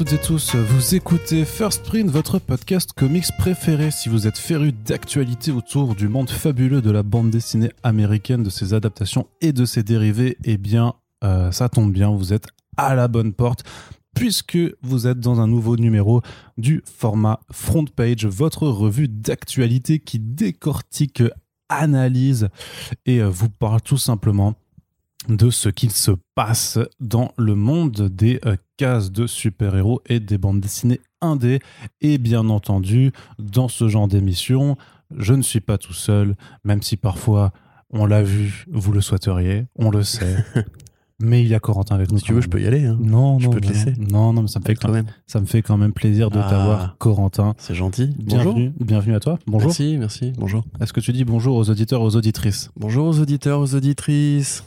Toutes et tous, vous écoutez First Print, votre podcast comics préféré. Si vous êtes féru d'actualité autour du monde fabuleux de la bande dessinée américaine, de ses adaptations et de ses dérivés, eh bien, euh, ça tombe bien, vous êtes à la bonne porte puisque vous êtes dans un nouveau numéro du format Front Page, votre revue d'actualité qui décortique, analyse et euh, vous parle tout simplement de ce qu'il se passe dans le monde des euh, cases de super-héros et des bandes dessinées indées. Et bien entendu, dans ce genre d'émission, je ne suis pas tout seul, même si parfois on l'a vu, vous le souhaiteriez, on le sait. Mais il y a Corentin avec nous. Si tu veux, je peux y aller. Hein. Non, je non, peux te laisser. Non, non, mais ça me fait quand même, ça me fait quand même plaisir de Ah. t'avoir, Corentin. C'est gentil. Bonjour. Bienvenue, bienvenue à toi. Bonjour. Merci, merci. Bonjour. Est-ce que tu dis bonjour aux auditeurs, aux auditrices? Bonjour aux auditeurs, aux auditrices.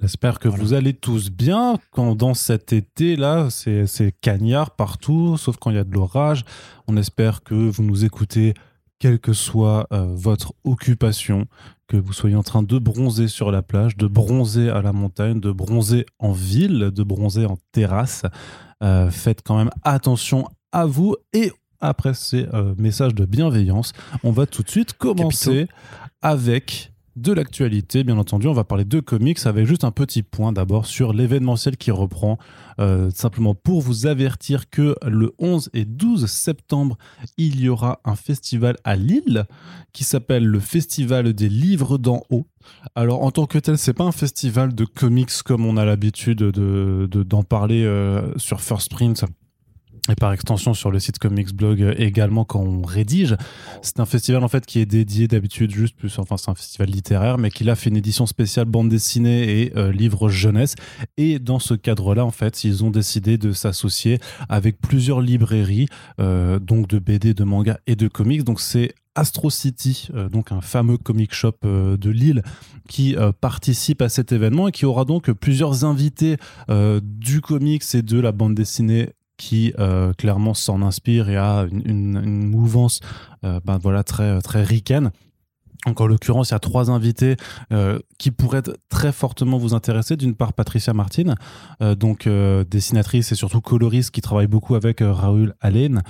J'espère que Voilà. vous allez tous bien quand dans cet été là, c'est c'est cagnard partout, sauf quand il y a de l'orage. On espère que vous nous écoutez, quelle que soit euh, votre occupation, que vous soyez en train de bronzer sur la plage, de bronzer à la montagne, de bronzer en ville, de bronzer en terrasse. Euh, faites quand même attention à vous et après ces euh, messages de bienveillance, on va tout de suite commencer avec de l'actualité, bien entendu. On va parler de comics avec juste un petit point d'abord sur l'événementiel qui reprend. Euh, simplement pour vous avertir que le 11 et 12 septembre, il y aura un festival à Lille qui s'appelle le Festival des livres d'en haut. Alors en tant que tel, c'est pas un festival de comics comme on a l'habitude de, de- d'en parler euh, sur First Print et par extension sur le site Comics Blog euh, également quand on rédige. C'est un festival en fait qui est dédié d'habitude juste plus, enfin c'est un festival littéraire, mais qui a fait une édition spéciale bande dessinée et euh, livres jeunesse. Et dans ce cadre-là, en fait, ils ont décidé de s'associer avec plusieurs librairies, euh, donc de BD, de manga et de comics. Donc c'est Astro City, euh, donc un fameux comic shop de Lille, qui participe à cet événement et qui aura donc plusieurs invités du comics et de la bande dessinée qui euh, clairement s'en inspire et a une, mouvance euh, ben voilà, très, très ricaine. Donc en l'occurrence, il y a trois invités euh, qui pourraient très fortement vous intéresser. D'une part, Patricia Martin, euh, donc euh, dessinatrice et surtout coloriste qui travaille beaucoup avec Raoul Allen,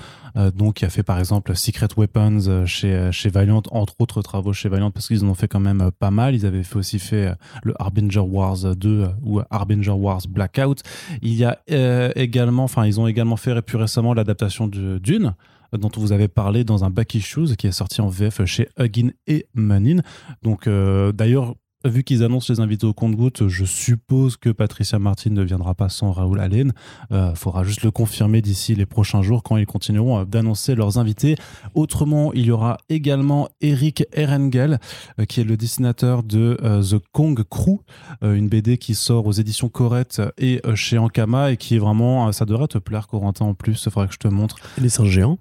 donc qui a fait par exemple Secret Weapons chez, chez Valiant, entre autres travaux chez Valiant, parce qu'ils en ont fait quand même pas mal. Ils avaient aussi fait le Harbinger Wars 2 euh, ou Harbinger Wars Blackout. Il y a également, enfin, ils ont également fait plus récemment l'adaptation de Dune euh, dont vous avez parlé dans un Back Issues qui est sorti en VF chez Huggin et Manin. Donc euh, d'ailleurs, vu qu'ils annoncent les invités au compte-gouttes, je suppose que Patricia Martin ne viendra pas sans Raoul Allen. Il faudra juste le confirmer d'ici les prochains jours quand ils continueront euh, d'annoncer leurs invités. Autrement, il y aura également Eric Erengel, euh, qui est le dessinateur de euh, The Kong Crew, euh, une BD qui sort aux éditions Corette et euh, chez Ankama et qui est vraiment, euh, ça devrait te plaire Corentin en plus, il faudrait que je te montre. Les singes géants.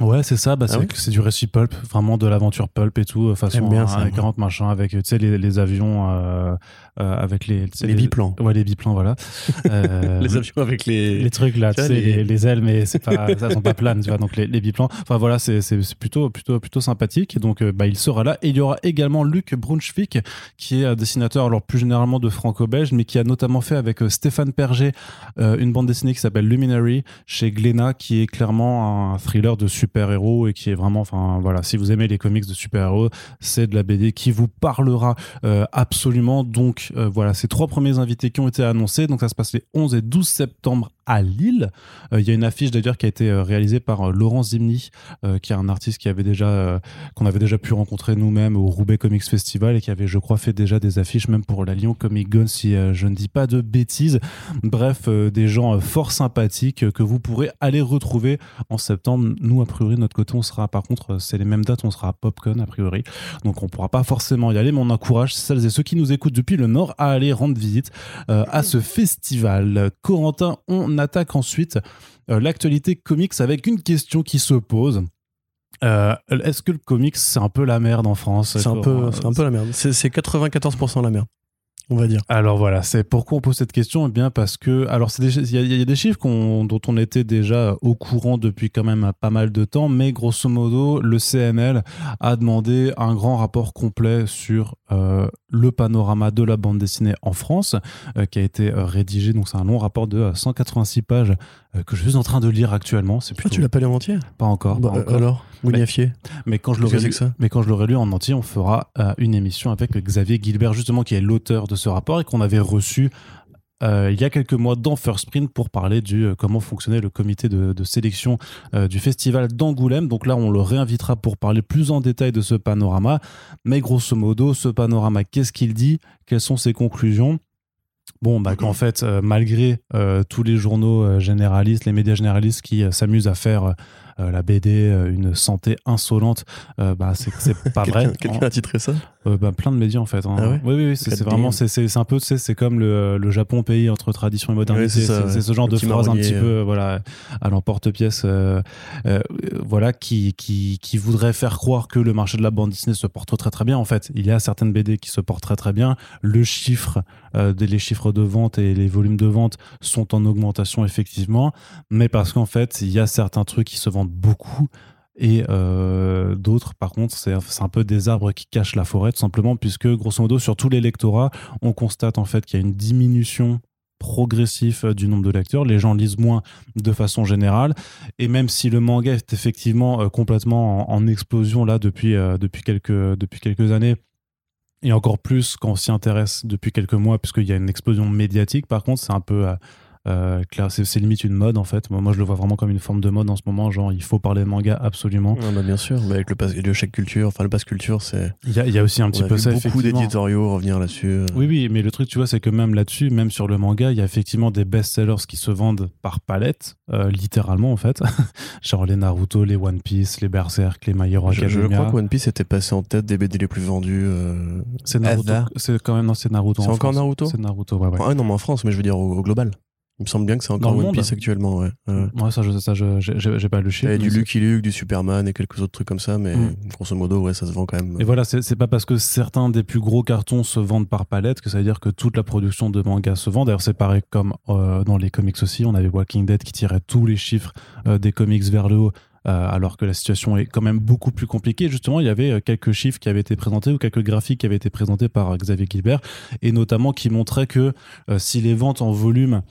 Ouais, c'est ça. Bah, Ah c'est c'est du récit pulp, vraiment de l'aventure pulp et tout, euh, façon bien ça, avec moi. 40 machin, avec tu sais les, les avions euh, euh, avec les Les biplans. Ouais, les biplans, voilà. Euh, Les avions avec les. les trucs là, tu sais, les... les- les ailes, mais c'est pas, ça sont pas planes, tu vois. Donc les, les biplans. Enfin voilà, c'est plutôt plutôt plutôt sympathique. Et donc euh, bah, il sera là. Et il y aura également Luc Brunswick, qui est un dessinateur, alors plus généralement de franco-belge, mais qui a notamment fait avec euh, Stéphane Perger euh, une bande dessinée qui s'appelle Luminary chez Glénat, qui est clairement un thriller de super-héros et qui est vraiment, enfin voilà, si vous aimez les comics de super-héros, c'est de la BD qui vous parlera euh, absolument. Donc euh, voilà, ces trois premiers invités qui ont été annoncés. Donc ça se passe les 11 et 12 septembre à Lille. Euh, Il y a une affiche d'ailleurs qui a été euh, réalisée par euh, Laurent Zimny, euh, qui est un artiste qui avait déjà qu'on avait déjà pu rencontrer nous-mêmes au Roubaix Comics Festival et qui avait, je crois, fait déjà des affiches même pour la Lyon Comic Con, si je ne dis pas de bêtises. Bref, des gens fort sympathiques que vous pourrez aller retrouver en septembre. Nous, a priori, notre côté, on sera, par contre, c'est les mêmes dates, on sera à PopCon, a priori. Donc, on pourra pas forcément y aller, mais on encourage celles et ceux qui nous écoutent depuis le Nord à aller rendre visite à ce festival. Corentin, on attaque ensuite euh, l'actualité comics avec une question qui se pose. Euh, Est-ce que le comics, c'est un peu la merde en France C'est un, peu, c'est un peu la merde. C'est 94% la merde, Alors voilà, c'est pourquoi on pose cette question Eh bien parce que, alors il y, a- des chiffres dont on était déjà au courant depuis quand même pas mal de temps, mais grosso modo, le CNL a demandé un grand rapport complet sur euh, le panorama de la bande dessinée en France, euh, qui a été euh, rédigé. Donc c'est un long rapport de euh, 186 pages que je suis en train de lire actuellement. C'est Ah, plutôt tu l'as pas lu en entier? Pas encore. Bah, pas euh, encore. Alors, mais quand je l'aurai lu, mais quand je l'aurai lu en entier, on fera euh, une émission avec Xavier Gilbert justement qui est l'auteur de ce rapport et qu'on avait reçu. euh, il y a quelques mois dans First Print pour parler du euh, comment fonctionnait le comité de, de sélection euh, du festival d'Angoulême. Donc là, on le réinvitera pour parler plus en détail de ce panorama. Mais grosso modo, ce panorama, qu'est-ce qu'il dit? Quelles sont ses conclusions? Bon, bah, qu'en fait, euh, malgré euh, tous les journaux euh, généralistes, les médias généralistes qui s'amusent à faire euh, la BD euh, une santé insolente, euh, bah, c'est pas vrai. quelqu'un a titré ça? Bah, plein de médias en fait. hein. Ah ouais? Oui, oui, oui, c'est vraiment, c'est un peu, tu sais, c'est comme le, le Japon pays entre tradition et modernité. Ouais, c'est ouais. ce genre Le de phrase un petit peu, voilà, à l'emporte-pièce, voilà, qui, qui, qui voudrait faire croire que le marché de la bande dessinée se porte très très bien. En fait, il y a certaines BD qui se portent très très bien. Le chiffre, les chiffres de vente et les volumes de vente sont en augmentation effectivement, mais parce qu'en fait, il y a certains trucs qui se vendent beaucoup et euh, d'autres, par contre, c'est un peu des arbres qui cachent la forêt, tout simplement, puisque grosso modo, sur tous les lectorats, on constate en fait qu'il y a une diminution progressive euh, du nombre de lecteurs. Les gens lisent moins de façon générale. Et même si le manga est effectivement euh, complètement en, explosion là depuis, depuis, quelques, depuis quelques années, et encore plus quand on s'y intéresse depuis quelques mois, puisqu'il y a une explosion médiatique, par contre, c'est un peu. Euh, c'est limite une mode en fait. Moi, moi, je le vois vraiment comme une forme de mode en ce moment. Genre, il faut parler de manga absolument. Ah bah, Bien sûr, mais avec le, pass, le chèque culture, enfin le pass culture, c'est. Il y a, il y a aussi un petit On a peu vu ça, beaucoup d'éditoriaux revenir là-dessus. euh. Oui, oui, mais le truc, tu vois, c'est que même là-dessus, même sur le manga, il y a effectivement des best-sellers qui se vendent par palette, euh, littéralement en fait. Genre les Naruto, les One Piece, les Berserk, les My Hero Je, je Academia. crois que One Piece était passé en tête des BD les plus vendus. euh, C'est Naruto. C'est quand même, non, c'est Naruto. C'est en encore France. Naruto C'est Naruto, ouais, ouais. Ah non, mais en France, mais je veux dire au, au global. Il me semble bien que c'est encore One monde Piece actuellement, ouais. ouais. Ouais, ça, je, ça, j'ai- pas le Il y chiffre. avait du Lucky Luke, du Superman et quelques autres trucs comme ça, mais Mm. grosso modo, ouais, ça se vend quand même. Et voilà, c'est pas parce que certains des plus gros cartons se vendent par palette que ça veut dire que toute la production de manga se vend. D'ailleurs, c'est pareil comme euh, dans les comics aussi. On avait Walking Dead qui tirait tous les chiffres euh, des comics vers le haut. euh, alors que la situation est quand même beaucoup plus compliquée. Justement, il y avait euh, quelques chiffres qui avaient été présentés ou quelques graphiques qui avaient été présentés par euh, Xavier Gilbert et notamment qui montraient que euh, si les ventes en volume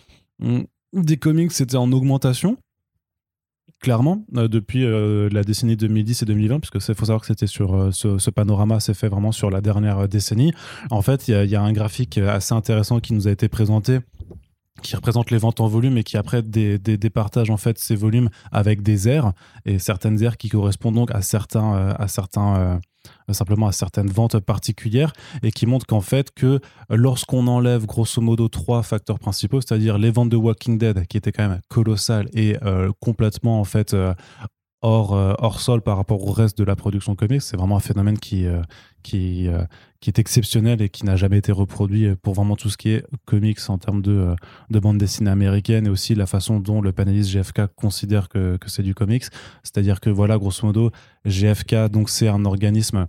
des comics étaient en augmentation, clairement, euh, depuis euh, la décennie 2010 et 2020, puisque il faut savoir que c'était sur euh, ce, panorama, c'est fait vraiment sur la dernière décennie. En fait, il y, a- un graphique assez intéressant qui nous a été présenté qui représente les ventes en volume et qui après départage en fait ces volumes avec des aires et certaines aires qui correspondent donc à certains à certains simplement à certaines ventes particulières et qui montrent qu'en fait que lorsqu'on enlève grosso modo trois facteurs principaux c'est-à-dire les ventes de Walking Dead qui étaient quand même colossales et euh, complètement en fait euh, hors, euh, hors sol par rapport au reste de la production comics. C'est vraiment un phénomène qui, euh, qui, euh, qui est exceptionnel et qui n'a jamais été reproduit pour vraiment tout ce qui est comics en termes de, de bande dessinée américaine et aussi la façon dont le panéliste GFK considère que, que c'est du comics. C'est-à-dire que voilà, grosso modo, GFK, donc c'est un organisme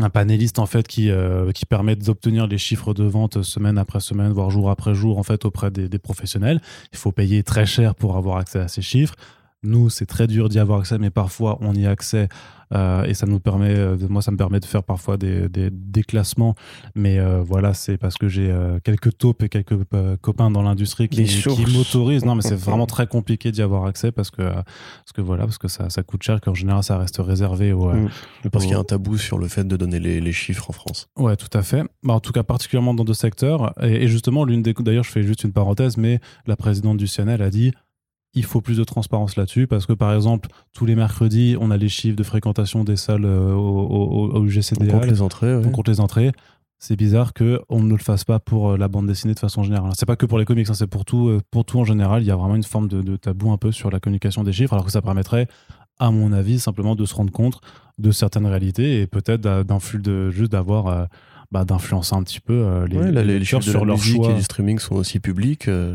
un panéliste en fait qui, qui permet d'obtenir les chiffres de vente semaine après semaine, voire jour après jour en fait auprès des, des professionnels. Il faut payer très cher pour avoir accès à ces chiffres. Nous, c'est très dur d'y avoir accès, mais parfois on y a accès euh, et ça nous permet, euh, moi, ça me permet de faire parfois des, des, des classements. Mais euh, voilà, c'est parce que j'ai euh, quelques taupes et quelques euh, copains dans l'industrie qui, m'autorisent. Non, mais c'est vraiment très compliqué d'y avoir accès parce que, euh, parce que voilà, parce que ça, ça coûte cher, qu'en général, ça reste réservé aux, Mm. Parce qu'il y a un tabou sur le fait de donner les, les chiffres en France. Ouais, tout à fait. Bah, en tout cas, particulièrement dans deux secteurs. Et, et justement, l'une des. D'ailleurs, je fais juste une parenthèse, mais la présidente du CNL a dit il faut plus de transparence là-dessus parce que, par exemple, tous les mercredis, on a les chiffres de fréquentation des salles euh, au, au, au On compte les entrées, on compte les entrées. C'est bizarre que on ne le fasse pas pour euh, la bande dessinée de façon générale. C'est pas que pour les comics, hein, c'est pour tout, euh, pour tout en général. Il y a vraiment une forme de, de tabou un peu sur la communication des chiffres, alors que ça permettrait, à mon avis, simplement de se rendre compte de certaines réalités et peut-être de juste d'avoir euh, bah, d'influencer un petit peu euh, les, Ouais, là, les, chiffres de sur leur musique choix. et du streaming sont aussi publics. euh,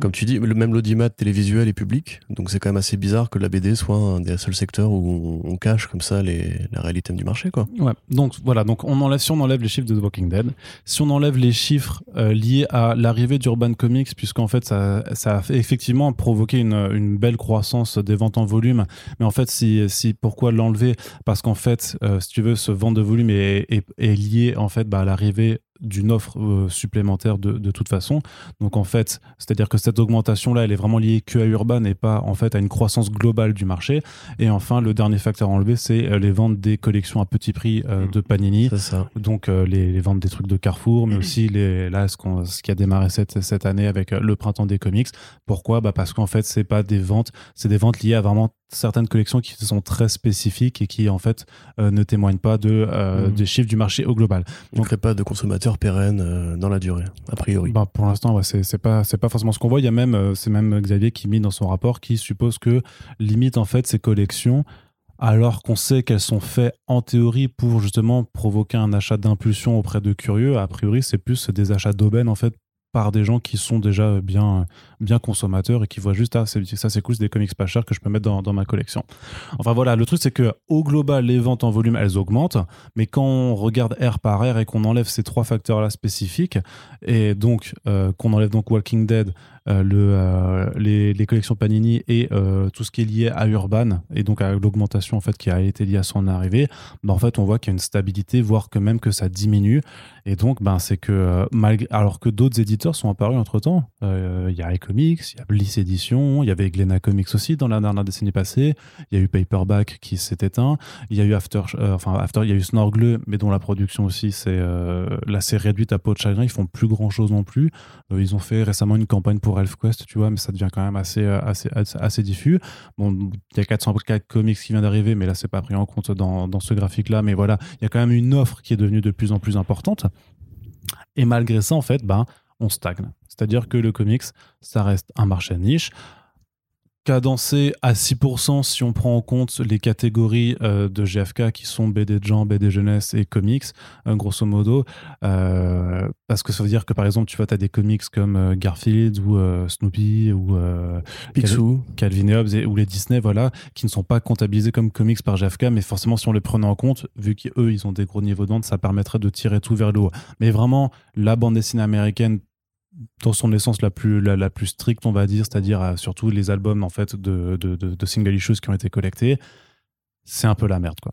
comme tu dis, même l'audimat télévisuel est public. Donc c'est quand même assez bizarre que la BD soit un des seuls secteurs où on, cache comme ça les, la réalité du marché. Quoi. Ouais. Donc voilà, donc on enlève, si on enlève les chiffres de The Walking Dead, si on enlève les chiffres euh, liés à l'arrivée d'Urban Comics, puisqu'en fait ça, ça a effectivement provoqué une, une belle croissance des ventes en volume, mais en fait si, si pourquoi l'enlever? Parce qu'en fait, euh, si tu veux, ce vente de volume est, est, est lié en fait bah, à l'arrivée d'une offre euh, supplémentaire de, de, toute façon. Donc en fait, c'est-à-dire que cette augmentation-là, elle est vraiment liée que à Urban et pas en fait à une croissance globale du marché. Et enfin, le dernier facteur à enlever, c'est euh, les ventes des collections à petit prix euh, Mm. de Panini. C'est ça. Donc les, les, ventes des trucs de Carrefour, mais aussi les, là ce, qu'on ce qui a démarré cette, cette année avec le printemps des comics. Pourquoi? Bah Parce qu'en fait, c'est pas des ventes, c'est des ventes liées à vraiment certaines collections qui sont très spécifiques et qui en fait euh, ne témoignent pas de, euh, Mhm. des chiffres du marché au global. On ne crée pas de consommateurs pérennes euh, dans la durée, a priori. Bah, pour l'instant, ouais, c'est pas, c'est pas forcément ce qu'on voit. Il y a même, c'est même Xavier qui met dans son rapport qui suppose que limite en fait ces collections, alors qu'on sait qu'elles sont faites en théorie pour justement provoquer un achat d'impulsion auprès de curieux, a priori c'est plus des achats d'aubaine en fait par des gens qui sont déjà bien, bien consommateurs et qui voient juste ah, ça c'est cool, c'est des comics pas chers que je peux mettre dans, ma collection. Enfin voilà, le truc c'est que au global, les ventes en volume elles augmentent, mais quand on regarde R par R et qu'on enlève ces trois facteurs là spécifiques, et donc euh, qu'on enlève donc Walking Dead, euh, le, euh, les, collections Panini et tout ce qui est lié à Urban et donc à l'augmentation en fait qui a été liée à son arrivée, bah, en fait on voit qu'il y a une stabilité, voire que même que ça diminue. Et donc ben c'est que malgré alors que d'autres éditeurs sont apparus entre temps, il y a iComics, il y a Bliss Edition, il y avait Glenna Comics aussi dans la dernière décennie passée, il y a eu Paperback qui s'est éteint, il y a eu After, euh, enfin After, il y a eu Snorgle, mais dont la production aussi c'est euh, là réduite à peau de chagrin, ils font plus grand chose non plus. Euh, ils ont fait récemment une campagne pour ElfQuest, tu vois, mais ça devient quand même assez, euh, assez, assez, diffus. Bon, il y a 404 comics qui vient d'arriver, mais là, c'est pas pris en compte dans, dans ce graphique-là. Mais voilà, il y a quand même une offre qui est devenue de plus en plus importante. Et malgré ça, en fait, ben, on stagne. C'est-à-dire que le comics, ça reste un marché de niche cadencé à 6% si on prend en compte les catégories euh, de GFK qui sont BD de genre, BD jeunesse et comics, euh, grosso modo. Euh, parce que ça veut dire que par exemple, tu vois, tu as des comics comme Garfield ou Snoopy ou Picsou. Calvin et Hobbes et, ou les Disney, voilà, qui ne sont pas comptabilisés comme comics par GFK, mais forcément, si on les prenait en compte, vu qu'eux, ils ont des gros niveaux de vente, ça permettrait de tirer tout vers le haut. Mais vraiment, la bande dessinée américaine dans son essence la plus, la, la plus stricte, on va dire, c'est-à-dire euh, surtout les albums en fait de, de, de, de single issues qui ont été collectés, c'est un peu la merde, quoi.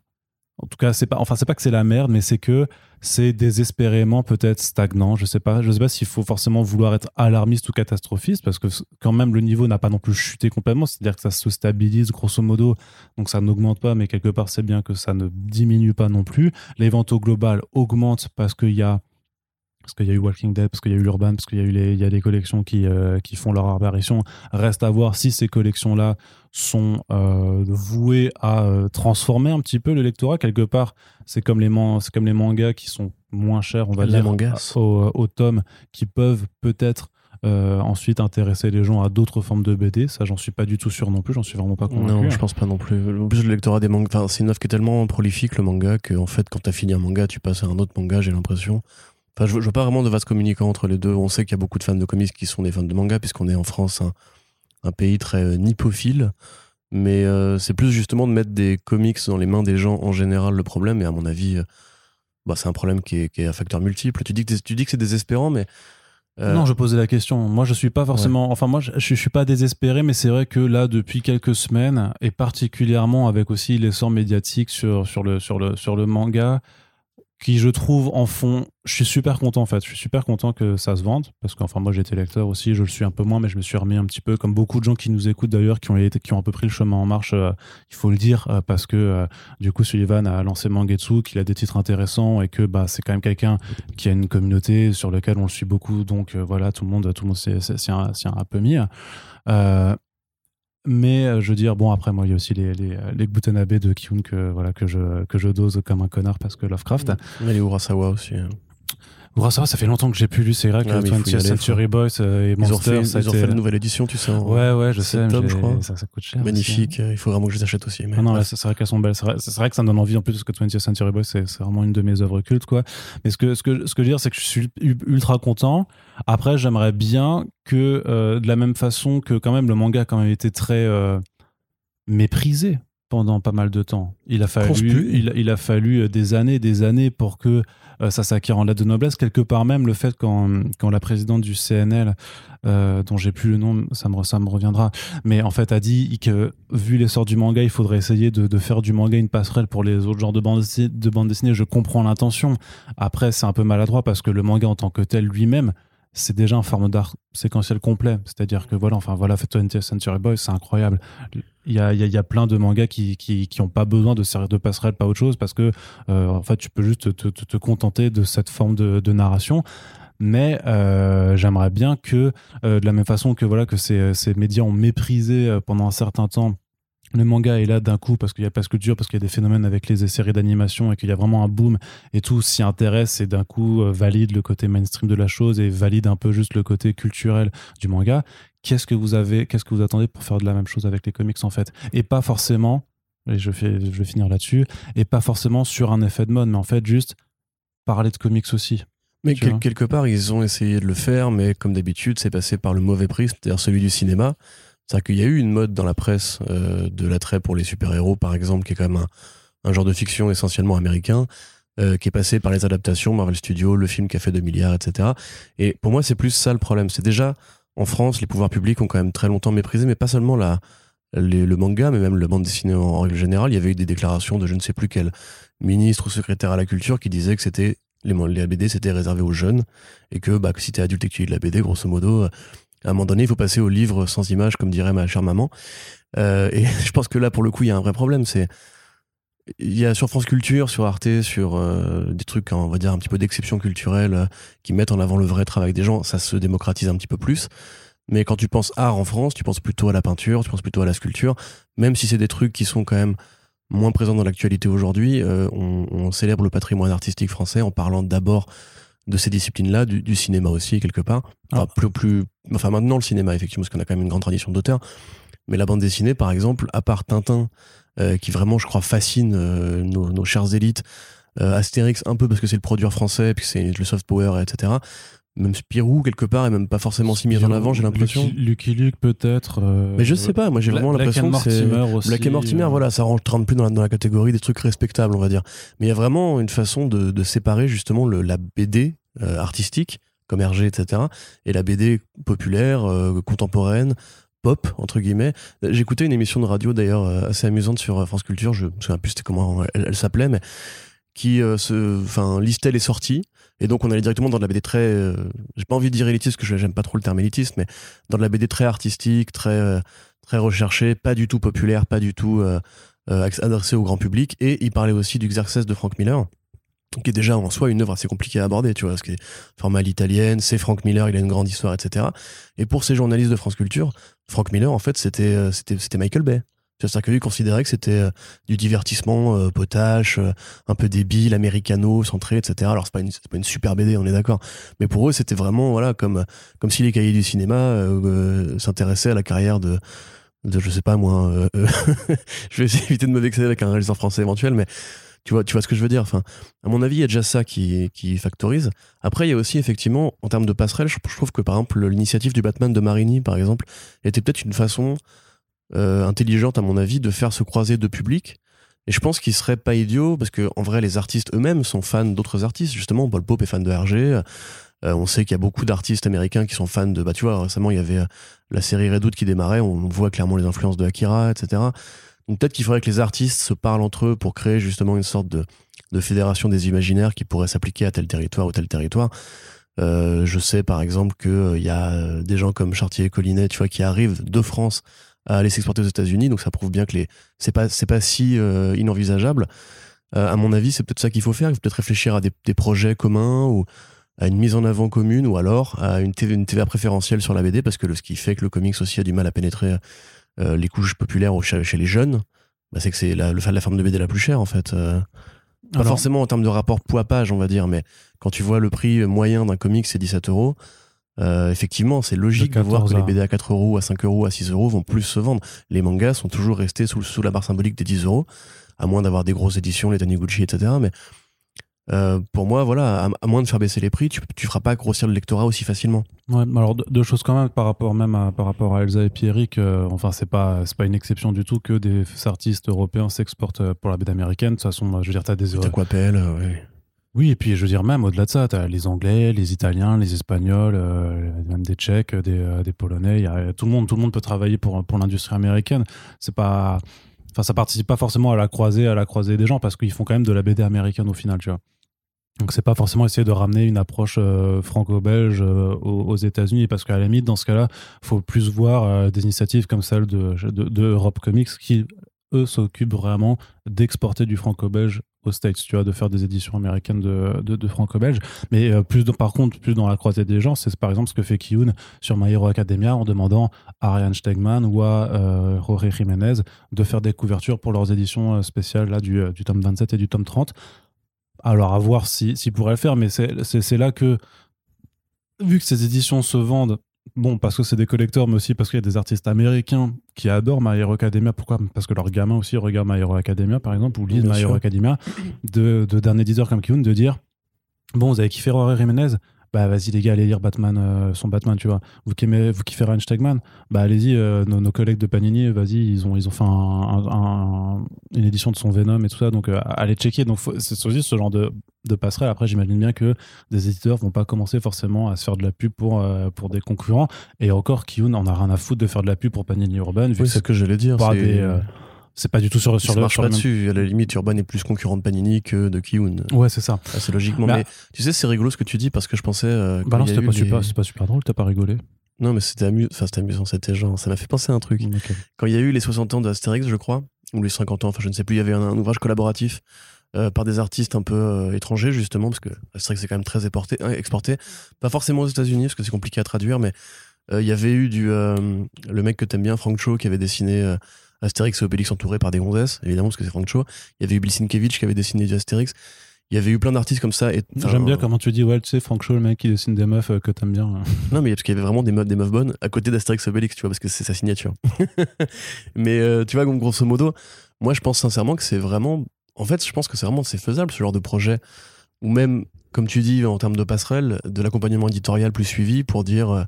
En tout cas, c'est pas, enfin, c'est pas que c'est la merde, mais c'est que c'est désespérément peut-être stagnant. Je sais pas, je sais pas s'il faut forcément vouloir être alarmiste ou catastrophiste, parce que quand même le niveau n'a pas non plus chuté complètement. C'est-à-dire que ça se stabilise grosso modo, donc ça n'augmente pas, mais quelque part c'est bien que ça ne diminue pas non plus. Les ventes au global augmentent parce qu'il y a parce qu'il y a eu Walking Dead, parce qu'il y a eu Urban, parce qu'il y a eu les, il y a des collections qui, euh, qui font leur apparition. Reste à voir si ces collections-là sont euh, vouées à euh, transformer un petit peu le lectorat. Quelque part, c'est comme, les c'est comme les mangas qui sont moins chers, on va Les dire, mangas. au, au tome, qui peuvent peut-être euh, ensuite intéresser les gens à d'autres formes de BD. Ça, j'en suis pas du tout sûr non plus, j'en suis vraiment pas convaincu. Non, je pense pas non plus. En plus, le lectorat des mangas, c'est une œuvre qui est tellement prolifique, le manga, que en fait, quand t'as fini un manga, tu passes à un autre manga, j'ai l'impression. Enfin, je, je vois pas vraiment de vase communicant entre les deux. On sait qu'il y a beaucoup de fans de comics qui sont des fans de manga, puisqu'on est en France, un, un pays très euh, nippophile. Mais euh, c'est plus justement de mettre des comics dans les mains des gens en général le problème. Et à mon avis, euh, bah, c'est un problème qui est, qui est à facteur multiple. Tu dis que, tu dis que c'est désespérant, mais. euh, Non, je posais la question. Moi, je suis pas forcément. Enfin, moi, je, je suis pas désespéré, mais c'est vrai que là, depuis quelques semaines, et particulièrement avec aussi l'essor médiatique sur, sur, le, sur, le, sur le manga, qui je trouve en fond, je suis super content en fait. Je suis super content que ça se vende parce qu'enfin moi j'étais lecteur aussi, je le suis un peu moins, mais je me suis remis un petit peu comme beaucoup de gens qui nous écoutent d'ailleurs, qui ont qui ont un peu pris le chemin en marche. euh, il faut le dire euh, parce que euh, du coup Sullivan a lancé Mangetsu, qu'il a des titres intéressants et que bah c'est quand même quelqu'un qui a une communauté sur laquelle on le suit beaucoup. Donc voilà, tout le monde, tout le monde s'y a un peu mis. Euh, mais euh, je veux dire, bon, après, moi, il y a aussi les, les, les Butanabe de Kyun que, voilà, que, je, que je dose comme un connard parce que Lovecraft. Mais les Urasawa aussi. hein. Urasawa, ça fait longtemps que j'ai plus lu. C'est vrai que Ah, mais il faut y 20th aller, Century Boys euh, et Ils ont fait, ça ils ont fait la nouvelle édition, tu sais. en- Ouais, ouais, je sais. j'ai- je crois. Ça, ça coûte cher. aussi, Magnifique. Il faut vraiment que je les achète aussi. Mais Ah non, bref. c'est vrai qu'elles sont belles. C'est vrai, vrai que ça me donne envie en plus parce que 20th Century Boys, c'est vraiment une de mes œuvres cultes, quoi. Mais ce que, ce que, ce que je veux dire, c'est que je suis ultra content. Après, j'aimerais bien que, euh, de la même façon que quand même le manga a quand même été très euh, méprisé pendant pas mal de temps. Il a fallu, plus. il, il a fallu euh, des années, des années pour que euh, ça s'acquiert en lettre de noblesse. Quelque part même, le fait quand, quand la présidente du CNL, euh, dont j'ai plus le nom, ça me, ça me reviendra, mais en fait a dit que vu l'essor du manga, il faudrait essayer de, de faire du manga une passerelle pour les autres genres de bandes dessinées. De bande dessinée. Je comprends l'intention. Après, c'est un peu maladroit parce que le manga en tant que tel lui-même, c'est déjà un forme d'art séquentiel complet. C'est-à-dire que voilà, enfin voilà, 20th Century Boys, c'est incroyable. Il y a, y, a, y a plein de mangas qui, qui, qui pas besoin de servir de passerelle, pas autre chose, parce que euh, en fait, tu peux juste te, te, te contenter de cette forme de, de narration. Mais euh, j'aimerais bien que, euh, de la même façon que voilà que ces, ces médias ont méprisé pendant un certain temps le manga est là d'un coup parce qu'il y a pas de culture, parce qu'il y a des phénomènes avec les séries d'animation et qu'il y a vraiment un boom et tout s'y intéresse et d'un coup euh, valide le côté mainstream de la chose et valide un peu juste le côté culturel du manga. Qu'est-ce que vous avez, qu'est-ce que vous attendez pour faire de la même chose avec les comics en fait? Et pas forcément, et je, fais, je vais finir là-dessus, et pas forcément sur un effet de mode, mais en fait juste parler de comics aussi. Mais quel- quelque part, ils ont essayé de le faire, mais comme d'habitude, c'est passé par le mauvais prisme, c'est-à-dire celui du cinéma. C'est-à-dire qu'il y a eu une mode dans la presse euh, de l'attrait pour les super-héros, par exemple, qui est quand même un, genre de fiction essentiellement américain, euh, qui est passé par les adaptations, Marvel Studios, le film qui a fait 2 milliards, etc. Et pour moi, c'est plus ça le problème. C'est déjà, en France, les pouvoirs publics ont quand même très longtemps méprisé, mais pas seulement la, le manga, mais même la bande dessinée en, en règle générale. Il y avait eu des déclarations de je ne sais plus quel ministre ou secrétaire à la culture qui disait que c'était les, les BD c'était réservé aux jeunes et que, bah, que si t'es adulte et que tu lis de la BD, grosso modo, euh, à un moment donné, il faut passer au livre sans image, comme dirait ma chère maman. Euh, et je pense que là, pour le coup, il y a un vrai problème. C'est il y a sur France Culture, sur Arte, sur euh, des trucs, on va dire un petit peu d'exception culturelle, euh, qui mettent en avant le vrai travail des gens. Ça se démocratise un petit peu plus. Mais quand tu penses art en France, tu penses plutôt à la peinture, tu penses plutôt à la sculpture, même si c'est des trucs qui sont quand même moins présents dans l'actualité aujourd'hui. on célèbre le patrimoine artistique français en parlant d'abord de ces disciplines-là, du, du cinéma aussi quelque part. Enfin, Ah. plus, plus, enfin maintenant le cinéma effectivement, parce qu'on a quand même une grande tradition d'auteur. Mais la bande dessinée, par exemple, à part Tintin, euh, qui vraiment, je crois, fascine euh, nos, nos chères élites, euh, Astérix un peu parce que c'est le produire français, puis c'est le soft power, etc. Même Spirou quelque part est même pas forcément si mis en avant, j'ai l'impression. Lucky, Luke peut-être. euh, Mais je sais pas, moi j'ai vraiment l'impression que c'est Mortimer aussi. Black et Mortimer, euh, voilà, ça rentre plus dans la, dans la catégorie des trucs respectables, on va dire. Mais il y a vraiment une façon de, de séparer justement le, la BD euh, artistique, comme Hergé, etc., et la BD populaire, contemporaine, pop, entre guillemets. J'écoutais une émission de radio d'ailleurs assez amusante sur France Culture, je me souviens plus c'était comment elle, elle s'appelait, mais qui euh, se, enfin, listait les sorties. Et donc on allait directement dans de la BD très, euh, j'ai pas envie de dire élitiste, parce que j'aime pas trop le terme élitiste, mais dans de la BD très artistique, très, euh, très recherchée, pas du tout populaire, pas du tout euh, euh, adressée au grand public. Et il parlait aussi du Xerxes de Frank Miller, qui est déjà en soi une œuvre assez compliquée à aborder, tu vois, parce que format à l'italienne, c'est Frank Miller, il a une grande histoire, etc. Et pour ces journalistes de France Culture, Frank Miller, en fait, c'était c'était Michael Bay. C'est-à-dire que lui considérait que c'était euh, du divertissement euh, potache, euh, un peu débile, américano, centré, etc. Alors c'est pas une pas une super BD, on est d'accord. Mais pour eux, c'était vraiment voilà comme comme si les cahiers du cinéma euh, s'intéressaient à la carrière de de je sais pas moi. je vais essayer d'éviter de me vexer avec un réalisateur français éventuel, mais tu vois tu vois ce que je veux dire. Enfin, à mon avis, il y a déjà ça qui qui factorise. Après, il y a aussi effectivement en termes de passerelle, je trouve que par exemple l'initiative du Batman de Marini, par exemple, était peut-être une façon euh, intelligente à mon avis de faire se croiser deux publics et je pense qu'il serait pas idiot parce que en vrai les artistes eux-mêmes sont fans d'autres artistes. Justement Paul Pope est fan de Hergé. Euh, on sait qu'il y a beaucoup d'artistes américains qui sont fans de bah tu vois récemment il y avait euh, la série Redwood qui démarrait. On voit clairement les influences de Akira etc donc peut-être qu'il faudrait que les artistes se parlent entre eux pour créer justement une sorte de, de fédération des imaginaires qui pourrait s'appliquer à tel territoire ou tel territoire. Je sais par exemple que il y a des gens comme Chartier et Collinet, tu vois, qui arrivent de France à aller s'exporter aux États-Unis, donc ça prouve bien que les c'est pas c'est pas si euh, inenvisageable. Euh, à mon avis, c'est peut-être ça qu'il faut faire. Il faut peut-être réfléchir à des, des projets communs ou à une mise en avant commune ou alors à une, TV, une TVA préférentielle sur la BD parce que le, ce qui fait que le comics aussi a du mal à pénétrer euh, les couches populaires chez, chez les jeunes, bah, c'est que c'est la, la forme de BD la plus chère en fait. Pas Alors- forcément en termes de rapport poids-page, on va dire, mais quand tu vois le prix moyen d'un comic, c'est 17 euros. Euh, effectivement, c'est logique de, De voir que 14 les BD à 4 euros, à 5 euros, à 6 euros vont plus se vendre. Les mangas sont toujours restés sous, sous la barre symbolique des 10 euros, à moins d'avoir des grosses éditions, les Taniguchi, etc. Mais Euh, pour moi, voilà, à, moins de faire baisser les prix, tu, tu feras pas grossir le lectorat aussi facilement. Ouais, alors deux, choses quand même par rapport même à, par rapport à Elsa et Pierrick. Euh, enfin, c'est pas c'est pas une exception du tout que des artistes européens s'exportent euh, pour la BD américaine. De toute façon, je veux dire, t'as des Aquapel, oui. Oui, et puis je veux dire même au-delà de ça, t'as les Anglais, les Italiens, les Espagnols, même des Tchèques, des, des Polonais. A, tout le monde, tout le monde peut travailler pour pour l'industrie américaine. C'est pas Enfin, ça participe pas forcément à la croisée, à la croisée des gens parce qu'ils font quand même de la BD américaine au final, tu vois. Donc c'est pas forcément essayer de ramener une approche euh, franco-belge euh, aux, États-Unis parce qu'à la limite dans ce cas-là, faut plus voir euh, des initiatives comme celle de, de, Europe Comics qui eux s'occupent vraiment d'exporter du franco-belge aux States, tu vois, de faire des éditions américaines de, de, franco-belge. Mais plus par contre, plus dans la croisée des gens, c'est par exemple ce que fait Kiyun sur My Hero Academia en demandant à Ryan Stegman ou à Jorge Jiménez de faire des couvertures pour leurs éditions spéciales là, du, du tome 27 et du tome 30 alors, à voir s'il si, pourrait le faire, mais c'est là que, vu que ces éditions se vendent, bon, parce que c'est des collecteurs, mais aussi parce qu'il y a des artistes américains qui adorent My Hero Academia. Pourquoi? Parce que leurs gamins aussi regardent My Hero Academia, par exemple, ou lisent My Hero Academia, de, d'un éditeur comme Kyun, de dire Bon, vous avez kiffé Rory Jiménez? Bah vas-y les gars, allez lire Batman, euh, son Batman, tu vois. Vous kiffez, vous kiffez Ryan Stegman, bah allez-y, euh, nos, collègues de Panini, vas-y, ils ont, ils ont fait une édition de son Venom et tout ça, donc euh, allez checker. Donc c'est aussi ce genre de, de passerelle. Après, j'imagine bien que des éditeurs vont pas commencer forcément à se faire de la pub pour, pour des concurrents. Et encore, Kiyun en a rien à foutre de faire de la pub pour Panini Urban. Vu oui, c'est ce que j'allais dire. Des, c'est pas du tout sur, sur ça marche pas dessus. À la limite, Urban est plus concurrent de Panini que de Kiyun. Ouais, c'est ça. Assez logiquement. Mais, tu sais, c'est rigolo ce que tu dis parce que je pensais. Euh, bah non, c'était pas, super, pas super drôle, t'as pas rigolé. Non, mais c'était amusant. Enfin, c'était amusant, c'était genre. Ça m'a fait penser à un truc. Quand il y a eu les 60 ans d'Astérix, je crois, ou les 50 ans, enfin, je ne sais plus, il y avait un, ouvrage collaboratif euh, par des artistes un peu euh, étrangers, justement, parce que Astérix est quand même très exporté, exporté. Pas forcément aux États-Unis, parce que c'est compliqué à traduire, mais il y avait eu du. le mec que t'aimes bien, Frank Cho, qui avait dessiné Astérix et Obélix entourés par des gonzesses, évidemment, parce que c'est Frank Cho. Il y avait eu Bill Sienkiewicz qui avait dessiné du Astérix. Il y avait eu plein d'artistes comme ça. J'aime bien comment tu dis, ouais, tu sais, Frank Cho, le mec qui dessine des meufs euh, que t'aimes bien. non, mais parce qu'il y avait vraiment des meufs, des meufs bonnes à côté d'Astérix et Obélix, tu vois, parce que c'est sa signature. mais euh, tu vois, grosso modo, moi, je pense sincèrement que c'est vraiment. En fait, je pense que c'est vraiment c'est faisable ce genre de projet. Ou même, comme tu dis, en termes de passerelle, de l'accompagnement éditorial plus suivi pour dire. Euh,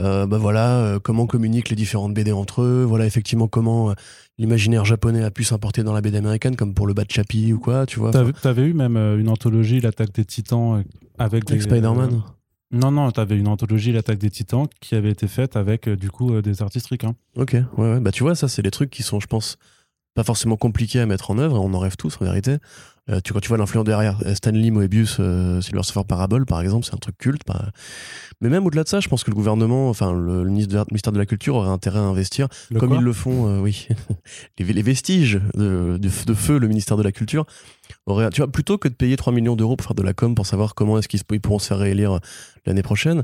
euh, bah voilà, euh, comment communiquent les différentes BD entre eux, voilà effectivement comment euh, l'imaginaire japonais a pu s'importer dans la BD américaine, comme pour le Bad Chappie ou quoi, tu vois. T'avais eu même une anthologie, l'attaque des titans, avec, des, Spider-Man Non, non, t'avais une anthologie, l'attaque des titans, qui avait été faite avec du coup des artistes ricains. Ok, ouais, ouais, bah tu vois, ça c'est des trucs qui sont, je pense, pas forcément compliqués à mettre en œuvre, on en rêve tous en vérité. Euh, tu, quand tu vois l'influence derrière euh, Stanley Moebius, euh, Silver Surfer Parable, par exemple, c'est un truc culte. Mais même au-delà de ça, je pense que le gouvernement, enfin le, ministère de la Culture aurait intérêt à investir, comme ils le font, oui, les, vestiges de, feu, le ministère de la Culture, aurait, tu vois, plutôt que de payer 3 millions d'euros pour faire de la com, pour savoir comment est-ce qu'ils pourront se faire réélire l'année prochaine,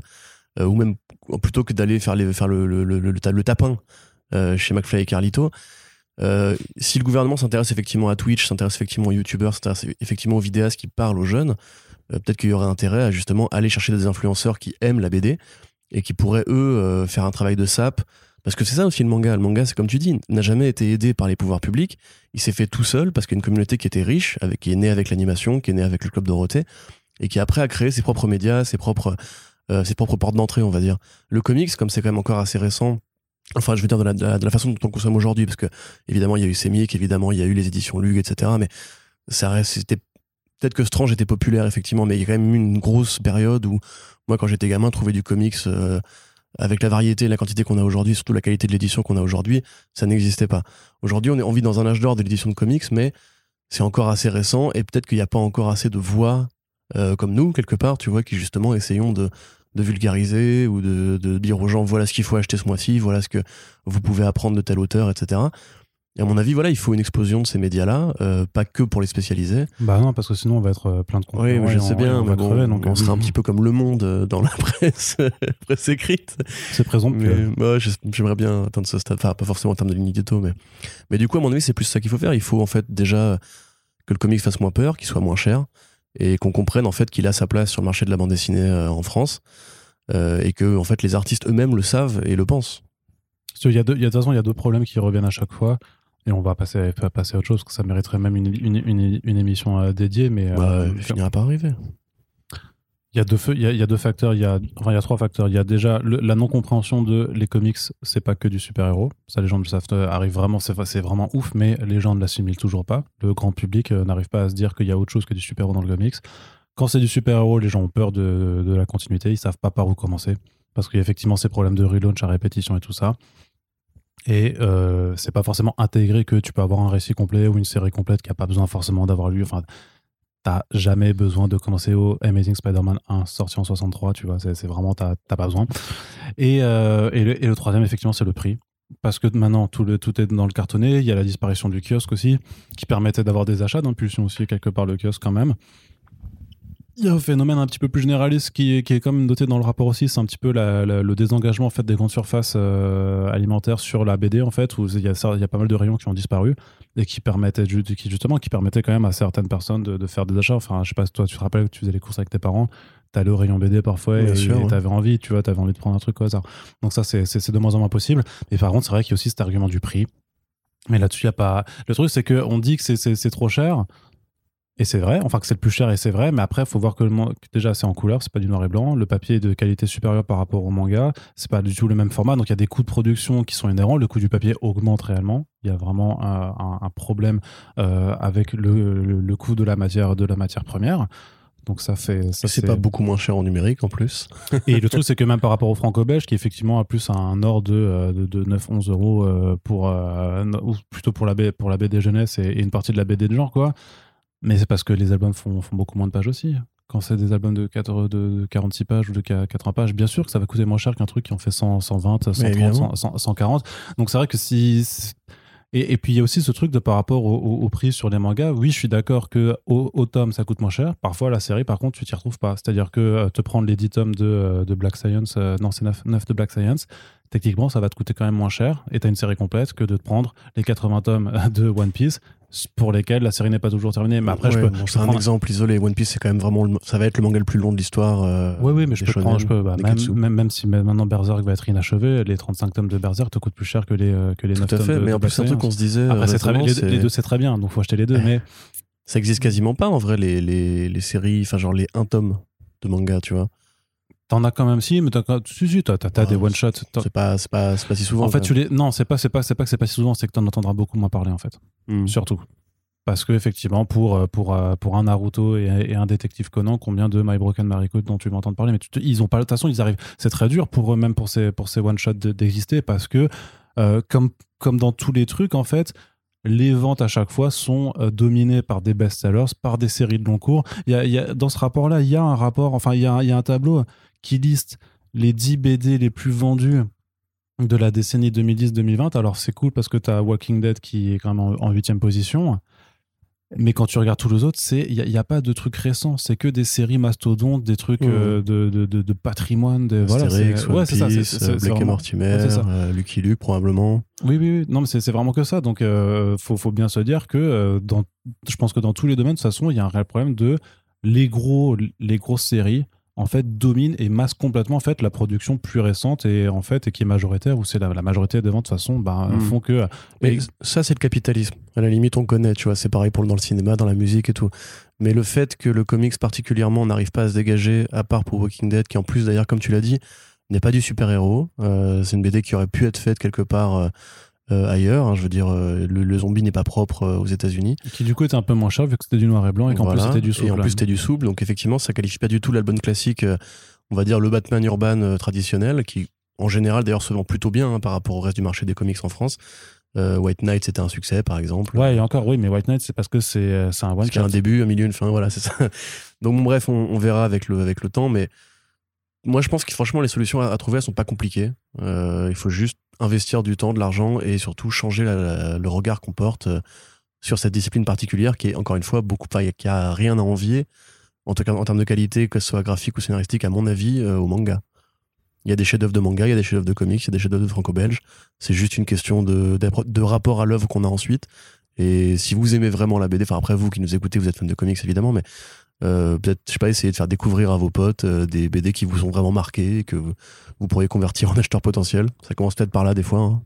ou même plutôt que d'aller faire, les, faire le, le, le tapin chez McFly et Carlito, euh, si le gouvernement s'intéresse effectivement à Twitch, s'intéresse effectivement aux YouTubers, s'intéresse effectivement aux vidéastes qui parlent aux jeunes, euh, peut-être qu'il y aurait intérêt à justement aller chercher des influenceurs qui aiment la BD et qui pourraient eux euh, faire un travail de sap. Parce que c'est ça aussi le manga. Le manga, c'est comme tu dis, n'a jamais été aidé par les pouvoirs publics. Il s'est fait tout seul parce qu'il y a une communauté qui était riche, qui est née avec l'animation, qui est née avec le club Dorothée, et qui après a créé ses propres médias, ses propres, ses propres portes d'entrée, on va dire. Le comics, comme c'est quand même encore assez récent, Enfin, je veux dire de la, façon dont on consomme aujourd'hui, parce que évidemment il y a eu Semic, évidemment il y a eu les éditions Lug, etc. Mais ça reste, c'était peut-être que Strange était populaire effectivement, mais il y a quand même eu une grosse période où moi quand j'étais gamin, trouver du comics euh, avec la variété, la quantité qu'on a aujourd'hui, surtout la qualité de l'édition qu'on a aujourd'hui, ça n'existait pas. Aujourd'hui, on est envie dans un âge d'or de l'édition de comics, mais c'est encore assez récent et peut-être qu'il n'y a pas encore assez de voix euh, comme nous quelque part, tu vois, qui justement essayons de de vulgariser ou de, de, dire aux gens voilà ce qu'il faut acheter ce mois-ci, voilà ce que vous pouvez apprendre de tel auteur, etc. Et à mon avis, voilà, il faut une explosion de ces médias-là, euh, pas que pour les spécialiser. Bah non, parce que sinon on va être euh, plein de concurrents. Oui, je sais bien, on, crever, donc, on sera un petit peu comme Le Monde dans la presse, presse écrite. C'est présomptueux. Mais j'aimerais bien atteindre ce stade, enfin pas forcément en termes de ligne mais mais du coup à mon avis c'est plus ça qu'il faut faire. Il faut en fait déjà que le comic fasse moins peur, qu'il soit moins cher, et qu'on comprenne en fait qu'il a sa place sur le marché de la bande dessinée euh, en France euh, et que en fait les artistes eux-mêmes le savent et le pensent. Il y a deux, il y a, de toute façon, il y a deux problèmes qui reviennent à chaque fois. Et on va passer, passer à autre chose, parce que ça mériterait même une, une, une, une émission euh, dédiée. Mais, Bah, euh, finira par arriver. Il y, a deux, il, y a, deux facteurs, il y a, enfin, il y a trois facteurs. Il y a déjà la non-compréhension de les comics, c'est pas que du super-héros. Ça, les gens le savent, euh, arrive vraiment, c'est c'est vraiment ouf, mais les gens ne l'assimilent toujours pas. Le grand public euh, n'arrive pas à se dire qu'il y a autre chose que du super-héros dans le comics. Quand c'est du super-héros, les gens ont peur de, de la continuité, ils savent pas par où commencer. Parce qu'il y a effectivement ces problèmes de relaunch à répétition et tout ça. Et euh, c'est pas forcément intégré que tu peux avoir un récit complet ou une série complète qui a pas besoin forcément d'avoir lu. Enfin, t'as jamais besoin de commencer au Amazing Spider-Man 1 sorti en 63, tu vois, c'est vraiment, t'as pas besoin. Et, euh, et, le, et le troisième, effectivement, c'est le prix. Parce que maintenant, tout, le, tout est dans le cartonné, il y a la disparition du kiosque aussi, qui permettait d'avoir des achats d'impulsion aussi, quelque part, le kiosque quand même. Il y a un phénomène un petit peu plus généraliste qui est, qui est quand même noté dans le rapport aussi, c'est un petit peu la- la- le désengagement en fait, des grandes surfaces euh, alimentaires sur la BD, en fait, où il y, a, ça- il y a pas mal de rayons qui ont disparu et qui permettaient qui, justement qui permettaient quand même à certaines personnes de, de faire des achats. Enfin, je sais pas si toi tu te rappelles que tu faisais les courses avec tes parents, t'allais au rayon BD parfois Bien et sûr, ouais. t'avais envie, tu vois, t'avais envie de prendre un truc au hasard. Donc ça, c'est de moins en moins possible. Mais par contre, c'est vrai qu'il y a aussi cet argument du prix. Mais là-dessus, il y a pas. Le truc, c'est qu'on dit que c'est trop cher. Et c'est vrai, enfin que c'est le plus cher et c'est vrai, mais après, il faut voir que, le man- que déjà c'est en couleur, c'est pas du noir et blanc. Le papier est de qualité supérieure par rapport au manga, c'est pas du tout le même format, donc il y a des coûts de production qui sont inhérents. Le coût du papier augmente réellement. Il y a vraiment un, un- un problème euh, avec le, le, le coût de la matière de la matière première. Donc ça fait. Ça, C'est pas beaucoup moins cher en numérique en plus. et le truc, c'est que même par rapport au franco-belge, qui effectivement a plus un de, euh, de, de 9-11 euros euh, pour, euh, ou plutôt pour la, pour la BD jeunesse et, et une partie de la BD de genre, quoi. Mais c'est parce que les albums font, font beaucoup moins de pages aussi. Quand c'est des albums de, 4, de 46 pages ou de 80 pages, bien sûr que ça va coûter moins cher qu'un truc qui en fait 100, 120, 130, évidemment. 100, 140. Donc c'est vrai que si. Et, et puis il y a aussi ce truc de par rapport au, au- au prix sur les mangas. Oui, je suis d'accord que au, au tome ça coûte moins cher. Parfois la série, par contre, tu t'y retrouves pas. C'est-à-dire que euh, te prendre les 10 tomes de, euh, de Black Science, euh, non, c'est 9, 9 de Black Science, techniquement ça va te coûter quand même moins cher et t'as une série complète que de te prendre les 80 tomes de One Piece pour lesquels la série n'est pas toujours terminée. Mais après, je Ouais, peux. bon, je c'est un exemple isolé. One Piece, c'est quand même vraiment. le- Ça va être le manga le plus long de l'histoire. euh, Oui, oui, mais je peux prendre, je peux, bah, même, même, même si maintenant Berserk va être inachevé, les 35 tomes de Berserk te coûtent plus cher que les, euh, que les 9 Tout à tomes fait. de, Mais en plus, c'est un truc qu'on se disait. Après, c'est très les, les deux, c'est très bien, donc faut acheter les deux. Mais Ça existe quasiment pas en vrai, les, les, les séries, enfin, genre les un tome de manga, tu vois. T'en as quand même si, mais t'as, si, si, t'as, t'as- t'as Ah, des one-shots. T'as- C'est pas, c'est pas, pas si souvent. En fait, tu les... non, c'est pas, c'est pas, c'est pas que c'est pas si souvent, c'est que t'en entendras beaucoup moins parler, en fait. Hmm. Surtout. Parce que, effectivement, pour, euh, pour, euh, pour un Naruto et, et un détective Conan, combien de My Broken Mariko dont tu vas entendre parler, mais tu te- ils ont pas, de toute façon, ils arrivent. C'est très dur pour eux, même pour ces, pour ces one-shots de- d'exister, parce que, euh, comme, comme dans tous les trucs, en fait, les ventes à chaque fois sont dominées par des best-sellers, par des séries de long cours. Il y a, il y a- dans ce rapport-là, il y a un rapport, enfin, il y a, il y a un tableau qui liste les 10 BD les plus vendus de la décennie 2010-2020. Alors, c'est cool parce que tu as Walking Dead qui est quand même en- huitième position. Mais quand tu regardes tous les autres, c'est il n'y a, pas de trucs récents. C'est que des séries mastodontes, des trucs euh, de, de, de- de patrimoine. De, voilà, Astérix, c'est- One ouais, ça, Piece, Black et vraiment- Mortimer, ça. euh, Lucky Luke probablement. Oui, oui, oui. Non, mais c'est vraiment que ça. Donc, euh, faut, faut bien se dire que euh, dans, je pense que dans tous les domaines, de toute façon, il y a un réel problème de les, gros, les grosses séries en fait dominent et massent complètement en fait la production plus récente et en fait et qui est majoritaire où c'est la, la majorité des ventes de toute façon bah, Mm. font que Mais Et- ça, c'est le capitalisme. À la limite, on connaît, tu vois. C'est pareil pour dans le cinéma, dans la musique et tout. Mais le fait que le comics particulièrement n'arrive pas à se dégager, à part pour Walking Dead, qui en plus, d'ailleurs, comme tu l'as dit, n'est pas du super-héros. Euh, c'est une BD qui aurait pu être faite quelque part euh, euh, ailleurs. hein. Je veux dire, euh, le, le zombie n'est pas propre euh, aux États-Unis. qui du coup était un peu moins cher vu que c'était du noir et blanc et qu'en Voilà. plus c'était du Et souple. en plus, c'était du souple. Donc, effectivement, ça qualifie pas du tout l'album classique, on va dire le Batman urban traditionnel, qui, en général, d'ailleurs, se vend plutôt bien hein, par rapport au reste du marché des comics en France. White Knight, c'était un succès, par exemple. Ouais, et encore, oui, mais White Knight, c'est parce que c'est c'est un one a un début, un milieu, une fin, voilà, c'est ça. Donc, bon, bref, on, on verra avec le, avec le temps, mais moi, je pense que franchement, les solutions à, trouver, elles sont pas compliquées. Euh, il faut juste investir du temps, de l'argent et surtout changer le regard qu'on porte euh, sur cette discipline particulière qui est, encore une fois, beaucoup, pas, qui a rien à envier, en termes de qualité, que ce soit graphique ou scénaristique, à mon avis, euh, au manga. Il y a des chefs-d'œuvre de manga, il y a des chefs-d'œuvre de comics, il y a des chefs-d'œuvre de franco-belge. C'est juste une question de, de rapport à l'œuvre qu'on a ensuite. Et si vous aimez vraiment la BD, enfin après vous qui nous écoutez, vous êtes fan de comics évidemment, mais euh, peut-être, je sais pas, essayer de faire découvrir à vos potes euh, des BD qui vous ont vraiment marqué et que vous, pourriez convertir en acheteur potentiel. Ça commence peut-être par là des fois. hein.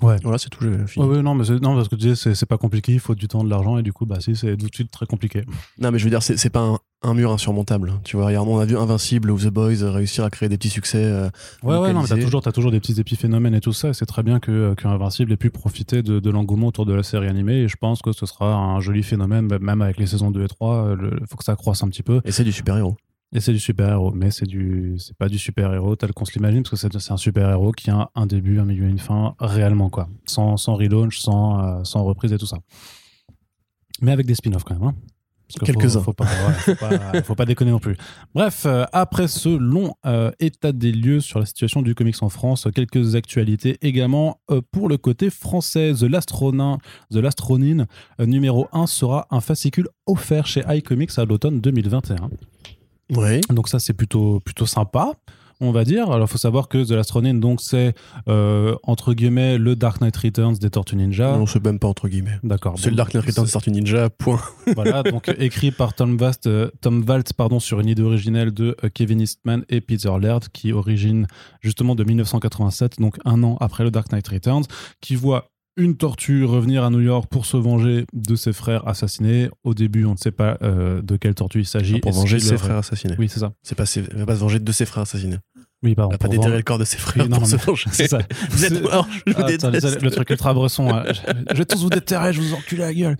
Ouais. Voilà, c'est tout, fini. Ouais, ouais, non, mais c'est- non, parce que tu disais, c'est- c'est pas compliqué, il faut du temps, de l'argent, et du coup, bah si, c'est tout de suite très compliqué. Non, mais je veux dire, c'est c'est pas un, un mur insurmontable. Tu vois, regarde, on a vu Invincible ou The Boys réussir à créer des petits succès. euh, Ouais, ouais, non, mais t'as toujours, t'as toujours des petits épiphénomènes et tout ça, et c'est très bien que, euh, que Invincible ait pu profiter de, de l'engouement autour de la série animée, et je pense que ce sera un joli phénomène, bah, même avec les saisons 2 et 3, il faut que ça croisse un petit peu. Et c'est du super-héros. Et c'est du super-héros, mais c'est du, c'est pas du super-héros tel qu'on se l'imagine, parce que c'est, un super-héros qui a un début, un milieu et une fin, réellement, quoi. Sans, sans relaunch, sans, euh, sans reprise et tout ça. Mais avec des spin-offs quand même, hein. Que Quelques-uns. Faut, faut, ouais, faut, pas, faut pas déconner non plus. Bref, euh, après ce long euh, état des lieux sur la situation du comics en France, quelques actualités également euh, pour le côté français. The Last Ronin, The Last Ronin numéro 1 sera un fascicule offert chez iComics à l'automne 2021. Donc ça, c'est plutôt, plutôt sympa, on va dire. Alors, il faut savoir que The Last Ronin, donc, c'est, euh, entre guillemets, le Dark Knight Returns des Tortues Ninja. Non, c'est même pas entre guillemets. D'accord. C'est le Dark Knight Returns c'est- Tortue Ninja, point. Voilà, donc écrit par Tom, Vast, euh, Tom Waltz pardon, sur une idée originelle de euh, Kevin Eastman et Peter Laird, qui origine justement de 1987, donc un an après le Dark Knight Returns, qui voit une tortue revenir à New York pour se venger de ses frères assassinés. Au début, on ne sait pas euh, de quelle tortue il s'agit. Pour Est-ce venger qu'il ses leur- frères assassinés. Oui, c'est ça. C'est pas, va pas se venger de ses frères assassinés. Oui, pardon. Pas pour déterrer le corps de ses frères Oui, non, pour non, se mais- venger. C'est ça. Vous êtes morts, je vous Ah, attends, le truc ultra bresson. hein. Je, je vais tous vous déterrer, je vous encule la gueule.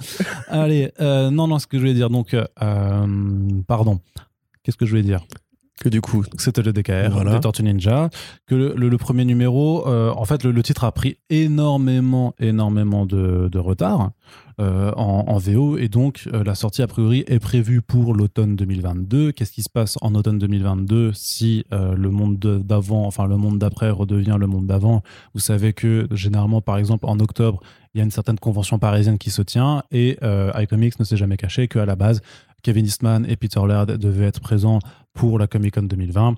Allez, euh, non, non, ce que je voulais dire, donc, euh, pardon. Qu'est-ce que je voulais dire? Que du coup, C'était le DKR, Voilà. des Tortues Ninja. Que le, le- le premier numéro, euh, en fait, le, le titre a pris énormément, énormément de, de retard euh, en, en VO. Et donc, euh, la sortie, a priori, est prévue pour l'automne 2022. Qu'est-ce qui se passe en automne 2022 si le monde de- d'avant, enfin, le monde d'après redevient le monde d'avant? Vous savez que, généralement, par exemple, en octobre, il y a une certaine convention parisienne qui se tient et iComics ne s'est jamais caché qu'à la base, Kevin Eastman et Peter Laird devaient être présents pour la Comic Con 2020.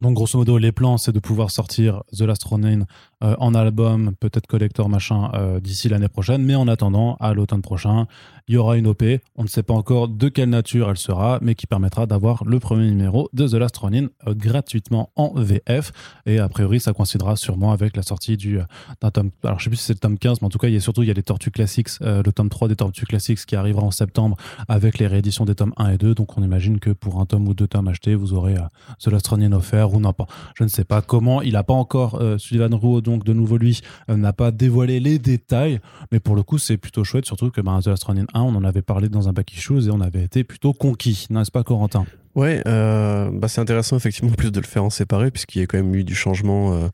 Donc, grosso modo, les plans, c'est de pouvoir sortir The Last Ronin euh, en album, peut-être collector, machin, euh, d'ici l'année prochaine. Mais en attendant, à l'automne prochain, il y aura une OP. On ne sait pas encore de quelle nature elle sera, mais qui permettra d'avoir le premier numéro de The Last Ronin euh, gratuitement en VF. Et a priori, ça coïncidera sûrement avec la sortie du, d'un tome. Alors, je sais plus si c'est le tome 15, mais en tout cas, il y a surtout il y a les Tortues Classics, le tome 3 des Tortues Classics qui arrivera en septembre avec les rééditions des tomes 1 et 2. Donc, on imagine que pour un tome ou deux tomes achetés, vous aurez The Last Ronin offert ou non pas. Je ne sais pas comment. Il n'a pas encore, Sullivan Rouault, donc de nouveau lui, euh, n'a pas dévoilé les détails. Mais pour le coup, c'est plutôt chouette, surtout que ben, The Last Ronin 1, on en avait parlé dans un back issues et on avait été plutôt conquis, n'est-ce pas, Corentin? Ouais, euh, bah c'est intéressant effectivement plus de le faire en séparé puisqu'il y a quand même eu du changement,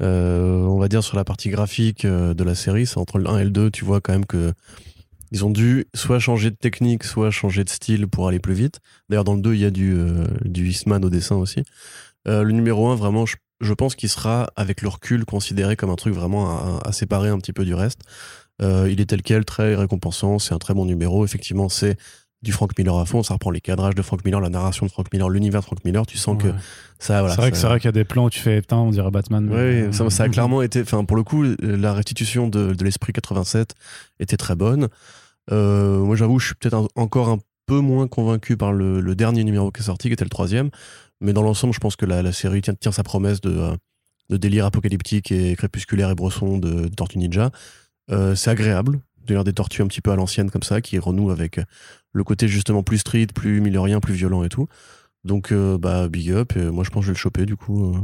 euh, on va dire sur la partie graphique de la série, c'est entre le 1 et le 2, tu vois quand même que ils ont dû soit changer de technique, soit changer de style pour aller plus vite. D'ailleurs dans le 2 il y a du, du Eastman au dessin aussi. Le numéro 1 vraiment je, je pense qu'il sera avec le recul considéré comme un truc vraiment à, à séparer un petit peu du reste. Euh, il est tel quel, très récompensant, c'est un très bon numéro. Effectivement, c'est du Frank Miller à fond. Ça reprend les cadrages de Frank Miller, la narration de Frank Miller, l'univers de Frank Miller. Tu sens que ça, voilà. c'est vrai que ça- c'est vrai qu'il y a des plans où tu fais putain, on dirait Batman. Ouais, ça, ça a clairement été. Enfin, pour le coup, la restitution de, de l'esprit 87 était très bonne. Euh, moi, j'avoue, je suis peut-être encore un peu moins convaincu par le, le dernier numéro qui est sorti, qui était le troisième. Mais dans l'ensemble, je pense que la, série tient, sa promesse de, euh, de délire apocalyptique et crépusculaire et brosson de, Tortue Ninja. Euh, c'est agréable. D'ailleurs, des tortues un petit peu à l'ancienne comme ça, qui renouent avec le côté justement plus street, plus millerien, plus violent et tout. Donc, euh, bah, big up. Et moi, je pense que je vais le choper du coup euh,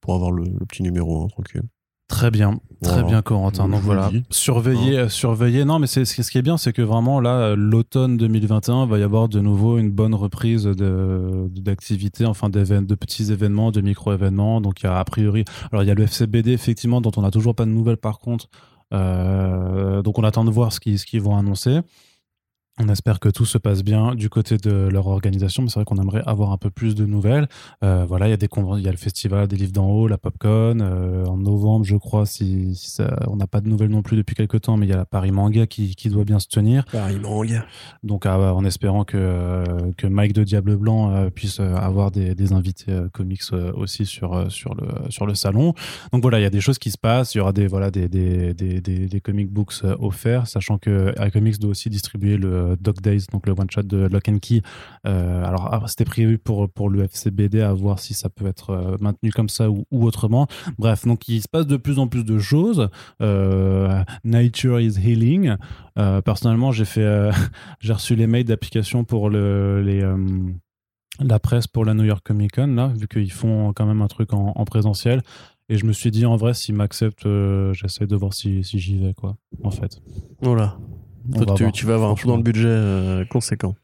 pour avoir le, petit numéro 1 tranquille. Très bien, très Voilà. bien Corentin. Donc voilà, dis. surveillez, euh, surveillez. Non, mais c'est ce qui est bien, c'est que vraiment là, euh, l'automne 2021 va y avoir de nouveau une bonne reprise de d'activités, enfin de petits événements, de micro événements. Donc il y a a priori, alors il y a le FCBD effectivement dont on n'a toujours pas de nouvelles par contre. Euh, donc on attend de voir ce qu'ils ce qu'ils vont annoncer. On espère que tout se passe bien du côté de leur organisation, mais c'est vrai qu'on aimerait avoir un peu plus de nouvelles. Euh, voilà, il y a des il y a le festival des livres d'en haut, la Popcon. euh, en novembre, je crois, si, si ça- on n'a pas de nouvelles non plus depuis quelques temps, mais il y a la Paris Manga qui, qui doit bien se tenir. Paris manga. Donc, ah, en espérant que, euh, que Mike de Diable Blanc euh, puisse avoir des, des invités comics aussi sur, sur, le, sur le salon. Donc voilà, il y a des choses qui se passent. Il y aura des, voilà, des, des, des, des, des comic books offerts, sachant que iComics doit aussi distribuer le, euh, Dog Days, donc le one shot de Lock and Key. Euh, alors ah, c'était prévu pour pour le FCBD à voir si ça peut être euh, maintenu comme ça ou, autrement. Bref, donc il se passe de plus en plus de choses. Nature is healing. Personnellement, j'ai fait j'ai reçu les mails d'application pour le les la presse pour la New York Comic Con là, vu qu'ils font quand même un truc en, en présentiel. Et je me suis dit en vrai, s'ils m'acceptent, j'essaie de voir si, si j'y vais quoi. En fait. Voilà. Toi, tu, vas avoir un trou dans le budget euh, conséquent.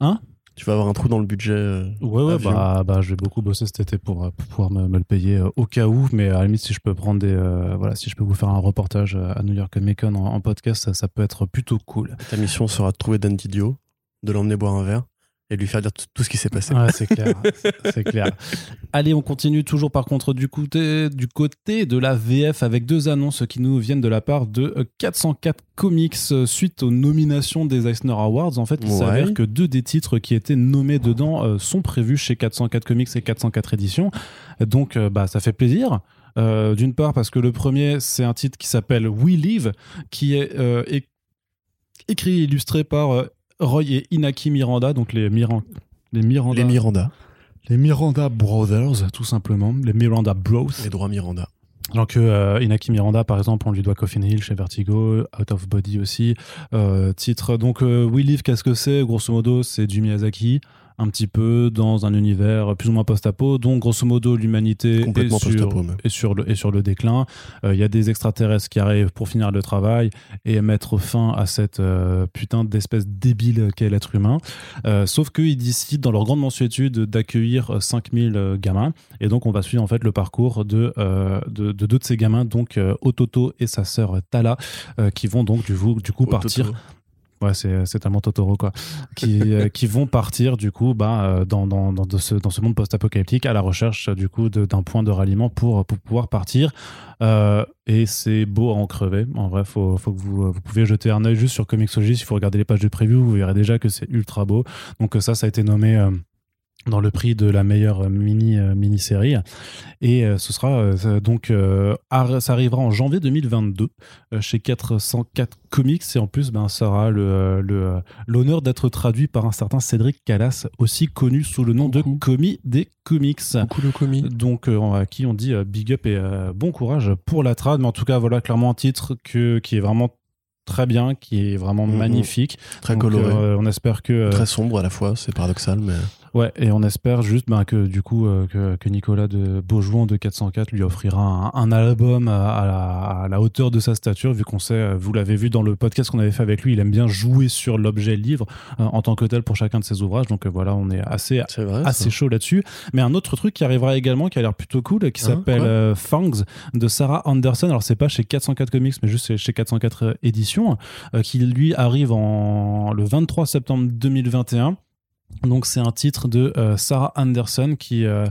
Hein? Tu vas avoir un trou dans le budget. euh, Ouais, ouais, bah, bah, je vais beaucoup bosser cet été pour, euh, pour pouvoir me, me le payer euh, au cas où. Mais à la limite, si je peux prendre des. voilà, si je peux vous faire un reportage à New York Comic Con en, en podcast, ça, ça peut être plutôt cool. Ta mission sera de trouver Dan Didio, de l'emmener boire un verre et lui faire dire tout ce qui s'est passé. Ouais, c'est clair. c'est clair. Allez, on continue toujours par contre du côté, du côté de la VF avec deux annonces qui nous viennent de la part de euh, 404 Comics euh, suite aux nominations des Eisner Awards. En fait, il Ouais. s'avère que deux des titres qui étaient nommés dedans euh, sont prévus chez 404 Comics et 404 Éditions. Donc, euh, bah, ça fait plaisir. Euh, D'une part, parce que le premier, c'est un titre qui s'appelle We Live, qui est euh, écrit et illustré par euh, Roy et Inaki Miranda, donc les, Miran les Miranda. Les Miranda. Les Miranda Brothers, tout simplement. Les Miranda Bros. Les droits Miranda. Alors que euh, Inaki Miranda, par exemple, on lui doit Coffin Hill chez Vertigo, Out of Body aussi. Euh, titre, donc euh, We Live, qu'est-ce que c'est? Grosso modo, c'est du Miyazaki, un petit peu dans un univers plus ou moins post-apo. Donc, grosso modo, l'humanité est sur, est, le, est sur le déclin. Euh, Il y a des extraterrestres qui arrivent pour finir le travail et mettre fin à cette euh, putain d'espèce débile qu'est l'être humain. Euh, sauf qu'ils décident, dans leur grande mensuétude, d'accueillir euh, 5000 euh, gamins. Et donc, on va suivre en fait le parcours de, de, de deux de ces gamins, donc Ototo et sa sœur Tala, qui vont donc du coup partir. Ouais, c'est c'est tellement Totoro, quoi. qui, euh, qui vont partir, du coup, bah, euh, dans, dans, dans, de ce, dans ce monde post-apocalyptique à la recherche, du coup, d'un point de ralliement pour, pour pouvoir partir. Euh, et c'est beau à en crever. En vrai, faut, faut que vous, vous pouvez jeter un œil juste sur Comixology. Si vous regardez les pages de preview, vous verrez déjà que c'est ultra beau. Donc, euh, ça, ça a été nommé. euh, dans le prix de la meilleure euh, mini euh, mini-série et euh, ce sera euh, donc ça arrivera en janvier 2022 euh, chez 404 Comics et en plus ben ça aura le l'honneur d'être traduit par un certain Cédric Callas aussi connu sous le nom Coucou. de Comi des Comics Coucou le commis. donc à qui on dit big up et bon courage pour la trad mais en tout cas voilà clairement un titre que, qui est vraiment très bien qui est vraiment Mhm. magnifique Très Donc, coloré. euh, on espère que euh, Très sombre à la fois, c'est paradoxal, mais Ouais, et on espère juste ben, que du coup euh, que, que Nicolas de Beaujouan de 404 lui offrira un, un album à, à la, à la hauteur de sa stature, vu qu'on sait, euh, vous l'avez vu dans le podcast qu'on avait fait avec lui, il aime bien jouer sur l'objet livre euh, en tant que tel pour chacun de ses ouvrages. Donc euh, voilà, on est assez vrai. assez ça. chaud là-dessus. Mais un autre truc qui arrivera également, qui a l'air plutôt cool, qui Hein, s'appelle Fangs de Sarah Anderson. Alors c'est pas chez 404 Comics, mais juste chez 404 Éditions, qui lui arrive en le 23 septembre 2021. Donc c'est un titre de euh, Sarah Anderson qui euh,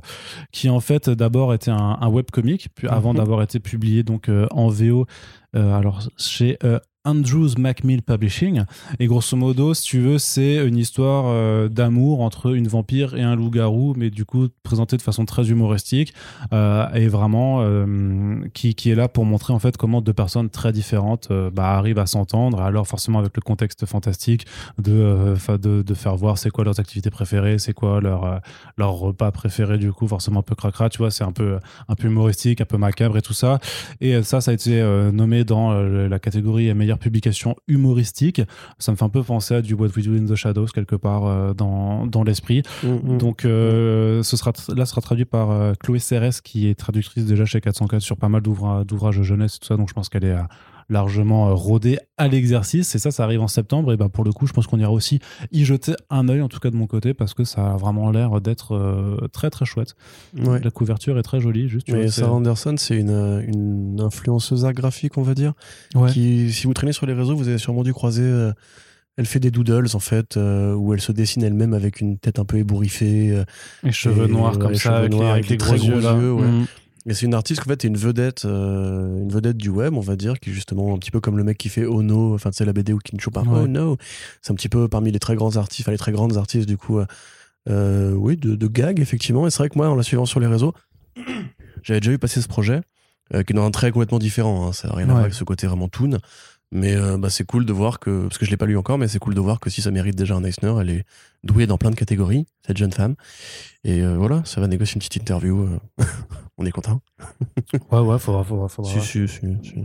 qui en fait d'abord était un, un webcomic puis avant Mhm. d'avoir été publié donc euh, en VO alors chez Andrews Macmill Publishing et grosso modo si tu veux c'est une histoire euh, d'amour entre une vampire et un loup-garou mais du coup présentée de façon très humoristique euh, et vraiment euh, qui, qui est là pour montrer en fait comment deux personnes très différentes bah, arrivent à s'entendre alors forcément avec le contexte fantastique de, de, de faire voir c'est quoi leurs activités préférées, c'est quoi leur, leur repas préféré, du coup, forcément un peu cracra, tu vois, c'est un peu, un peu humoristique, un peu macabre et tout ça. Et ça, ça a été nommé dans la catégorie meilleure publication humoristique. Ça me fait un peu penser à du What We Do in the Shadows, quelque part euh, dans, dans l'esprit. Mm, mm. Donc euh, ce sera là sera traduit par euh, Chloé Cérès qui est traductrice déjà chez 404 sur pas mal d'ouvra- d'ouvrages jeunesse et tout ça donc je pense qu'elle est euh, largement euh, rodée à l'exercice et ça ça arrive en septembre et ben pour le coup je pense qu'on ira aussi y jeter un œil en tout cas de mon côté parce que ça a vraiment l'air d'être euh, très très chouette. Ouais. La couverture est très jolie juste Mais vois, Sarah Anderson, c'est une, euh, une influenceuse graphique, on va dire. Ouais. Qui, si vous traînez sur les réseaux, vous avez sûrement dû croiser. euh, elle fait des doodles, en fait, euh, où elle se dessine elle-même avec une tête un peu ébouriffée. les cheveux et, noirs comme les ça avec, les, noirs avec les des gros très yeux, gros là. yeux, ouais. Mm. Et c'est une artiste qui en fait est une vedette, euh, une vedette du web, on va dire, qui est justement un petit peu comme le mec qui fait Oh no, enfin tu sais la BD ou Kincho par Ouais. Oh no. C'est un petit peu parmi les très grands artistes, enfin les très grandes artistes du coup, euh, euh, oui, de, de gag effectivement. Et c'est vrai que moi, en la suivant sur les réseaux, j'avais déjà vu passer ce projet, euh, qui est dans un trait complètement différent. hein, ça n'a rien à voir avec ce côté vraiment toon. Mais euh, bah, c'est cool de voir que, parce que je l'ai pas lu encore, mais c'est cool de voir que si ça mérite déjà un Eisner, elle est douée dans plein de catégories, cette jeune femme. Et euh, voilà, ça va négocier une petite interview. euh. On est content. Ouais, ouais, faudra, faudra, faudra. Si, si, si. si.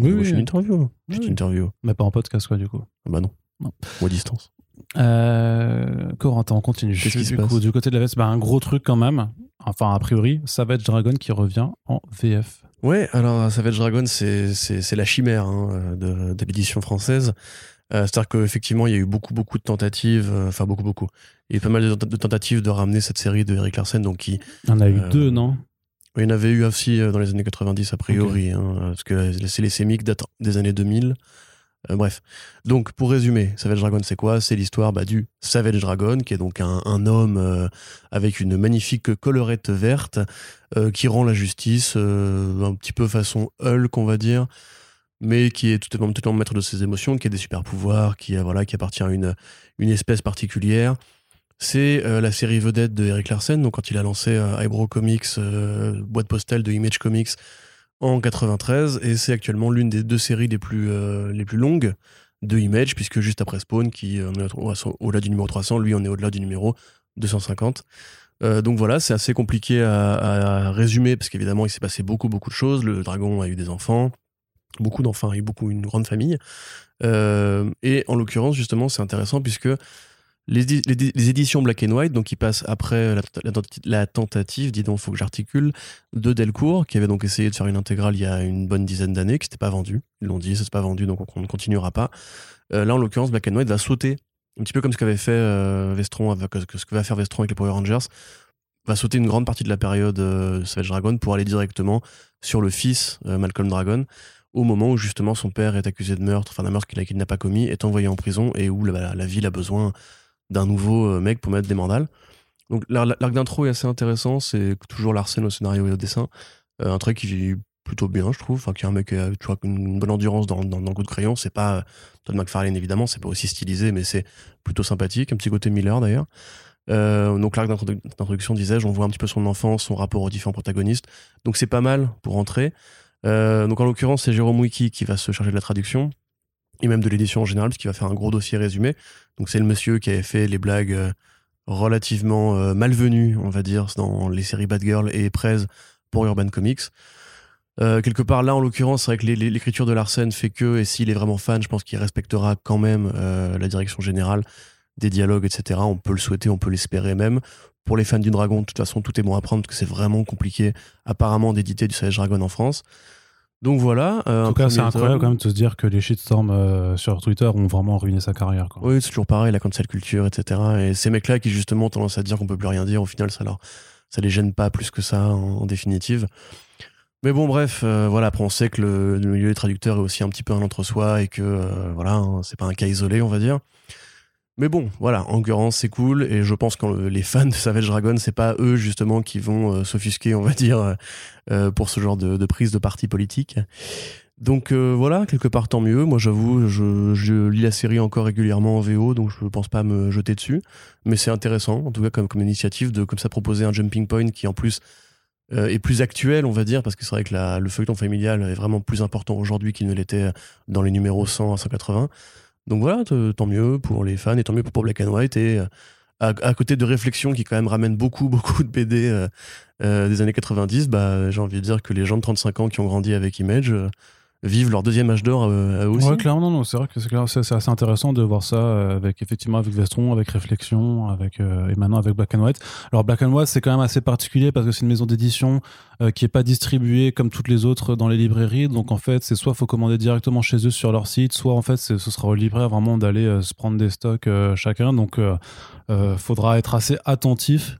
Oui, oui, une interview. Petite Oui. interview. mais pas en podcast, quoi, du coup. Ah bah non. Non. Ou à distance. Euh, Corentin, on continue. Qu'est-ce qui se du, passe? coup, du côté de la veste, bah, un gros truc quand même. Enfin, a priori, Savage Dragon qui revient en VF. Ouais, alors Savage Dragon, c'est la chimère hein, de, de l'édition française. Euh, C'est-à-dire qu'effectivement, il y a eu beaucoup, beaucoup de tentatives, euh, enfin beaucoup, beaucoup. Il y a eu pas mal de, tent- de tentatives de ramener cette série de Eric Larsen, donc qui, Il y en a eu Euh, deux, non? Il y en avait eu aussi euh, dans les années 90 a priori, hein, parce que c'est les sémiques datent des années 2000. Euh, bref. Donc, pour résumer, Savage Dragon, c'est quoi? C'est l'histoire bah, du Savage Dragon, qui est donc un, homme euh, avec une magnifique collerette verte euh, qui rend la justice un petit peu façon Hulk, on va dire, mais qui est totalement, totalement maître de ses émotions, qui a des super pouvoirs, qui, voilà, qui appartient à une, une espèce particulière. C'est la série vedette de Eric Larsen, donc quand il a lancé Eyebrow Comics, boîte postale de Image Comics en 93, et c'est actuellement l'une des deux séries les plus, euh, les plus longues de Image, puisque juste après Spawn, qui euh, est au- au-delà du numéro 300, lui on est au-delà du numéro 250. Euh, donc voilà, c'est assez compliqué à, résumer, parce qu'évidemment il s'est passé beaucoup beaucoup de choses, le dragon a eu des enfants, beaucoup d'enfants, a eu beaucoup, une grande famille, et en l'occurrence justement c'est intéressant puisque les, éditions Black and White, donc qui passent après la, la la tentative, dis donc, faut que j'articule, de Delcourt, qui avait donc essayé de faire une intégrale il y a une bonne dizaine d'années, qui s'était pas vendu. Ils l'ont dit, ça s'est pas vendu, donc on ne continuera pas. Euh, là, en l'occurrence, Black and White va sauter, un petit peu comme ce qu'avait fait euh, Vestron, avec, ce que va faire Vestron avec les Power Rangers, va sauter une grande partie de la période euh, Savage Dragon pour aller directement sur le fils, euh, Malcolm Dragon, au moment où justement son père est accusé de meurtre, enfin d'un meurtre qu'il n'a pas commis, est envoyé en prison et où la ville a besoin d'un nouveau euh, mec pour mettre des mandales. Donc l'ar- l'arc d'intro est assez intéressant, c'est toujours Larsen au scénario et au dessin. Euh, un trait qui vit plutôt bien, je trouve, enfin qui est un mec qui a une bonne endurance dans, dans, le coup de crayon. C'est pas Todd McFarlane évidemment, c'est pas aussi stylisé, mais c'est plutôt sympathique. Un petit côté Miller d'ailleurs. Euh, donc l'arc d'introdu- d'introduction, disais-je, on voit un petit peu son enfance, son rapport aux différents protagonistes. Donc c'est pas mal pour entrer. Donc en l'occurrence, c'est Jérôme Wiki qui va se charger de la traduction et même de l'édition en général, parce qu'il va faire un gros dossier résumé. Donc c'est le monsieur qui avait fait les blagues euh, relativement euh, malvenues, on va dire, dans les séries Bad Girl et Prez pour Urban Comics. Euh, quelque part là, en l'occurrence, c'est vrai que l'écriture de Larsen fait que, et s'il est vraiment fan, je pense qu'il respectera quand même la direction générale des dialogues, etc. On peut le souhaiter, on peut l'espérer même. Pour les fans du Dragon, de toute façon, tout est bon à prendre parce que c'est vraiment compliqué, apparemment, d'éditer du Savage Dragon en France. Donc voilà. euh, En tout cas, c'est incroyable quand même de se dire que les shitstorms euh, sur Twitter ont vraiment ruiné sa carrière. Quoi. Oui, c'est toujours pareil, la cancel culture, etc. Et ces mecs-là qui justement ont tendance à dire qu'on peut plus rien dire, au final, ça leur, ça les gêne pas plus que ça en, en définitive. Mais bon, bref, euh, voilà. Après, on sait que le, le milieu des traducteurs est aussi un petit peu un entre-soi et que voilà, hein, c'est pas un cas isolé, on va dire. Mais bon, voilà, l'occurrence, c'est cool. Et je pense que le- les fans de Savage Dragon, c'est pas eux justement qui vont euh, s'offusquer, on va dire, euh, euh, pour ce genre de, prise de parti politique. Donc voilà, quelque part tant mieux. Moi j'avoue, je, lis la série encore régulièrement en VO, donc je ne pense pas me jeter dessus. Mais c'est intéressant, en tout cas comme, comme initiative, de comme ça proposer un jumping point qui en plus est plus actuel, on va dire, parce que c'est vrai que le feuilleton familial est vraiment plus important aujourd'hui qu'il ne l'était dans les numéros 100 à 180. Donc voilà, tant mieux pour les fans et tant mieux pour Black and White. Et euh, à, côté de réflexions qui quand même ramènent beaucoup, beaucoup de BD euh, euh, des années 90, bah, j'ai envie de dire que les gens de 35 ans qui ont grandi avec Image vivent leur deuxième âge d'or euh, aussi. Ouais, clairement, non, c'est vrai que c'est assez intéressant de voir ça euh, avec effectivement avec Vestron, avec Réflexion, avec euh, et maintenant avec Black and White. Alors Black and White, c'est quand même assez particulier parce que c'est une maison d'édition euh, qui est pas distribuée comme toutes les autres dans les librairies. Donc en fait, c'est soit faut commander directement chez eux sur leur site, soit en fait ce sera au libraire vraiment d'aller euh, se prendre des stocks euh, chacun. Donc faudra être assez attentif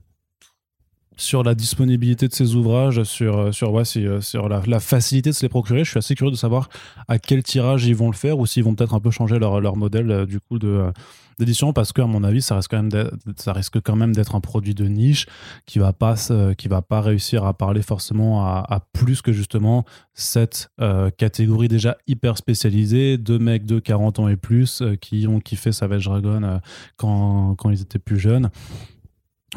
sur la disponibilité de ces ouvrages, sur, euh, sur, euh, sur la, facilité de se les procurer. Je suis assez curieux de savoir à quel tirage ils vont le faire ou s'ils vont peut-être un peu changer leur, leur modèle euh, du coup d'édition parce que à mon avis ça reste quand même ça risque quand même d'être un produit de niche qui va pas qui va pas réussir à parler forcément à, plus que justement cette catégorie déjà hyper spécialisée de mecs de 40 ans et plus qui ont kiffé Savage Dragon quand, quand ils étaient plus jeunes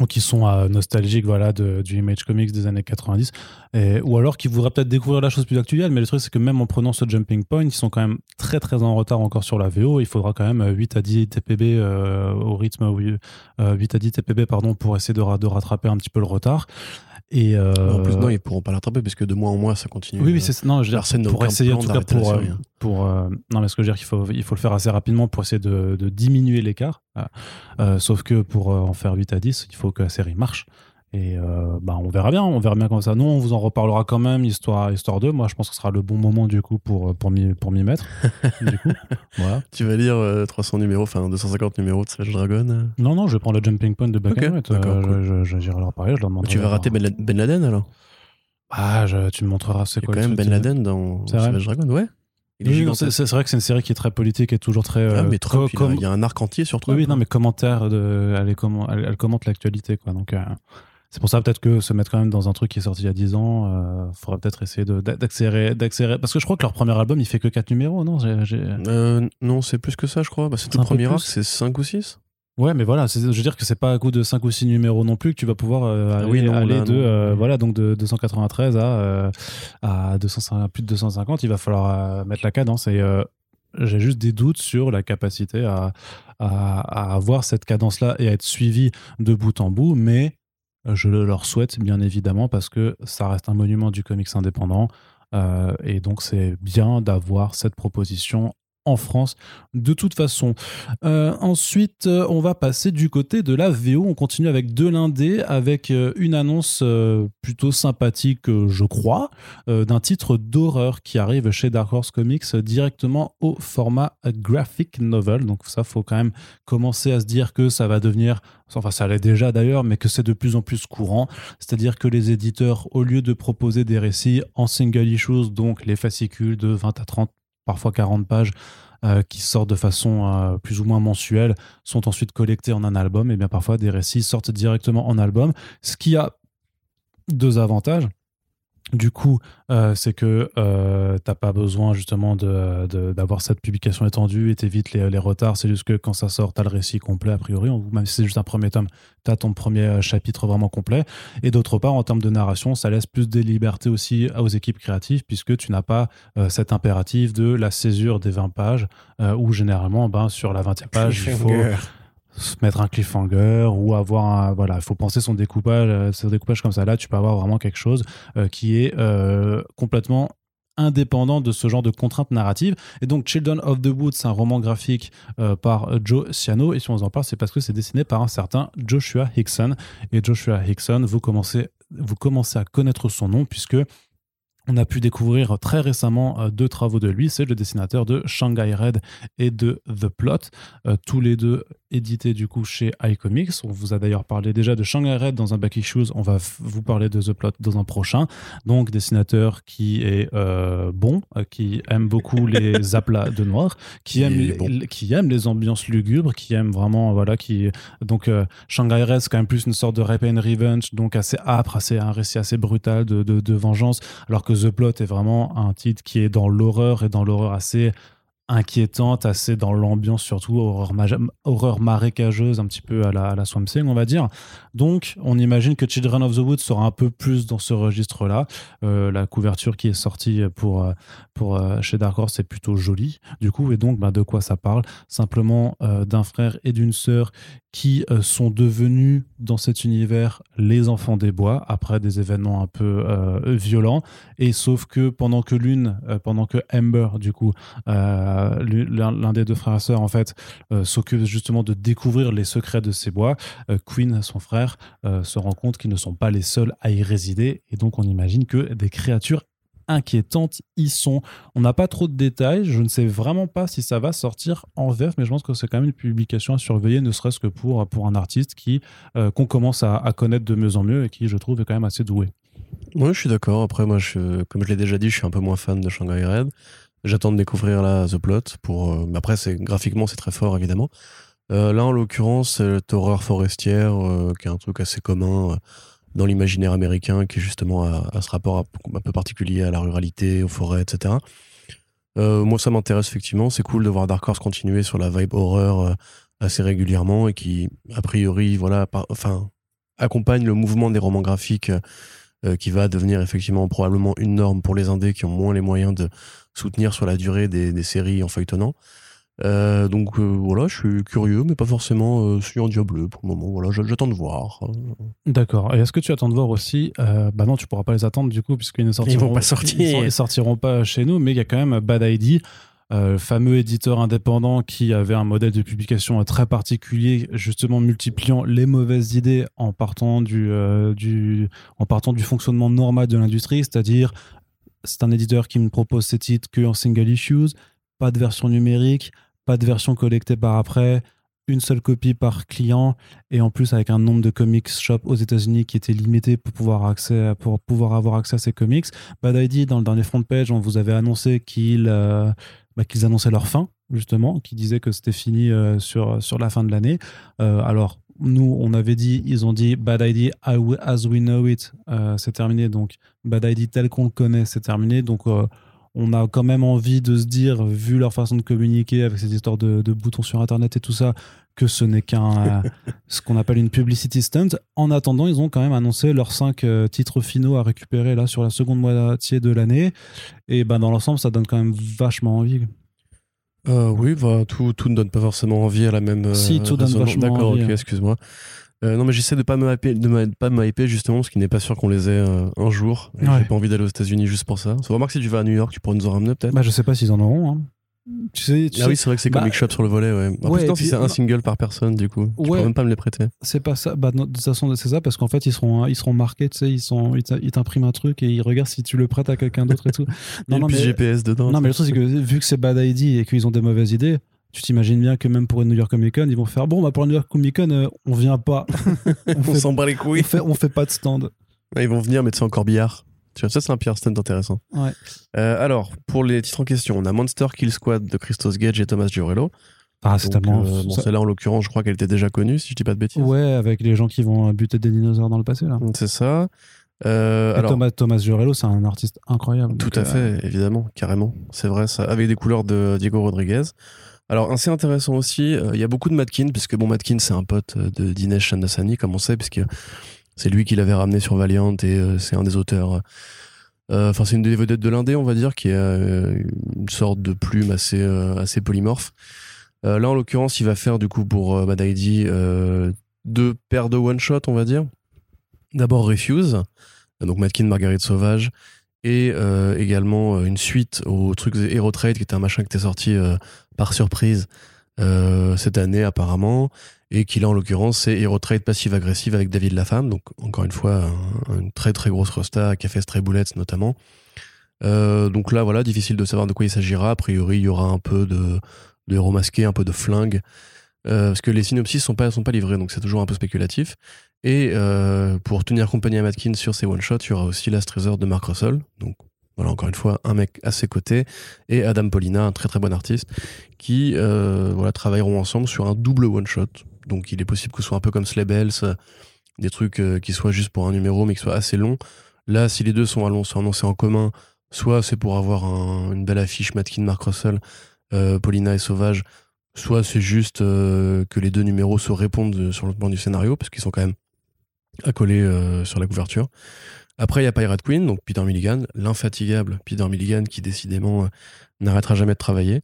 ou qui sont euh, nostalgiques voilà du Image Comics des années 90 et, ou alors qui voudraient peut-être découvrir la chose plus actuelle mais le truc c'est que même en prenant ce jumping point ils sont quand même très très en retard encore sur la VO il faudra quand même 8 à 10 TPB euh, au rythme oui, euh, 8 à 10 TPB pardon pour essayer de rattraper un petit peu le retard et euh... En plus, non, ils pourront pas l'attraper parce que de mois en mois, ça continue. Oui, oui, c'est non, je veux dire, pour essayer en tout cas pour, euh, pour euh, non, mais ce que je veux dire, il faut, il faut le faire assez rapidement pour essayer de, de diminuer l'écart. Euh, sauf que pour en faire 8 à 10, il faut que la série marche. Et euh, bah, on verra bien, on verra bien comme ça. Nous, on vous en reparlera quand même, histoire, histoire 2. Moi, je pense que ce sera le bon moment du coup pour, pour m'y pour mettre. du coup, voilà. Tu vas lire 300 numéros, enfin 250 numéros de Savage Dragon Non, non, je vais prendre le jumping point de Black okay, euh, J'irai leur parler, je leur demanderai. Tu vas rater Ben, ben Laden alors? Ah, je, tu me montreras c'est quoi. Il y a quand même Ben Laden dans Savage Dragon, ouais. Oui, c'est vrai que c'est une série qui est très politique et toujours très. Ah, mais il, y a un arc entier sur toi. Oui, non, mais commentaire, de, elle, est elle commente l'actualité, quoi. Donc, euh, c'est pour ça peut-être que se mettre quand même dans un truc qui est sorti il y a 10 ans, il euh, faudra peut-être essayer d'accélérer, d'accélérer. Parce que je crois que leur premier album, il fait que 4 numéros, non? Euh, Non, c'est plus que ça, je crois. Bah, c'est tout le premier arc, c'est 5 ou 6 Ouais, mais voilà, je veux dire que c'est pas à coup de 5 ou 6 numéros non plus que tu vas pouvoir euh, ah aller, aller de, euh, voilà, donc de 293 à, euh, à 200, plus de 250. Il va falloir mettre la cadence et j'ai juste des doutes sur la capacité à, à, à avoir cette cadence-là et à être suivi de bout en bout, mais je le leur souhaite bien évidemment parce que ça reste un monument du comics indépendant. Euh, et donc c'est bien d'avoir cette proposition en France de toute façon. Euh, ensuite, euh, on va passer du côté de la VO. On continue avec deux lindés, avec euh, une annonce plutôt sympathique, je crois, d'un titre d'horreur qui arrive chez Dark Horse Comics directement au format graphic novel. Donc ça, faut quand même commencer à se dire que ça va devenir, enfin ça l'est déjà d'ailleurs, mais que c'est de plus en plus courant. C'est-à-dire que les éditeurs, au lieu de proposer des récits en single issues, donc les fascicules de 20 à 30 parfois 40 pages, euh, qui sortent de façon euh, plus ou moins mensuelle, sont ensuite collectés en un album, et bien parfois des récits sortent directement en album, ce qui a deux avantages. Du coup, euh, c'est que euh, t'as pas besoin justement d'avoir de, cette publication étendue et t'évites les, les, retards. C'est juste que quand ça sort, t'as le récit complet a priori, ou même si c'est juste un premier tome, t'as ton premier euh, chapitre vraiment complet. Et d'autre part, en termes de narration, ça laisse plus de liberté aussi aux équipes créatives puisque tu n'as pas euh, cet impératif de la césure des 20 pages où généralement, ben, sur la 20e page, il faut mettre un cliffhanger ou avoir un, voilà il faut penser son découpage euh, son découpage comme ça là tu peux avoir vraiment quelque chose euh, qui est euh, complètement indépendant de ce genre de contraintes narratives. Et donc, Children of the Woods, c'est un roman graphique par Joe Ciano. Et si on en parle, c'est parce que c'est dessiné par un certain Joshua Hickson. Et Joshua Hickson, vous commencez, vous commencez à connaître son nom puisque on a pu découvrir très récemment euh, deux travaux de lui. C'est le dessinateur de Shanghai Red et de The Plot, euh, tous les deux édités du coup chez iComics. On vous a d'ailleurs parlé déjà de Shanghai Red dans un Back Issues. On va vous parler de The Plot dans un prochain. Donc, dessinateur qui est euh, bon, qui aime beaucoup les aplats de noir, qui aime, bon. qui aime les ambiances lugubres, qui aime vraiment, voilà, qui. Donc, Shanghai Red, c'est quand même plus une sorte de Rape and Revenge, donc assez âpre, assez, un récit assez brutal de, de, de vengeance, alors que The Plot est vraiment un titre qui est dans l'horreur et dans l'horreur assez inquiétante, assez dans l'ambiance surtout, horreur, marécageuse, un petit peu à la, Swamp Thing, on va dire. Donc, on imagine que Children of the Woods sera un peu plus dans ce registre-là. Euh, la couverture qui est sortie pour, pour euh, chez Dark Horse est plutôt jolie, du coup, et donc, bah, de quoi ça parle? Simplement euh, d'un frère et d'une sœur qui euh, sont devenus dans cet univers les enfants des bois après des événements un peu euh, violents et sauf que pendant que l'une euh, pendant que Amber du coup l'un des deux frères et sœurs en fait s'occupe justement de découvrir les secrets de ces bois Queen son frère se rend compte qu'ils ne sont pas les seuls à y résider et donc on imagine que des créatures inquiétantes y sont. On n'a pas trop de détails. Je ne sais vraiment pas si ça va sortir en VF, mais je pense que c'est quand même une publication à surveiller, ne serait-ce que pour, pour un artiste qui euh, qu'on commence à, connaître de mieux en mieux et qui, je trouve, est quand même assez doué. Moi, je suis d'accord. Après, moi, comme je l'ai déjà dit, je suis un peu moins fan de Shanghai Red. J'attends de découvrir là The Plot. Pour, euh, après, graphiquement, c'est très fort, évidemment. Euh, là, en l'occurrence, c'est horreur forestière, euh, qui est un truc assez commun dans l'imaginaire américain, qui justement a, ce rapport un peu particulier à la ruralité, aux forêts, etc. Euh, moi, ça m'intéresse effectivement. C'est cool de voir Dark Horse continuer sur la vibe horreur euh, assez régulièrement et qui, a priori, voilà, enfin, accompagne le mouvement des romans graphiques qui va devenir effectivement probablement une norme pour les indés qui ont moins les moyens de soutenir sur la durée des, des séries en feuilletonnant. Euh, donc euh, voilà, je suis curieux, mais pas forcément euh, sur un diable pour le moment. Voilà, j'attends de voir. D'accord. Et est-ce que tu attends de voir aussi Bah non, tu pourras pas les attendre du coup, puisqu'ils ne sortiront, ils vont pas sortir. Ils, sortiront pas chez nous, mais il y a quand même Bad ID. le fameux éditeur indépendant qui avait un modèle de publication très particulier, justement multipliant les mauvaises idées en partant du, du, en partant du fonctionnement normal de l'industrie, c'est-à-dire c'est un éditeur qui me propose ses titres que en single issues, pas de version numérique, pas de version collectée par après, une seule copie par client et en plus avec un nombre de comics shop aux États-Unis qui était limité pour pouvoir, accès, pour pouvoir avoir accès à ces comics. Bad ID, dans le dernier front page, on vous avait annoncé qu'ils euh, bah, qu'ils annonçaient leur fin, justement, qui disaient que c'était fini euh, sur, sur la fin de l'année. Euh, alors, nous, on avait dit, ils ont dit Bad ID as we know it, c'est terminé. Donc, Bad ID tel qu'on le connaît, c'est terminé. Donc, on a quand même envie de se dire, vu leur façon de communiquer avec ces histoires de, boutons sur Internet et tout ça, que ce n'est qu'un ce qu'on appelle une publicity stunt. En attendant, ils ont quand même annoncé leurs cinq euh, titres finaux à récupérer là sur la seconde moitié de l'année. Et ben dans l'ensemble, ça donne quand même vachement envie. Euh, oui, bah, tout, tout ne donne pas forcément envie à la même. si, tout donne vachement. D'accord, ok, hein. excuse-moi. Euh, non, mais j'essaie de pas me hyper, de pas me hyper justement, parce qu'il n'est pas sûr qu'on les ait euh, un jour. J'ai pas envie d'aller aux États-Unis juste pour ça. Ça remarque si tu vas à New York, tu pourrais nous en ramener peut-être. Bah, je sais pas s'ils en auront. Hein. Tu sais, tu ah oui, c'est vrai que c'est bah, Comic Shop sur le volet, ouais. En ouais, si c'est un single par personne, du coup, tu ouais, même pas me les prêter. C'est pas ça. Bah, de toute façon, c'est ça, parce qu'en fait, ils seront, ils seront marqués, tu sais, ils, sont, ils t'impriment un truc et ils regardent si tu le prêtes à quelqu'un d'autre et tout. non, non, mais, GPS dedans. Non, mais le truc, c'est que vu que c'est Bad ID et qu'ils ont des mauvaises idées, tu t'imagines bien que même pour une New York Comic Con, ils vont faire bon, bah pour une New York Comic Con, euh, on vient pas. on s'en bat les couilles. On fait, on fait pas de stand. ils vont venir, mais c'est encore billard. Tu vois, ça, c'est un pire stand intéressant. Ouais. Euh, alors, pour les titres en question, on a Monster Kill Squad de Christos Gage et Thomas Giorello. Ah, c'est tellement. Euh, bon, celle-là, en l'occurrence, je crois qu'elle était déjà connue, si je dis pas de bêtises. Ouais, avec les gens qui vont buter des dinosaures dans le passé, là. C'est ça. alors, Thomas, Thomas Giorello, c'est un artiste incroyable. Tout à fait, évidemment, carrément. C'est vrai, ça. Avec des couleurs de Diego Rodriguez. Alors, assez intéressant aussi, euh, il y a beaucoup de Matkin, puisque bon, Matkin, c'est un pote euh, de Dinesh Chandasani, comme on sait, puisque c'est lui qui l'avait ramené sur Valiant et euh, c'est un des auteurs. Enfin, c'est une des vedettes de l'indé, on va dire, qui a une sorte de plume assez, polymorphe. là, en l'occurrence, il va faire du coup pour Bad ID deux paires de one-shot, on va dire. D'abord Refuse, donc Matkin, Marguerite Sauvage, et également une suite au truc Hero Trade, qui était un machin qui était sorti par surprise euh, cette année apparemment, et qui là en l'occurrence c'est Hero Trade passive-agressive avec David Lafemme, donc encore une fois une très très grosse rosta fait Stray Bullets notamment. Euh, donc là voilà, difficile de savoir de quoi il s'agira, a priori il y aura un peu de, de héros masqués, un peu de flingue, euh, parce que les synopsis sont pas, sont pas livrés, donc c'est toujours un peu spéculatif. Et pour tenir compagnie à Matkin sur ces one-shots, il y aura aussi Last Treasure de Mark Russell, donc voilà, encore une fois, un mec à ses côtés, et Adam Polina, un très très bon artiste, qui euh, voilà, travailleront ensemble sur un double one-shot. Donc il est possible que ce soit un peu comme Slabels, des trucs euh, qui soient juste pour un numéro, mais qui soient assez longs. Là, si les deux sont, annoncés en commun, soit c'est pour avoir une belle affiche Matkin, Mark Russell, euh, Paulina et Sauvage, soit c'est juste que les deux numéros se répondent sur le plan du scénario, parce qu'ils sont quand même accolés sur la couverture. Après, il y a Pirate Queen, donc Peter Milligan, l'infatigable Peter Milligan qui décidément euh, n'arrêtera jamais de travailler.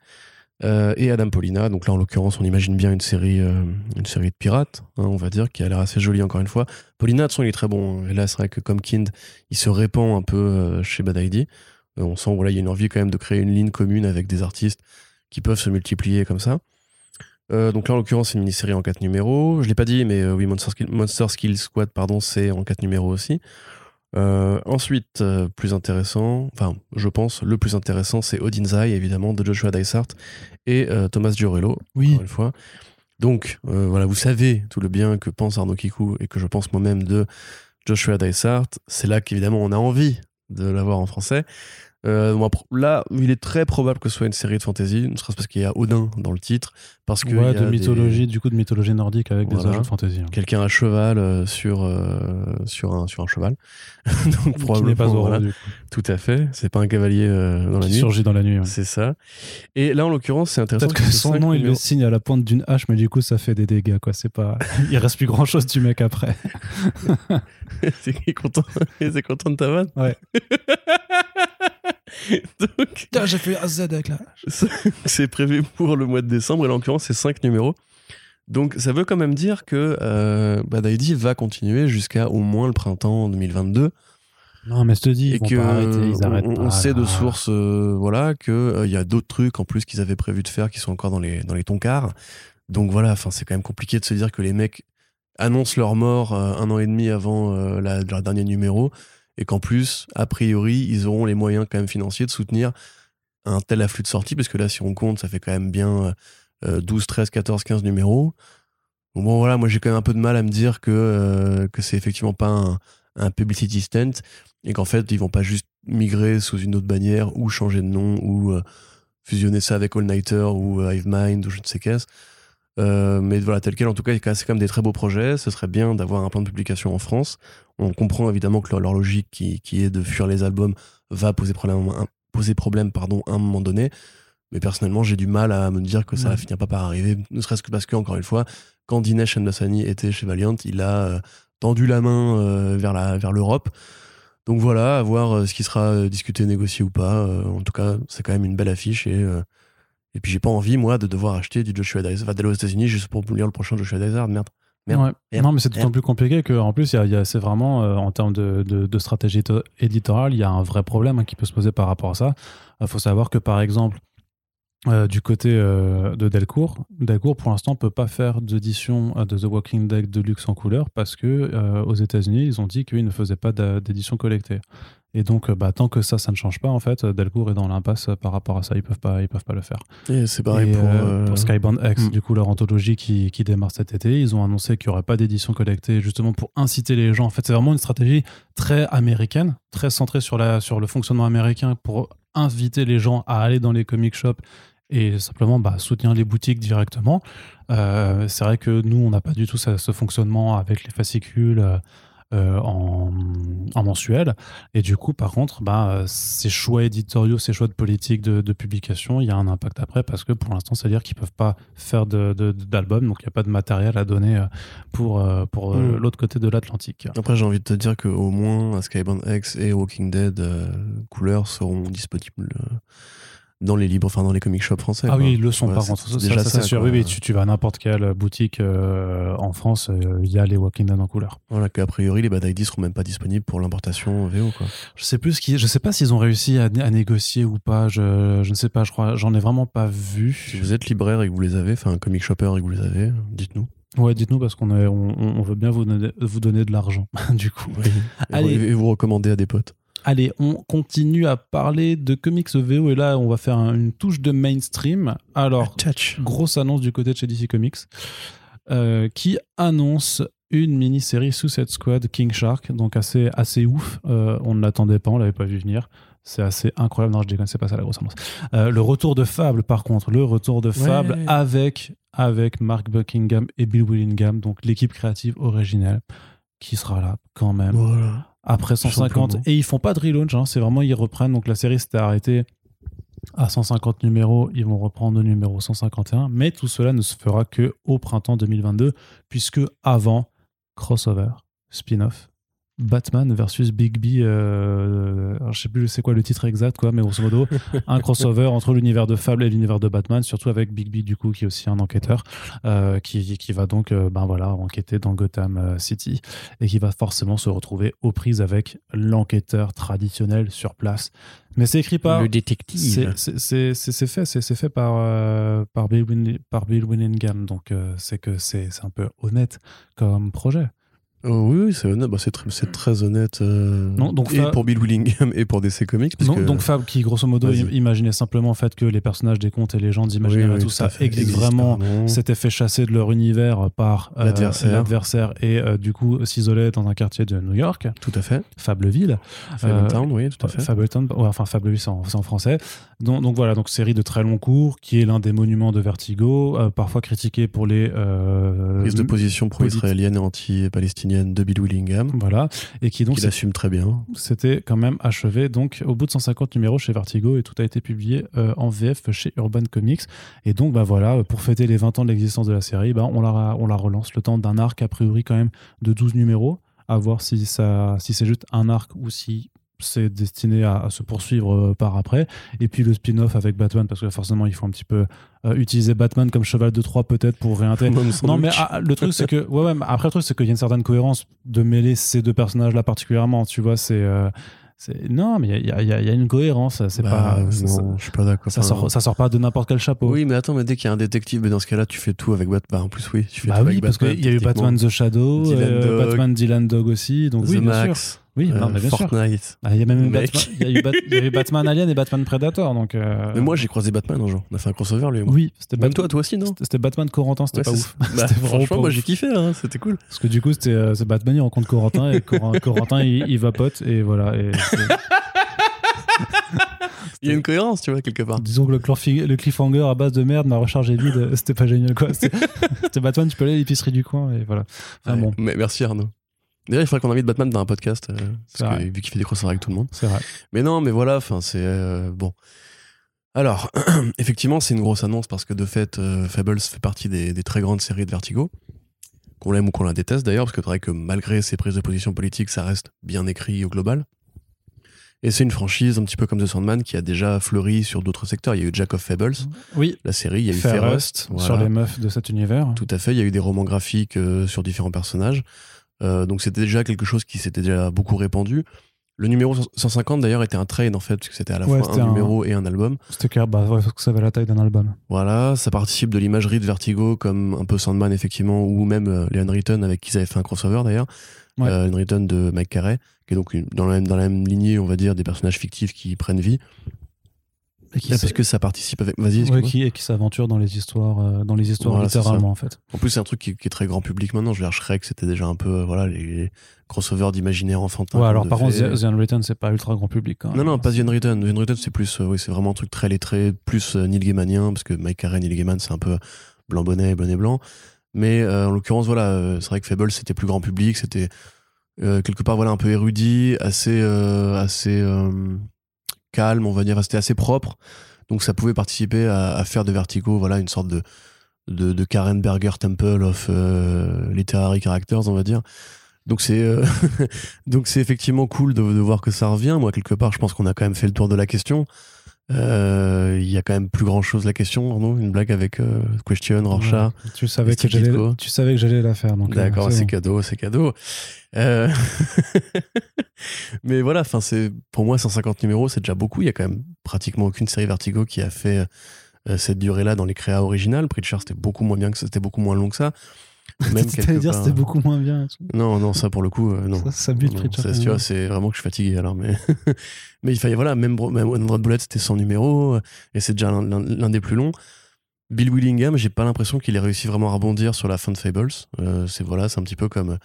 Euh, et Adam Paulina, donc là en l'occurrence, on imagine bien une série, euh, une série de pirates, hein, on va dire, qui a l'air assez jolie encore une fois. Paulina, de façon, il est très bon. Et là, c'est vrai que comme Kind, il se répand un peu chez Bad ID. on sent, voilà, il y a une envie quand même de créer une ligne commune avec des artistes qui peuvent se multiplier comme ça. donc là, en l'occurrence, c'est une mini-série en 4 numéros. Je l'ai pas dit, mais oui, Monster, Monster Skill Squad, pardon, c'est en 4 numéros aussi. Euh, ensuite, euh, plus intéressant, enfin, je pense, le plus intéressant, c'est Odin's Eye, évidemment, de Joshua Dysart et euh, Thomas Giorello, oui. une fois. Donc, voilà, vous savez tout le bien que pense Arnaud Kikou et que je pense moi-même de Joshua Dysart. C'est là qu'évidemment, on a envie de l'avoir en français. Euh, là, il est très probable que ce soit une série de fantasy, ne serait-ce parce qu'il y a Odin dans le titre. Parce que Ouais, de des- mythologie, du coup, de mythologie nordique avec des enjeux de fantasy. hein. Quelqu'un à cheval euh, sur, euh, sur, un, sur un cheval. Donc, n'est pas probablement, Zoro, voilà. du coup, Tout à fait. C'est pas un cavalier euh, dans la qui nuit. surgit dans la nuit. ouais. C'est ça. Et là, en l'occurrence, c'est intéressant. Peut-être que parce son nom, il le signe à la pointe d'une hache, mais du coup, ça fait des dégâts, quoi. C'est pas... Il reste plus grand chose du mec après. c'est content. c'est content de ta vanne. Ouais. Donc, j'ai fait un Z avec la hache. c'est prévu pour le mois de décembre. Et là, en l'occurrence, c'est 5 numéros. Donc, ça veut quand même dire que euh, bah, Daidi va continuer jusqu'à au moins le printemps 2022. Non, mais je te dis, ils et vont que pas arrêter, ils on- arrêtent on, pas, sait de là. sources euh, voilà que il y a d'autres trucs en plus qu'ils avaient prévu de faire qui sont encore dans les dans les tonkards donc voilà enfin c'est quand même compliqué de se dire que les mecs annoncent leur mort euh, un an et demi avant euh, la, leur dernier numéro et qu'en plus a priori ils auront les moyens quand même financiers de soutenir un tel afflux de sorties parce que là si on compte ça fait quand même bien euh, 12 13 14 15 numéros bon voilà moi j'ai quand même un peu de mal à me dire que euh, que c'est effectivement pas un, un publicity stunt et qu'en fait ils vont pas juste migrer sous une autre bannière ou changer de nom ou euh, fusionner ça avec All Nighter ou euh, Hivemind ou je ne sais qu'est-ce. Euh, mais voilà, tel quel, en tout cas, c'est quand même des très beaux projets. Ce serait bien d'avoir un plan de publication en France. On comprend évidemment que leur, leur logique qui, qui est de fuir les albums va poser problème, un- poser problème pardon, à un moment donné. Mais personnellement, j'ai du mal à me dire que ça Ouais. finira pas par arriver, ne serait-ce que parce que, encore une fois, quand Dinesh Chandassani était chez Valiant, il a euh, tendu la main euh, vers la- vers l'Europe. Donc voilà, à voir euh, ce qui sera euh, discuté, négocié ou pas. En tout cas, c'est quand même une belle affiche et, et puis j'ai pas envie, moi, de devoir acheter du Joshua Dysart, enfin, d'aller aux États-Unis juste pour lire le prochain Joshua Dysart. Merde. Merde. Ouais. Merde. Non, mais c'est d'autant plus compliqué qu'en plus, il y a- il y a- c'est vraiment, euh, en termes de, de- de stratégie éditoriale, il y a un vrai problème hein, qui peut se poser par rapport à ça. Il faut savoir que, par exemple, euh, du côté euh, de Delcourt, Delcourt, pour l'instant, peut pas faire d'édition euh, de The Walking Dead de luxe en couleur parce que euh, aux États-Unis, ils ont dit qu'ils ne faisaient pas d'édition collectée. Et donc, bah, tant que ça, ça ne change pas, en fait, Delcourt est dans l'impasse par rapport à ça. Ils peuvent pas, ils peuvent pas le faire. Et c'est pareil Et, pour, pour Skybound X, hmm. du coup, leur anthologie qui, qui démarre cet été. Ils ont annoncé qu'il n'y aurait pas d'édition collectée, justement pour inciter les gens. En fait, c'est vraiment une stratégie très américaine, très centrée sur, la, sur le fonctionnement américain pour inviter les gens à aller dans les comic shops et simplement bah, soutenir les boutiques directement. Euh, c'est vrai que nous, on n'a pas du tout ce, ce fonctionnement avec les fascicules. euh, en, en mensuel. Et du coup, par contre, bah, ces choix éditoriaux, ces choix de politique de, de publication, il y a un impact après parce que pour l'instant, c'est-à-dire qu'ils peuvent pas faire d'album, donc il n'y a pas de matériel à donner euh, pour, pour Mm. l'autre côté de l'Atlantique. Après, j'ai envie de te dire qu'au moins Skybound X et Walking Dead euh, couleurs seront disponibles dans les libres, enfin dans les comic shops français. Ah quoi. oui, ils le sont Ouais, par contre. Ça, déjà ça, c'est ça, sûr. quoi. Oui, oui, tu, tu vas à n'importe quelle boutique euh, en France, euh, il y a les Walking Dead en couleur. Voilà, qu'a priori, les Bad ID seront même pas disponibles pour l'importation VO, quoi. Je sais plus ce qui, je sais pas s'ils ont réussi à, à négocier ou pas. Je, je ne sais pas. Je crois, j'en ai vraiment pas vu. Si vous êtes libraire et que vous les avez, enfin un comic shopper et que vous les avez, dites-nous. Ouais, dites-nous parce qu'on on, on veut bien vous donner, vous donner de l'argent, du coup. Oui. Allez. vous- Et vous recommander à des potes. Allez, on continue à parler de comics VO et là, on va faire un- une touche de mainstream. Alors, grosse annonce du côté de chez DC Comics euh, qui annonce une mini-série Suicide Squad King Shark, donc assez, assez ouf. Euh, on ne l'attendait pas, on l'avait pas vu venir. C'est assez incroyable. Non, je déconne, c'est pas ça la grosse annonce. Euh, le retour de Fable, par contre, le retour de Fable avec, avec Mark Buckingham et Bill Willingham, donc l'équipe créative originelle qui sera là quand même Voilà. Après 150 simplement. et ils font pas de relaunch hein, c'est vraiment ils reprennent. Donc la série s'était arrêtée à 150 numéros. Ils vont reprendre le numéro 151 mais tout cela ne se fera que au printemps 2022 puisque avant crossover spin-off Batman versus Big B euh, alors je sais plus c'est quoi le titre exact quoi mais grosso modo un crossover entre l'univers de Fable et l'univers de Batman surtout avec Big B du coup qui est aussi un enquêteur euh, qui, qui va donc euh, ben voilà enquêter dans Gotham euh, City et qui va forcément se retrouver aux prises avec l'enquêteur traditionnel sur place. Mais c'est écrit par. Le détective. C'est- fait, c'est fait par, euh, par, Bill Win- par Bill Winningham, donc c'est que c'est un peu honnête comme projet. Oh oui, c'est honnête. Bah, c'est très, honnête. euh, Non, donc et Fa- pour Bill Willingham et pour DC Comics. parce donc, que- donc Fab qui grosso modo imaginait simplement en fait que les personnages des contes et légendes imaginaires Oui, tout tout ça existe vraiment s'étaient fait chasser de leur univers par euh, L'adversaire. et euh, du coup s'isolait dans un quartier de New York, Tout à fait. Fableville. Fabletown, oui, tout à fait. Fableton, ouais, enfin Fableville c'est en, français. Donc, donc voilà, donc série de très long cours qui est l'un des monuments de Vertigo, parfois critiqué pour les euh, Prise de position pro-israélienne et de Bill Willingham, voilà, et qui donc assume très bien. c'était quand même achevé. Donc au bout de 150 numéros chez Vertigo et tout a été publié euh, en VF chez Urban Comics. Et donc bah voilà pour fêter les 20 ans de l'existence de la série bah, on, la, on la relance. Le temps d'un arc a priori quand même de 12 numéros. À voir si ça si c'est juste un arc ou si c'est destiné à, à se poursuivre euh, par après et puis le spin-off avec Batman parce que forcément il faut un petit peu euh, utiliser Batman comme cheval de Troie peut-être pour réintégrer non, mais doute. ah, le truc, c'est que. Ouais, ouais, mais après, le truc, c'est qu'il y a une certaine cohérence de mêler ces deux personnages-là particulièrement. Tu vois, c'est. euh, non, mais il y a, y y une cohérence. C'est Bah, pas. ça, je suis pas d'accord. ça sort, ça sort pas de n'importe quel chapeau. Oui, mais attends, mais dès qu'il y a un détective, mais dans ce cas-là, tu fais tout avec Batman. Bah, en plus, oui, tu fais bah tout oui, avec parce qu'il y a eu. Batman The Shadow, Dylan euh, Dog. Batman Dylan Dog aussi. Donc The oui, bien sûr. Oui, euh, non, mais bien sûr. Fortnite. Ah, Il y a même. Batman, il y a eu Bat- il y a eu Batman Alien et Batman Predator. Donc, euh, Mais moi, j'ai croisé Batman un jour. On a fait un crossover, lui et moi. oui, c'était Même Bat- toi, toi aussi, non C'était Batman Corentin, c'était Ouais, pas ouf. Bah, franchement, pas moi, j'ai kiffé, hein, c'était cool. Parce que du coup, c'était euh, c'est Batman, il rencontre Corentin et Cor- Corentin, il, il vapote et voilà. Et Il y a une cohérence, tu vois, quelque part. disons que le, cliffhanger à base de merde, ma recharge est vide, c'était pas génial quoi. C'était c'était Batman, tu peux aller à l'épicerie du coin et voilà. Enfin Ouais. bon, Mais merci Arnaud. D'ailleurs, il faudrait qu'on invite Batman dans un podcast, euh, parce que, vu qu'il fait des crossovers avec tout le monde. c'est vrai. Mais non, mais voilà, enfin, c'est euh, bon. Alors, effectivement, c'est une grosse annonce parce que de fait, euh, Fables fait partie des, des très grandes séries de Vertigo. Qu'on l'aime ou qu'on la déteste d'ailleurs, parce que c'est vrai que malgré ses prises de position politiques, ça reste bien écrit au global. Et c'est une franchise un petit peu comme The Sandman qui a déjà fleuri sur d'autres secteurs. Il y a eu Jack of Fables, Oui, la série, il y a eu Fair sur les meufs de cet univers. Tout à fait, il y a eu des romans graphiques euh, sur différents personnages. Euh, donc c'était déjà quelque chose qui s'était déjà beaucoup répandu. Le numéro 150 d'ailleurs était un trade en fait, parce que c'était à la Ouais, fois un un- numéro et un album. C'était clair, bah ouais, parce que ça avait la taille d'un album. Voilà, ça participe de l'imagerie de Vertigo comme un peu Sandman effectivement, ou même euh, les Unwritten avec qui ils avaient fait un crossover d'ailleurs. Ouais. Euh, Unwritten de Mike Carey, qui est donc dans, la même, dans la même lignée, on va dire, des personnages fictifs qui prennent vie. Et qui, Là, s- parce que ça participe avec... Vas-y, ouais, excuse-moi. qui, et qui s'aventure dans les histoires, euh, dans les histoires Voilà, littéralement en fait. En plus, c'est un truc qui, qui est très grand public maintenant. Je veux dire, Shrek, c'était déjà un peu, euh, voilà, les, crossovers d'imaginaire enfantin. Ouais, alors par contre, The, The Unwritten, c'est pas ultra grand public. quand Non, même. non, pas The Unwritten. The Unwritten, c'est plus, euh, oui, c'est vraiment un truc très lettré, plus euh, Neil Gaimanien, parce que Mike Carey, Neil Gaiman, c'est un peu blanc bonnet, bonnet blanc. Mais euh, en l'occurrence, voilà, euh, c'est vrai que Fable, c'était plus grand public, c'était euh, quelque part, voilà, un peu érudit, assez, euh, assez euh, calme, on va dire, c'était assez propre. Donc ça pouvait participer à, faire de Vertigo, voilà, une sorte de, de, de Karen Berger Temple of euh, Literary Characters, on va dire. Donc c'est euh, donc c'est effectivement cool de, de voir que ça revient. Moi quelque part, je pense qu'on a quand même fait le tour de la question. Euh, Il y a quand même plus grand chose la question, Arnaud? Une blague avec euh, Question, Rorschach? Ouais. Tu savais que j'allais, tu savais que j'allais la faire. donc, euh, D'accord, c'est c'est bon. cadeau, c'est cadeau. Euh, Mais voilà, enfin c'est pour moi 150 numéros, c'est déjà beaucoup. Il y a quand même pratiquement aucune série Vertigo qui a fait euh, cette durée-là dans les créas originales. Preacher c'était beaucoup moins bien que ça, c'était beaucoup moins long que ça. Même T'allais quelque dire part- c'était beaucoup moins bien. Non, non, ça pour le coup, euh, non. Ça, ça bute Non, ça, tu vois, c'est vraiment que je suis fatigué alors. Mais, mais il fallait, voilà, même, même One c'était 100 numéros, euh, et c'est déjà l'un- des plus longs. Bill Willingham, j'ai pas l'impression qu'il ait réussi vraiment à rebondir sur la fin de Fables. Euh, c'est voilà, c'est un petit peu comme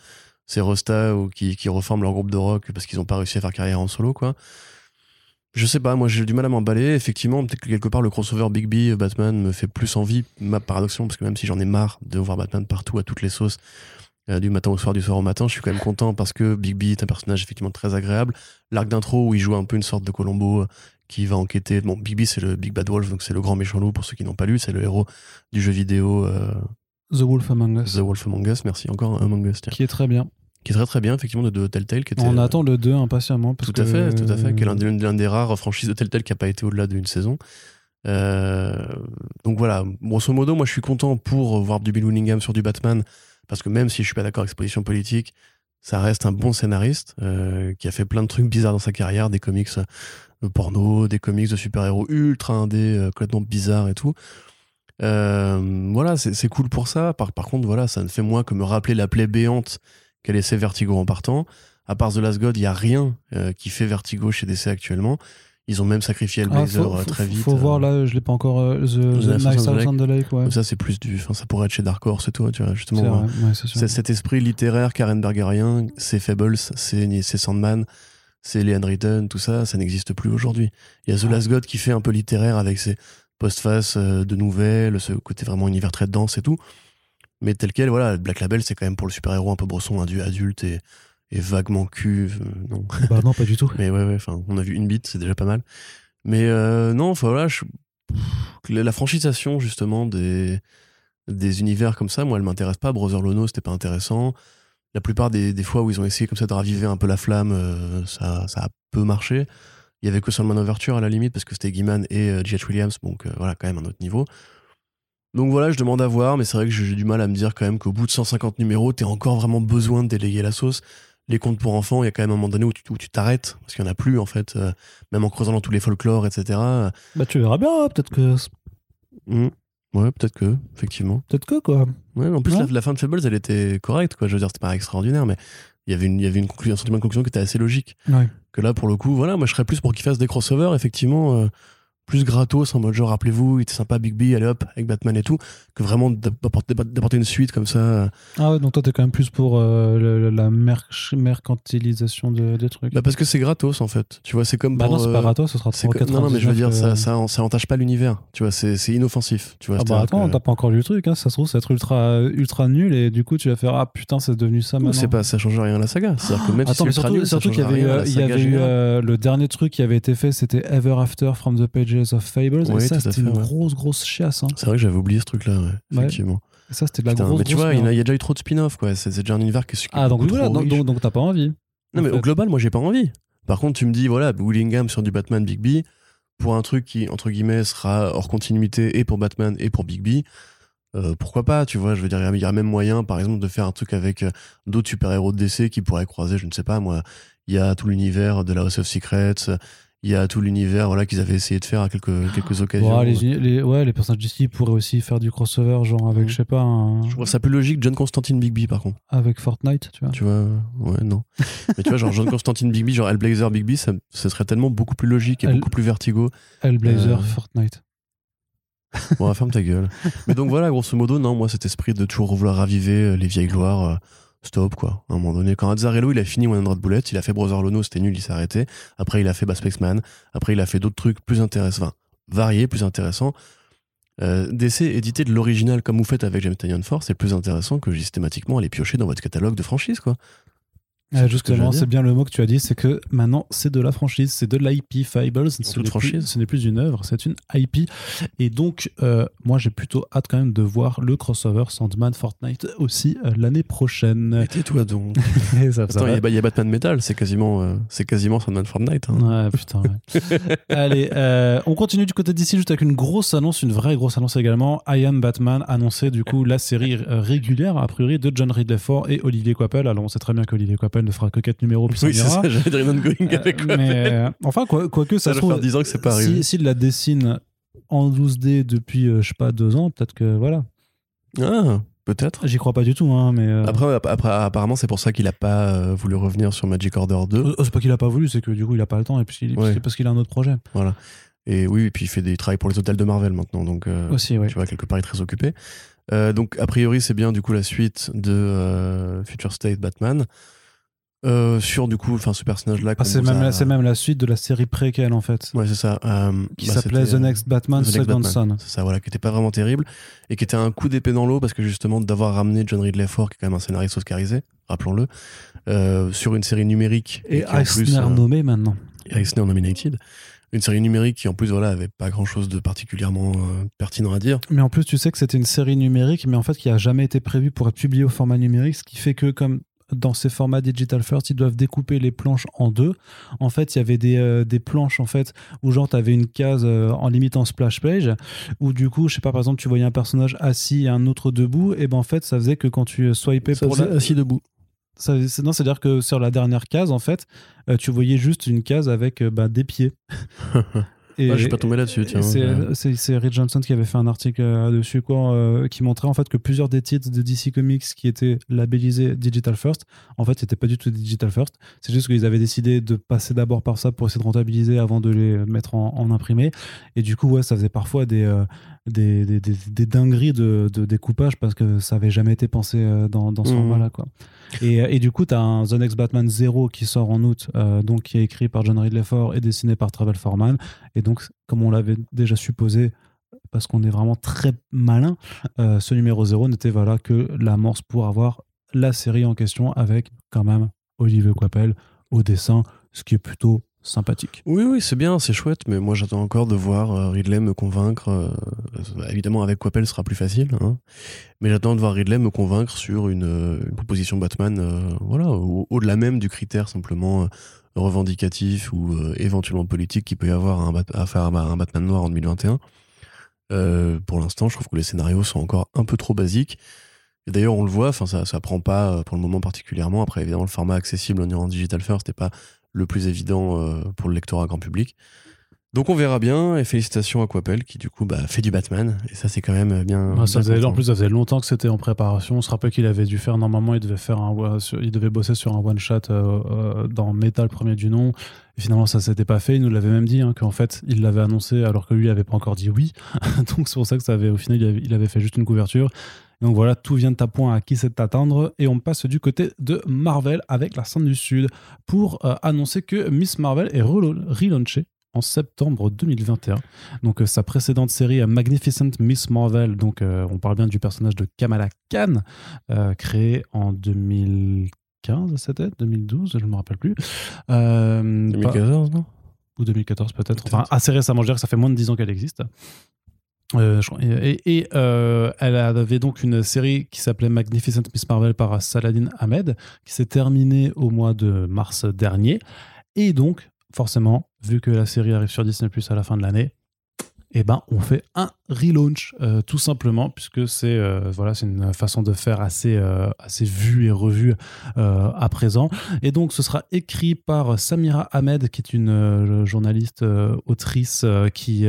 ces Rosta ou qui, qui reforment leur groupe de rock parce qu'ils ont pas réussi à faire carrière en solo, quoi. Je sais pas, moi j'ai du mal à m'emballer. Effectivement, peut-être que quelque part le crossover Big B Batman me fait plus envie, ma paradoxalement, parce que même si j'en ai marre de voir Batman partout à toutes les sauces, euh, du matin au soir, du soir au matin, je suis quand même content parce que Big B est un personnage effectivement très agréable. L'arc d'intro où il joue un peu une sorte de Colombo euh, qui va enquêter. Bon, Big B c'est le Big Bad Wolf, donc c'est le grand méchant loup pour ceux qui n'ont pas lu, c'est le héros du jeu vidéo euh, The Wolf Among Us, The Wolf Among Us. Merci encore Among Us, tiens. qui est très bien. Qui est très très bien effectivement de, de Telltale, qui était On euh, attend le 2 impatiemment. Parce tout à que- fait, tout à fait, qui est l'un des, l'un des rares franchises de Telltale qui n'a pas été au-delà d'une saison. Euh, donc voilà, grosso modo, moi je suis content pour voir du Bill Willingham sur du Batman, parce que même si je suis pas d'accord avec ses positions politiques, ça reste un bon scénariste euh, qui a fait plein de trucs bizarres dans sa carrière, des comics euh, porno, des comics de super-héros ultra indés, euh, complètement bizarres et tout. Euh, voilà, c'est c'est cool pour ça. Par, par contre, voilà, ça ne fait moins que me rappeler la plaie béante qui a laissé Vertigo en partant. À part The Last God, il y a rien euh, qui fait Vertigo chez DC actuellement. Ils ont même sacrifié Ah, Hellblazer faut- très vite. Faut euh. voir là, je l'ai pas encore. euh, The, The the on Lake, ouais. Ça, c'est plus du. Enfin, ça pourrait être chez Dark Horse et tout, tu vois, justement. Vrai, ouais, c'est cet esprit littéraire Karenbergerien, c'est Fables, c'est c'est Sandman, c'est les Handwritten, tout ça, ça n'existe plus aujourd'hui. Il y a The Last God qui fait un peu littéraire avec ses postfaces de nouvelles, ce côté vraiment univers très dense et tout. Mais tel quel, voilà, Black Label, c'est quand même pour le super-héros un peu brosson, adu- adulte et, et vaguement cul. euh, non. Bah non, pas du tout. Mais ouais, ouais, enfin, on a vu une bite, c'est déjà pas mal. Mais euh, non, enfin voilà, je- la franchisation justement des, des univers comme ça, moi, elle m'intéresse pas. Brother Lono, c'était pas intéressant. La plupart des, des fois où ils ont essayé comme ça de raviver un peu la flamme, euh, ça, ça a peu marché. Il y avait que Solman Overture à la limite parce que c'était Gaiman et J.H. Williams, donc voilà, quand même un autre niveau. Donc voilà, je demande à voir, mais c'est vrai que j'ai du mal à me dire quand même qu'au bout de 150 numéros, t'as encore vraiment besoin de déléguer la sauce. Les contes pour enfants, il y a quand même un moment donné où tu où tu t'arrêtes, parce qu'il n'y en a plus en fait, euh, même en creusant dans tous les folklores, etc. Bah tu verras bien, peut-être que. Hmm. Ouais, peut-être que, effectivement. Peut-être que quoi. Ouais, en plus, Ouais. la, la fin de Fables, elle était correcte, quoi. Je veux dire, c'était pas extraordinaire, mais il y avait une, il y avait une conclusion, un sentiment de conclusion qui était assez logique. Ouais. Que là, pour le coup, voilà, moi, je serais plus pour qu'ils fassent des crossovers, effectivement, euh, plus gratos, en mode genre, rappelez-vous, il était sympa, Big B, allez hop, avec Batman et tout, que vraiment d'apporter une suite comme ça. euh. Ah ouais, donc toi t'es quand même plus pour euh, le- la merch- mercantilisation de- des trucs. Bah, parce que c'est gratos, en fait. Tu vois, c'est comme Bah pour. non, c'est euh, pas gratos, ce sera c'est que- non, non, mais je veux 3,99, dire, ça, euh, ça, ça entache pas l'univers. Tu vois, c'est c'est inoffensif. Tu vois, Ah bah attends, que- t'as pas encore lu le truc, hein. ça se trouve, ça va être ultra, ultra nul et du coup tu vas faire Ah putain, c'est devenu ça maintenant. c'est pas, ça change rien à la saga. C'est-à-dire que même si Attends, c'est mais surtout, nul, surtout qu'il y avait, euh, il y avait eu euh, le dernier truc qui avait été fait, c'était Ever After from the Pages of Fables. Oui, et ça, c'était une ouais. grosse, grosse chiasse. Hein. C'est vrai que j'avais oublié ce truc-là, ouais, Ouais. effectivement. Et ça, c'était de la Putain, grosse, mais tu grosse vois, il y, a, déjà eu trop de spin-off, quoi. C'est déjà un univers qui est Ah, donc voilà, trop donc, riche. donc, donc t'as pas envie. Non, en mais au global, moi, j'ai pas envie. Par contre, tu me dis, voilà, Willingham sur du Batman Big B, pour un truc qui, entre guillemets, sera hors continuité et pour Batman et pour Big B, euh, pourquoi pas, tu vois, je veux dire, il y a même moyen, par exemple, de faire un truc avec euh, d'autres super-héros de DC qui pourraient croiser, je ne sais pas, moi, il y a tout l'univers de la House of Secrets, il y a tout l'univers, voilà, qu'ils avaient essayé de faire à quelques, quelques occasions. Ouais, les, les- ouais, les personnages d'ici pourraient aussi faire du crossover, genre avec, Mhm. je sais pas, un- Je trouve ça plus logique John Constantine Big B, par contre. avec Fortnite, tu vois. Tu vois, ouais, non. Mais tu vois, genre John Constantine Big B, genre Hellblazer Big B, ça, ce serait tellement beaucoup plus logique et beaucoup plus vertigo. Hellblazer, Euh, Fortnite. Bon, ferme ta gueule. Mais donc voilà, grosso modo, non, moi, cet esprit de toujours vouloir raviver euh, les vieilles gloires, euh, stop, quoi. À un moment donné, quand Azzarello, il a fini One Hundred Bullets, il a fait Brother Lono, c'était nul, il s'est arrêté. Après, il a fait Bass Man. Après, il a fait d'autres trucs plus intéressants, enfin, variés, plus intéressants. Euh, DC édité de l'original comme vous faites avec James Tynion Force, c'est plus intéressant que systématiquement aller piocher dans votre catalogue de franchise, quoi. Je justement, c'est bien le mot que tu as dit, c'est que maintenant c'est de la franchise, c'est de l'IP Fables. Ce n'est plus- franchise. Ce n'est plus une œuvre, c'est une IP. Et donc, euh, moi j'ai plutôt hâte quand même de voir le crossover Sandman Fortnite aussi euh, l'année prochaine. Donc. Et Attends, va- il y, a- il y a Batman Metal, c'est quasiment, euh, c'est quasiment Sandman Fortnite. hein. Ouais, putain. ouais. Allez, on continue du côté d'ici juste avec une grosse annonce, une vraie grosse annonce également. I Am Batman annonçait du coup la série régulière a priori de John Ridley Ford et Olivier Coipel. Alors on sait très bien qu'Olivier Coipel ne fera que 4 numéros puis ça Oui, c'est ira. ça, j'avais going Euh, avec mais euh, enfin, quoi, quoique ça, Ça se trouve, faire 10 ans que c'est pas si- arrivé. s'il la dessine en 12D depuis, euh, je sais pas, deux ans, peut-être que voilà. Ah, peut-être. J'y crois pas du tout, hein, mais. euh, Après, ap- après, apparemment, c'est pour ça qu'il a pas euh, voulu revenir sur Magic Order 2. euh, c'est pas qu'il a pas voulu, c'est que du coup il a pas le temps et puis Ouais. c'est parce qu'il a un autre projet. Voilà. Et oui, et puis il fait des travails pour les hôtels de Marvel maintenant. Donc, euh, Aussi, ouais. tu vois, quelque part, il est très occupé. Euh, donc, a priori, c'est bien du coup la suite de euh, Future State Batman. Euh, sur du coup, enfin, ce personnage-là. Ah, qu'on c'est même, a- la- c'est même la suite de la série préquelle en fait, Ouais, c'est ça. euh, qui bah, s'appelait The euh, Next Batman The Next Second Batman. Son. C'est ça, voilà, qui était pas vraiment terrible et qui était un coup d'épée dans l'eau parce que justement d'avoir ramené John Ridley Ford, qui est quand même un scénariste oscarisé, rappelons-le, euh, sur une série numérique Et plus, Eisner nommé maintenant. Eisner nominated, une série numérique qui en plus voilà avait pas grand chose de particulièrement euh, pertinent à dire. Mais en plus, tu sais que c'était une série numérique, mais en fait qui a jamais été prévue pour être publiée au format numérique, ce qui fait que comme dans ces formats digital first, ils doivent découper les planches en deux. En fait, il y avait des, euh, des planches en fait où genre tu avais une case euh, en limitant splash page où du coup, je sais pas par exemple, tu voyais un personnage assis et un autre debout et ben en fait, ça faisait que quand tu swipais Ça pour la assis debout. ça, c'est- non, c'est-à-dire que sur la dernière case, en fait, euh, tu voyais juste une case avec euh, bah, des pieds. Et, Ah, je suis pas tombé là-dessus, tiens. c'est, Reed Johnson qui avait fait un article euh, dessus quoi, euh, qui montrait en fait que plusieurs des titres de DC Comics qui étaient labellisés Digital First, en fait, c'était pas du tout Digital First. C'est juste qu'ils avaient décidé de passer d'abord par ça pour essayer de rentabiliser avant de les mettre en, en imprimé. Et du coup, ouais, ça faisait parfois des, euh, des, des, des- des dingueries de, de découpage parce que ça avait jamais été pensé euh, dans, dans ce Mhm. format-là. Quoi. Et, et du coup, tu as un The Next Batman 0 qui sort en août, euh, donc qui est écrit par John Ridley Ford et dessiné par Travel Foreman. Et donc, comme on l'avait déjà supposé, parce qu'on est vraiment très malin, euh, ce numéro 0 n'était voilà, que l'amorce pour avoir la série en question avec quand même Olivier Coipel au dessin, ce qui est plutôt sympathique. Oui, oui, c'est bien, c'est chouette, mais moi j'attends encore de voir euh, Ridley me convaincre. euh, évidemment, avec ce sera plus facile, hein, mais j'attends de voir Ridley me convaincre sur une, euh, proposition Batman, euh, voilà, au- au-delà même du critère simplement euh, revendicatif ou euh, éventuellement politique qu'il peut y avoir à, un à faire un Batman noir en 2021. Euh, pour l'instant, je trouve que les scénarios sont encore un peu trop basiques. D'ailleurs, on le voit, ça, ça prend pas euh, pour le moment particulièrement. Après, évidemment, le format accessible en digital first n'est pas le plus évident euh, pour le lectorat grand public. Donc on verra bien, et félicitations à Quapel qui du coup bah, fait du Batman, et ça c'est quand même bien. Ouais, ça faisait, en plus, ça faisait longtemps que c'était en préparation. On se rappelle qu'il avait dû faire, normalement, il devait, faire un, il devait bosser sur un one-shot euh, euh, dans Metal, premier du nom. Et finalement, ça s'était pas fait. Il nous l'avait même dit hein, qu'en fait, il l'avait annoncé alors que lui n'avait pas encore dit oui. Donc c'est pour ça que ça avait, au final, il avait, il avait fait juste une couverture. Donc voilà, tout vient de ta point à qui c'est t'attendre. Et on passe du côté de Marvel avec la scène du Sud pour euh, annoncer que Miss Marvel est relaunchée en septembre 2021. Donc euh, sa précédente série euh, Magnificent Miss Marvel, donc euh, on parle bien du personnage de Kamala Khan, créé en 2015, c'était? 2012, je ne me rappelle plus. Euh, pas- 2014, non? Ou 2014 peut-être. Peut-être. Enfin, assez récemment, je dirais que ça fait moins de 10 ans qu'elle existe. Euh, et euh, elle avait donc une série qui s'appelait Magnificent Miss Marvel par Saladin Ahmed, qui s'est terminée au mois de mars dernier. Et donc, forcément, vu que la série arrive sur Disney Plus à la fin de l'année, eh ben, on fait un relaunch, euh, tout simplement, puisque c'est voilà, une façon de faire assez, assez vue et revue à présent. Et donc, ce sera écrit par Samira Ahmed, qui est une journaliste, autrice qui,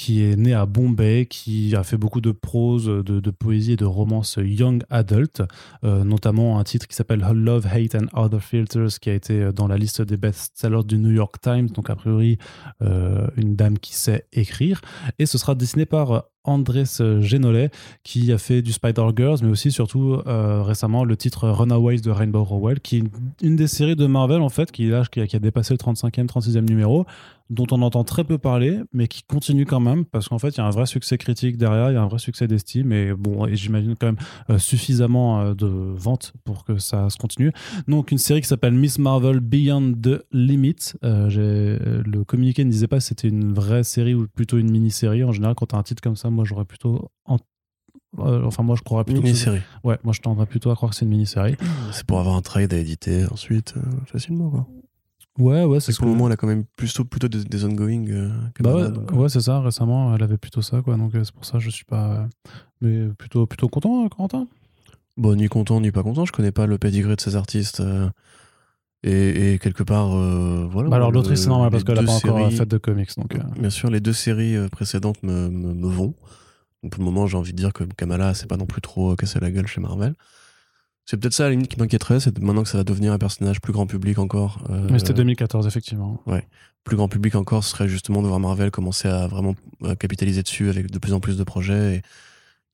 qui est née à Bombay, qui a fait beaucoup de prose, de, poésie et de romance young adult, euh, notamment un titre qui s'appelle Love, Hate and Other Filters, qui a été dans la liste des best-sellers du New York Times, donc a priori euh, une dame qui sait écrire. Et ce sera dessiné par Andrés Genolet, qui a fait du Spider-Girls, mais aussi surtout euh, récemment le titre Runaways de Rainbow Rowell, qui est une, une des séries de Marvel en fait, qui, là, qui, a, qui a dépassé le 35e, 36e numéro, dont on entend très peu parler, mais qui continue quand même, parce qu'en fait, il y a un vrai succès critique derrière, il y a un vrai succès d'estime, et bon, et j'imagine quand même euh, suffisamment euh, de ventes pour que ça se continue. Donc, une série qui s'appelle Miss Marvel Beyond the Limit. Euh, le communiqué ne disait pas si c'était une vraie série ou plutôt une mini-série. En général, quand tu as un titre comme ça, moi, j'aurais plutôt. en- enfin, moi, je croirais plutôt. Mini-série. Ouais, moi, je tendrais plutôt à croire que c'est une mini-série. C'est pour avoir un trade à éditer ensuite, euh, facilement quoi. Ouais, ouais, c'est ce pour le moment, elle a quand même plutôt, plutôt des, des ongoing. euh, Bah ouais, donc, euh, ouais, c'est ça. Récemment, elle avait plutôt ça, quoi. Donc, euh, c'est pour ça que je suis pas. euh, Mais plutôt, plutôt content, euh, Corentin? Bon, ni content, ni pas content. Je connais pas le pedigree de ces artistes. euh, et, et quelque part, euh, voilà. Bah alors, l'autrice, c'est normal parce qu'elle n'a pas encore euh, fait de comics. Donc, euh, Bien sûr, les deux séries euh, précédentes me, me, me vont. Donc, pour le moment, j'ai envie de dire que Kamala, c'est pas non plus trop euh, cassé la gueule chez Marvel. C'est peut-être ça à la limite qui m'inquiéterait, c'est maintenant que ça va devenir un personnage plus grand public encore. euh, Mais c'était 2014, effectivement. plus grand public encore, ce serait justement de voir Marvel commencer à vraiment euh, capitaliser dessus avec de plus en plus de projets, et,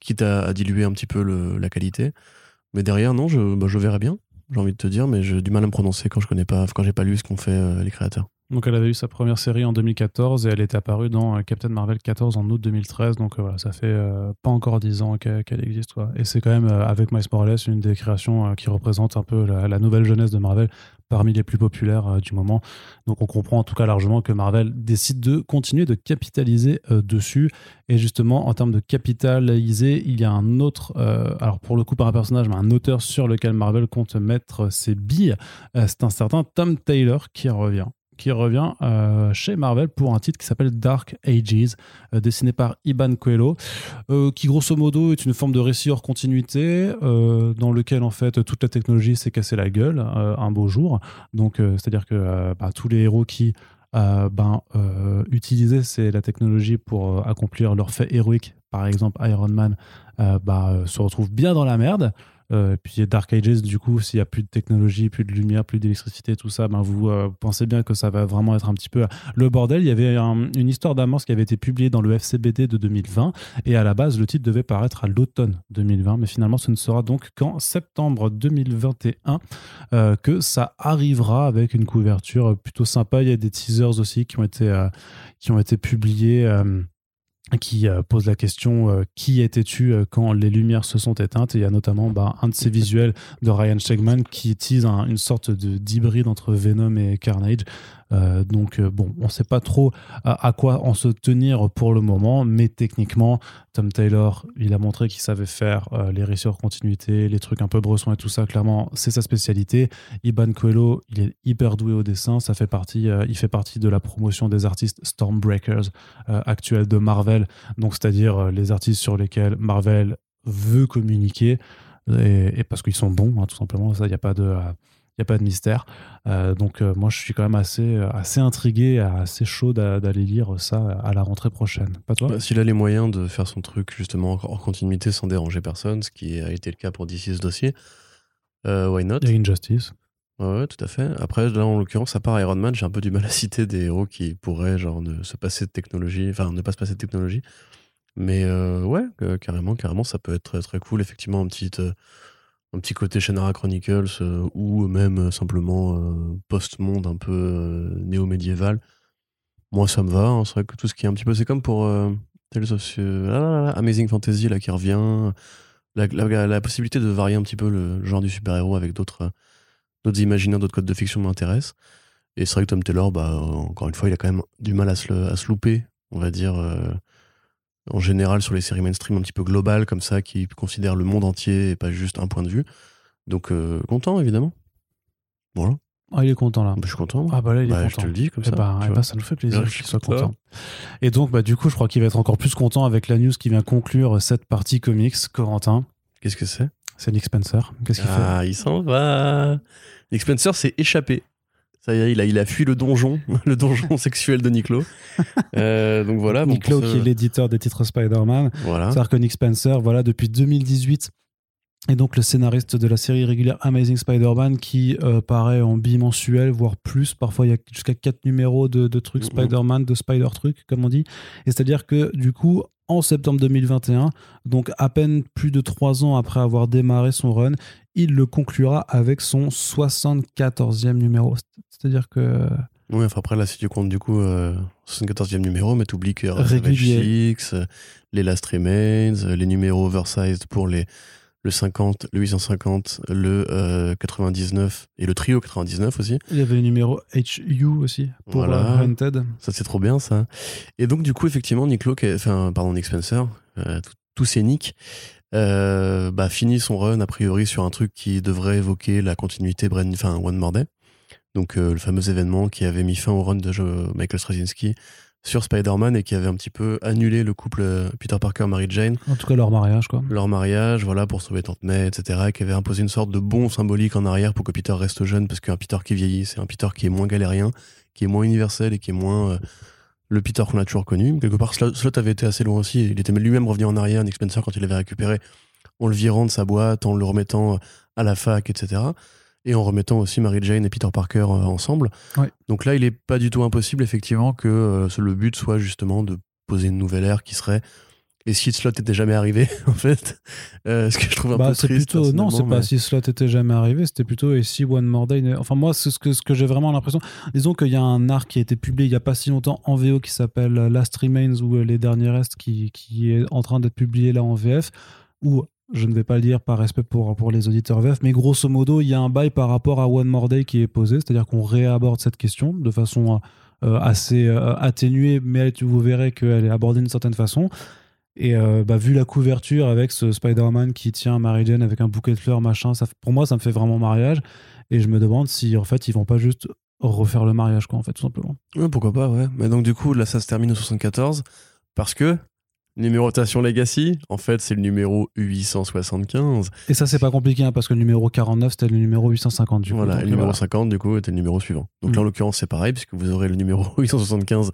quitte à, à diluer un petit peu le- la qualité. Mais derrière, non, je, bah, je verrai bien, j'ai envie de te dire, mais j'ai du mal à me prononcer quand je connais pas, quand j'ai pas lu ce qu'ont fait euh, les créateurs. Donc, elle avait eu sa première série en 2014 et elle était apparue dans euh, Captain Marvel 14 en août 2013. Donc, euh, voilà, ça fait euh, pas encore 10 ans qu'elle existe. quoi. Et c'est quand même, avec Miles Morales, une des créations qui représente un peu la, nouvelle jeunesse de Marvel parmi les plus populaires du moment. Donc, on comprend en tout cas largement que Marvel décide de continuer de capitaliser dessus. Et justement, en termes de capitaliser, il y a un autre, alors pour le coup, pas un personnage, mais un auteur sur lequel Marvel compte mettre ses billes. C'est un certain Tom Taylor qui revient qui revient euh, chez Marvel pour un titre qui s'appelle Dark Ages, euh, dessiné par Iban Coelho, euh, qui grosso modo est une forme de récit hors continuité, dans lequel en fait toute la technologie s'est cassée la gueule un beau jour. Donc c'est-à-dire que bah, tous les héros qui ben, utiliser c'est la technologie pour accomplir leurs faits héroïques, par exemple Iron Man, bah, se retrouve bien dans la merde. Euh, puis Dark Ages, du coup, s'il n'y a plus de technologie, plus de lumière, plus d'électricité, tout ça, ben vous euh, pensez bien que ça va vraiment être un petit peu le bordel. Il y avait un- une histoire d'amorce qui avait été publiée dans le FCBD de 2020 et à la base, le titre devait paraître à l'automne 2020, mais finalement, ce ne sera donc qu'en septembre 2021 euh, que ça arrivera avec une couverture plutôt sympa. Il y a des teasers aussi qui ont été, euh, qui ont été publiés. Qui euh, pose la question euh, qui étais-tu euh, quand les lumières se sont éteintes? Et il y a notamment bah, un de ces visuels de Ryan Stegman qui tease un- une sorte de d'hybride entre Venom et Carnage Euh, donc euh, bon on ne sait pas trop à, quoi en se tenir pour le moment mais techniquement Tom Taylor il a montré qu'il savait faire euh, les récits hors continuité les trucs un peu bressons et tout ça clairement c'est sa spécialité. Iban Coelho il est hyper doué au dessin ça fait partie il fait partie de la promotion des artistes Stormbreakers actuels de Marvel, donc c'est-à-dire les artistes sur lesquels Marvel veut communiquer, et, et parce qu'ils sont bons, hein, tout simplement, ça, il n'y a pas de... euh, il y a pas de mystère. Euh, donc euh, moi je suis quand même assez, euh, assez intrigué, assez chaud d'a- d'aller lire ça à la rentrée prochaine. Pas toi Bah, S'il a les moyens de faire son truc justement en continuité sans déranger personne, ce qui a été le cas pour DC ce dossier, euh, why not? A Injustice. Ouais, ouais, tout à fait. Après, là, en l'occurrence, à part Iron Man, j'ai un peu du mal à citer des héros qui pourraient, genre, ne se passer de technologie, enfin, ne pas se passer de technologie. Mais ouais, carrément, carrément, ça peut être très, très cool. Effectivement, un petit, un petit côté Shannara Chronicles euh, ou même euh, simplement euh, post-monde un peu néo-médiéval. Moi, ça me va. hein. C'est vrai que tout ce qui est un petit peu, c'est comme pour Tales of euh, là, Amazing Fantasy là qui revient. La, la- possibilité de varier un petit peu le genre du super-héros avec d'autres d'autres imaginaires, d'autres codes de fiction m'intéressent. Et c'est vrai que Tom Taylor, bah, encore une fois, il a quand même du mal à se, à se louper, on va dire, en général sur les séries mainstream un petit peu globales, comme ça, qui considèrent le monde entier et pas juste un point de vue. Donc, euh, content, évidemment. Voilà. Ah, il est content là. Bah, je suis content. moi. Ah bah là il est Bah, je content. te le dis comme Eh ça. tu eh ça nous fait plaisir qu'il soit content. content. Et donc, bah, du coup, je crois qu'il va être encore plus content avec la news qui vient conclure cette partie comics. Corentin, Qu'est-ce que c'est? C'est Nick Spencer. Qu'est-ce qu'il fait? Ah, il s'en va. Nick Spencer s'est échappé. Ça y est, il a, il a fui le donjon, le donjon sexuel de Niklo. Euh, donc voilà. bon, ce- qui est l'éditeur des titres Spider-Man. Voilà. C'est-à-dire que Nick Spencer, voilà, depuis 2018, est donc le scénariste de la série régulière Amazing Spider-Man qui euh, paraît en bimensuel, voire plus. Parfois, il y a jusqu'à 4 numéros de, de trucs. Spider-Man, de Spider-Trucs, comme on dit. Et c'est-à-dire que, du coup, en septembre 2021, donc à peine plus de 3 ans après avoir démarré son run, il le conclura avec son 74e numéro. C'est-à-dire que Oui, enfin après, là, si tu comptes du coup euh, 74e numéro, mais t'oublies que Régulier. RFX, euh, les Last Remains, euh, les numéros oversized pour les, le 50, le 850, le euh, 99 et le trio 99 aussi. il y avait le numéro HU aussi pour Voilà. euh, Hunted. Ça, c'est trop bien, ça. Et donc, du coup, effectivement, Nick enfin, pardon, Nick Spencer, euh, tout- tous ces Nick, euh, bah, finit son run, a priori, sur un truc qui devrait évoquer la continuité enfin, One More Day. Donc, euh, le fameux événement qui avait mis fin au run de Michael Straczynski sur Spider-Man et qui avait un petit peu annulé le couple euh, Peter Parker-Mary Jane, En tout cas, leur mariage, quoi. leur mariage, voilà, pour sauver Tante May, etc., et qui avait imposé une sorte de bon symbolique en arrière pour que Peter reste jeune, parce qu'un Peter qui vieillit, c'est un Peter qui est moins galérien, qui est moins universel et qui est moins euh, le Peter qu'on a toujours connu. Quelque part, Slot Slot avait été assez loin aussi. Il était lui-même revenu en arrière, Nick Spencer, quand il l'avait récupéré, en le virant de sa boîte, en le remettant à la fac, etc. Et en remettant aussi Mary Jane et Peter Parker euh, ensemble. Ouais. Donc là, il est pas du tout impossible, effectivement, que euh, le but soit justement de poser une nouvelle ère qui serait. Et si Slot était jamais arrivé, en fait, euh, ce que je trouve un Bah, peu triste. plutôt non, c'est personnellement, pas mais- si cela t'était jamais arrivé, c'était plutôt et si One More Day. n'est- Enfin moi, c'est ce que ce que j'ai vraiment l'impression. Disons qu'il y a un arc qui a été publié il y a pas si longtemps en VO qui s'appelle Last Remains ou Les Derniers Restes qui qui est en train d'être publié là en VF où je ne vais pas le dire par respect pour, pour les auditeurs VF, mais grosso modo, il y a un bail par rapport à One More Day qui est posé, c'est-à-dire qu'on réaborde cette question de façon euh, assez euh, atténuée, mais vous verrez qu'elle est abordée d'une certaine façon. Et euh, bah, vu la couverture avec ce Spider-Man qui tient Mary Jane avec un bouquet de fleurs, machin, ça, pour moi, ça me fait vraiment mariage. Et je me demande si, en fait, ils vont pas juste refaire le mariage, quoi, en fait, tout simplement. Ouais, pourquoi pas, ouais. Mais donc, du coup, là, ça se termine au 74 parce que Numérotation Legacy, en fait, c'est le numéro 875. Et ça, c'est pas compliqué hein, parce que le numéro 49, c'était le numéro 850. Du coup, Voilà, le numéro voilà. 50, du coup, était le numéro suivant. Donc là, Mm. en l'occurrence, c'est pareil, puisque vous aurez le numéro 875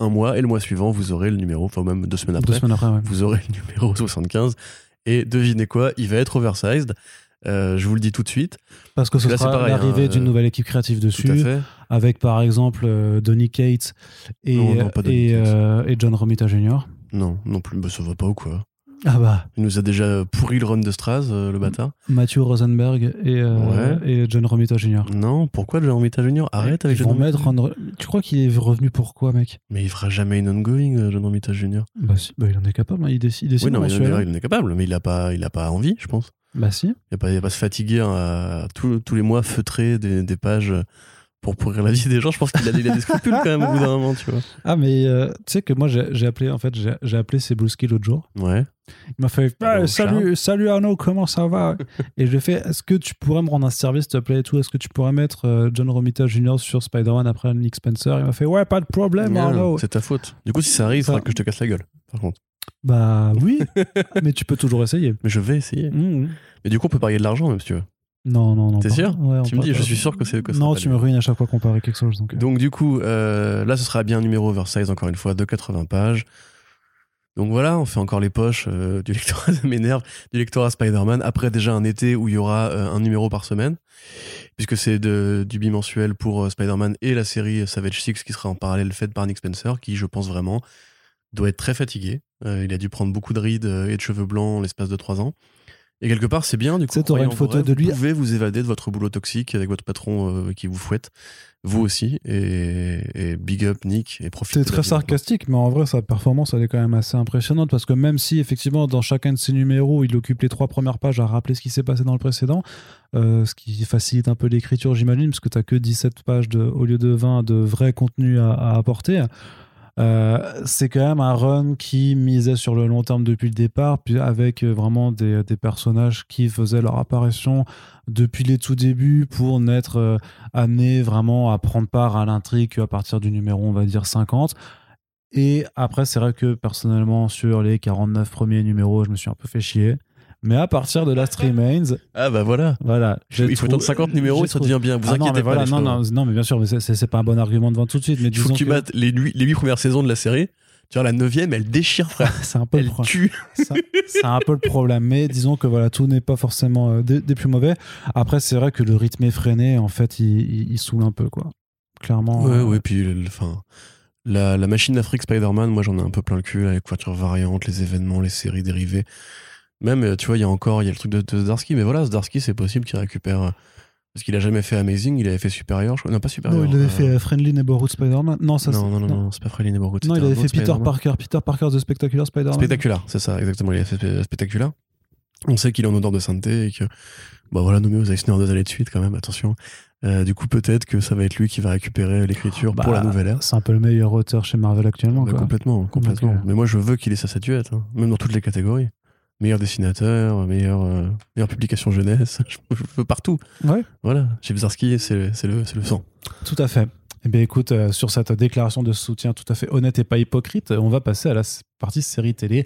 un mois, et le mois suivant, vous aurez le numéro, enfin même deux semaines Deux après, semaines après, ouais. vous aurez le numéro 75. Et devinez quoi, il va être oversized. Euh, je vous le dis tout de suite. Parce que ce Là, sera l'arrivée hein, d'une euh, nouvelle équipe créative dessus, avec par exemple euh, Donny Cates et, Non, non, euh, et John Romita Jr. Non, non plus, bah, ça va pas ou quoi? Ah bah, Il nous a déjà pourri le run de Straz, euh, le bâtard. Matthew Rosenberg et, euh, et John Romita Jr. Non, pourquoi John Romita Jr. Arrête avec John Romita un- Tu crois qu'il est revenu pour quoi, mec? Mais il fera jamais une ongoing, euh, John Romita Jr. bah, si, bah, il en est capable, hein, il décide. Il décide Oui, non, mais il, mensuellement. il en est capable, mais il a pas, il a pas envie, je pense. Bah si. Il va pas, pas se fatiguer à, tous- tous les mois feutrer des, des pages pour pourrir la vie des gens. Je pense qu'il a, des scrupules quand même au bout d'un moment, tu vois. Ah mais euh, tu sais que moi j'ai appelé en fait j'ai appelé Cebulski l'autre jour. Ouais. Il m'a fait Ah, donc, salut salut Arnaud comment ça va? Et je lui ai fait est-ce que tu pourrais me rendre un service s'il te plaît et tout? Est-ce que tu pourrais mettre euh, John Romita Jr sur Spider-Man après Nick Spencer? Il m'a fait ouais pas de problème Arnaud. c'est ta faute. Du coup, si ça arrive, il faudra que je te casse la gueule, par contre. Bah oui mais tu peux toujours essayer. Mais je vais essayer. Mmh. Mais du coup, on peut parier de l'argent, même si tu veux. Non non non. T'es sûr Ouais, Tu me dis, je suis sûr que c'est ça Non tu me ruines à chaque fois qu'on parie quelque chose donc. euh. Donc du coup, euh, là ce sera bien un numéro oversize encore une fois de 80 pages. Donc voilà, on fait encore les poches euh, du lectorat de m'énerve, du lectorat Spider-Man. Après déjà un été où il y aura euh, un numéro par semaine, puisque c'est de- du bimensuel pour Spider-Man et la série Savage Six qui sera en parallèle faite par Nick Spencer, qui je pense vraiment doit être très fatigué. Il a dû prendre beaucoup de rides et de cheveux blancs en l'espace de trois ans. Et quelque part, c'est bien, du coup, une photo de lui- Vous pouvez vous évader de votre boulot toxique avec votre patron euh, qui vous fouette, vous aussi, et, et big up Nick, et profitez C'est très sarcastique, mais en vrai, sa performance, elle est quand même assez impressionnante parce que même si, effectivement, dans chacun de ses numéros, il occupe les trois premières pages à rappeler ce qui s'est passé dans le précédent, euh, ce qui facilite un peu l'écriture, j'imagine, parce que tu que 17 pages de, au lieu de 20 de vrai contenu à, à apporter. Euh, c'est quand même un run qui misait sur le long terme depuis le départ, puis avec euh, vraiment des, des personnages qui faisaient leur apparition depuis les tout débuts pour n'être euh, amenés vraiment à prendre part à l'intrigue à partir du numéro, on va dire, 50. Et après, c'est vrai que personnellement, sur les 49 premiers numéros, je me suis un peu fait chier. Mais à partir de Last Remains, Ah bah voilà. voilà. Il faut attendre 50 numéros et ça devient bien. Vous Ah non, inquiétez mais pas. voilà, non, non, non, mais bien sûr, mais c'est- pas un bon argument de vendre tout de suite. Mais Il faut que tu que battes les 8, les huit premières saisons de la série. Tu vois, la neuvième, elle déchire, frère. c'est un peu le Elle problème. tue. Ça- c'est un peu le problème. Mais disons que voilà, tout n'est pas forcément euh, des, des plus mauvais. Après, c'est vrai que le rythme effréné, en fait, il, il, il saoule un peu, quoi. Clairement. Ouais, euh, ouais, puis le- le- enfin, la, la machine d'Afrique Spider-Man, moi j'en ai un peu plein le cul avec voitures variantes, les événements, les séries dérivées. Même, euh, tu vois, il y a encore, il y a le truc de, de Zdarsky, mais voilà, Zdarsky, c'est possible qu'il récupère. euh, Parce qu'il a jamais fait Amazing, il avait fait Superior, je crois. Non, pas Superior. Non, il avait euh, fait Friendly Neighborhood Spider-Man. Non, ça non, non, non, non, c'est pas Freddy Neighborhood. Non, il avait fait Peter. Parker. Peter Parker The Spectacular Spider-Man. Spectaculaire, c'est ça, exactement. Il a fait Spe- Spectaculaire. On sait qu'il est en odeur de sainteté et que, bah voilà, nommé aux Eisner deux années de suite quand même, attention. Euh, du coup, peut-être que ça va être lui qui va récupérer l'écriture pour Bah, la nouvelle ère. C'est un peu le meilleur auteur chez Marvel actuellement. Bah, quoi. complètement, complètement. Mais moi, je veux qu'il ait sa statuette, hein, même dans toutes les catégories. Meilleur dessinateur, meilleure, euh, meilleure publication jeunesse, je, veux partout. Ouais. Voilà, chez Bizarski, c'est le, le sang. Tout à fait. Eh bien, écoute, euh, sur cette déclaration de soutien tout à fait honnête et pas hypocrite, on va passer à la partie série télé.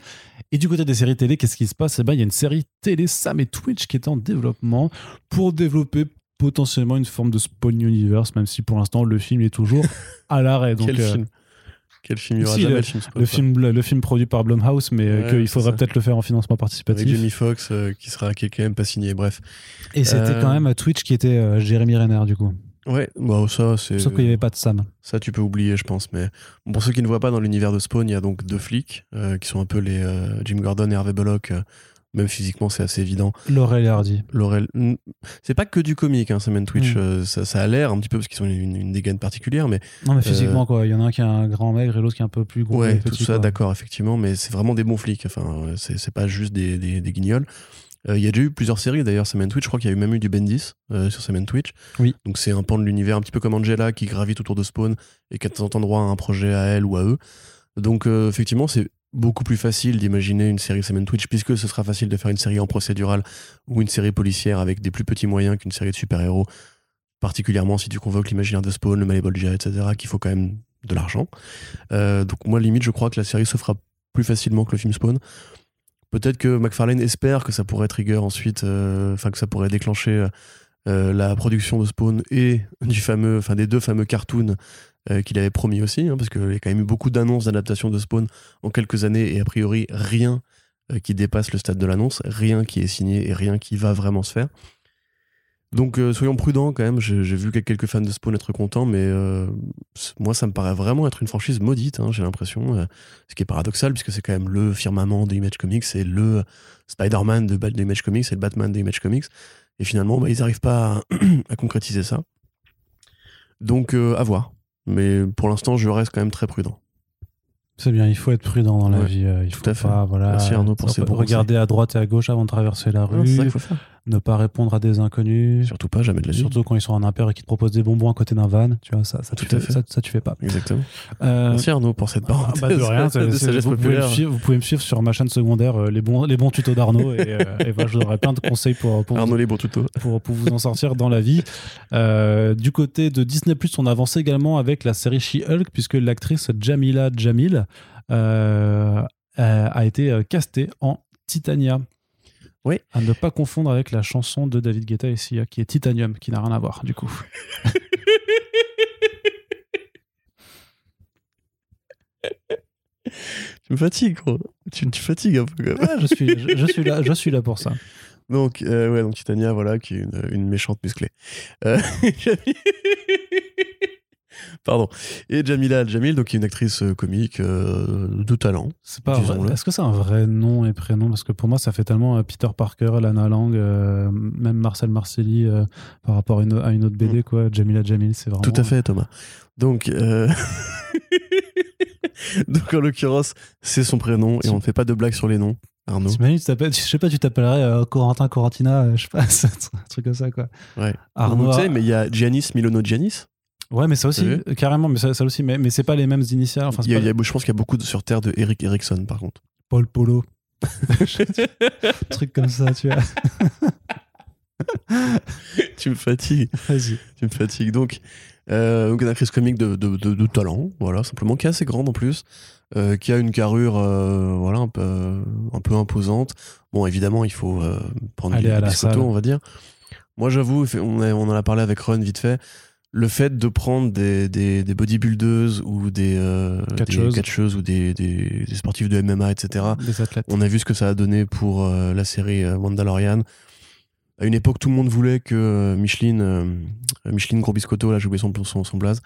Et du côté des séries télé, qu'est-ce qui se passe? Eh ben, il y a une série télé Sam et Twitch qui est en développement pour développer potentiellement une forme de Spawn Universe, même si pour l'instant le film est toujours à l'arrêt. Donc, Quel euh, film? Quel film Il y aura si, jamais le- film le film, le film produit par Blumhouse, mais euh, Ouais, qu'il ça. peut-être le faire en financement Avec participatif. Jamie Foxx euh, qui sera qui est quand même pas signé. Bref. Et c'était Euh, quand même Twitch qui était euh, Jérémy Renner, du coup. Ouais, bah, ça, c'est. Sauf qu'il n'y avait pas de Sam. Ça, tu peux oublier, je pense. Mais bon, pour ceux qui ne voient pas dans l'univers de Spawn, il y a donc deux flics euh, qui sont un peu les euh, Jim Gordon et Harvey Bullock. Euh, même physiquement, c'est assez évident. Laurel et Hardy. Laurel, Hmm, c'est pas que du comique, hein, Semaine Twitch. Mm. euh, ça, ça a l'air un petit peu parce qu'ils ont une, une dégaine particulière, mais Non, mais physiquement, quoi. Il y en a un qui est un grand maigre et l'autre qui est un peu plus gros. ouais, tout petit, ça, d'accord, effectivement. Mais c'est vraiment des bons flics. Enfin, euh, c'est pas juste des, des, des guignols. Euh, Il y a déjà eu plusieurs séries d'ailleurs, Semaine Twitch. Je crois qu'il y a eu même eu du Bendis euh, sur Semaine Twitch. Oui. Donc c'est un pan de l'univers un petit peu comme Angela qui gravite autour de Spawn et qui a de temps en temps droit à un projet à elle ou à eux. Donc euh, effectivement, c'est beaucoup plus facile d'imaginer une série Semaine Twitch puisque ce sera facile de faire une série en procédural ou une série policière avec des plus petits moyens qu'une série de super-héros, particulièrement si tu convoques l'imaginaire de Spawn, le Malleable etc., qu'il faut quand même de l'argent. Euh, donc moi, limite, je crois que la série se fera plus facilement que le film Spawn. Peut-être que McFarlane espère que ça pourrait trigger ensuite, euh, enfin que ça pourrait déclencher euh, la production de Spawn et du fameux, enfin des deux fameux cartoons euh, qu'il avait promis aussi, hein, parce qu'il y a quand même eu beaucoup d'annonces d'adaptation de Spawn en quelques années et a priori rien qui dépasse le stade de l'annonce, rien qui est signé et rien qui va vraiment se faire. Donc euh, soyons prudents quand même. J'ai vu quelques fans de Spawn être contents, mais euh, moi ça me paraît vraiment être une franchise maudite. Hein, j'ai l'impression, euh, ce qui est paradoxal puisque c'est quand même le firmament de Image Comics, c'est le Spider-Man de, de Image Comics, c'est le Batman de Image Comics, et finalement bah, ils n'arrivent pas à, concrétiser ça. Donc à voir. Mais pour l'instant, je reste quand même très prudent. C'est bien, il faut être prudent dans la vie. il tout faut à fait. Voilà, Merci Arnaud pour ces bons Regarder à droite et à gauche avant de traverser la rue. ça, faut faire ne pas répondre à des inconnus. Surtout pas, jamais de la vie. Surtout quand ils sont en impair et qu'ils te proposent des bonbons à côté d'un van. Tu vois, ça, ça, Tout tu, à fais, fait. Ça, tu fais pas. Exactement. Euh, Merci Arnaud pour cette parenthèse. Ah, bah de rien, de sagesse vous, pouvez me suivre, vous pouvez me suivre sur ma chaîne secondaire, euh, les, bons, les bons tutos d'Arnaud. Et, euh, et voilà, je vous aurai plein de conseils pour, pour, Arnaud les bons tutos. pour, pour vous en sortir dans la vie. Euh, du côté de Disney, on avance également avec la série She-Hulk, puisque l'actrice Jamila Jamil a été castée en Titania. Oui. À ne pas confondre avec la chanson de David Guetta et Sia, qui est Titanium, qui n'a rien à voir, du coup. Tu me fatigues, gros. Tu, tu fatigues un peu quand même. Ah, je, suis, je, je suis là, je suis là pour ça. Donc, euh, ouais, donc Titania, voilà, qui est une, une méchante musclée. Euh, Pardon. Et Jamila Al-Jamil, donc qui est une actrice euh, comique euh, de talent. C'est pas. Est-ce que c'est un vrai nom et prénom? Parce que pour moi, ça fait tellement euh, Peter Parker, Lana Lang, euh, même Marcel Marcelli euh, par rapport à une, à une autre BD, quoi. Jamila Jamil, c'est vraiment. Mm. Tout à fait, Thomas. Donc, donc en l'occurrence, c'est son prénom et on ne fait pas de blagues sur les noms. Arnaud. T'imagines, tu je sais pas, tu t'appellerais euh, Corentin Corentina, je sais pas, un truc comme ça, quoi. Ouais. Arnaud. Tu sais, mais il y a Giannis Milono Giannis. Ouais, mais ça aussi, euh, carrément, mais ça, ça aussi, mais, mais c'est pas les mêmes initiales. Enfin, c'est Il y a- pas il y a- je pense qu'il y a beaucoup de, sur Terre de Eric Erickson, par contre. Paul Polo. truc comme ça, tu vois. tu me fatigues. Vas-y. tu me fatigues. Donc, euh, donc une actrice comique de, de, de- de talent, voilà, simplement, qui est assez grande en plus, euh, qui a une carrure, euh, voilà, un peu, un peu imposante. Bon, évidemment, il faut prendre Aller du, à la salle. on va dire. Moi, j'avoue, on, a- on en a parlé avec Ron vite fait. Le fait de prendre des, des, des bodybuilders ou des, euh, Catcheuses. des catcheuses ou des, des, sportifs de MMA, etc., Des athlètes. on a vu ce que ça a donné pour euh, la série euh, Mandalorian. À une époque, tout le monde voulait que euh, Micheline, Micheline Gros Biscotto, là j'ai oublié son, son, son blaze,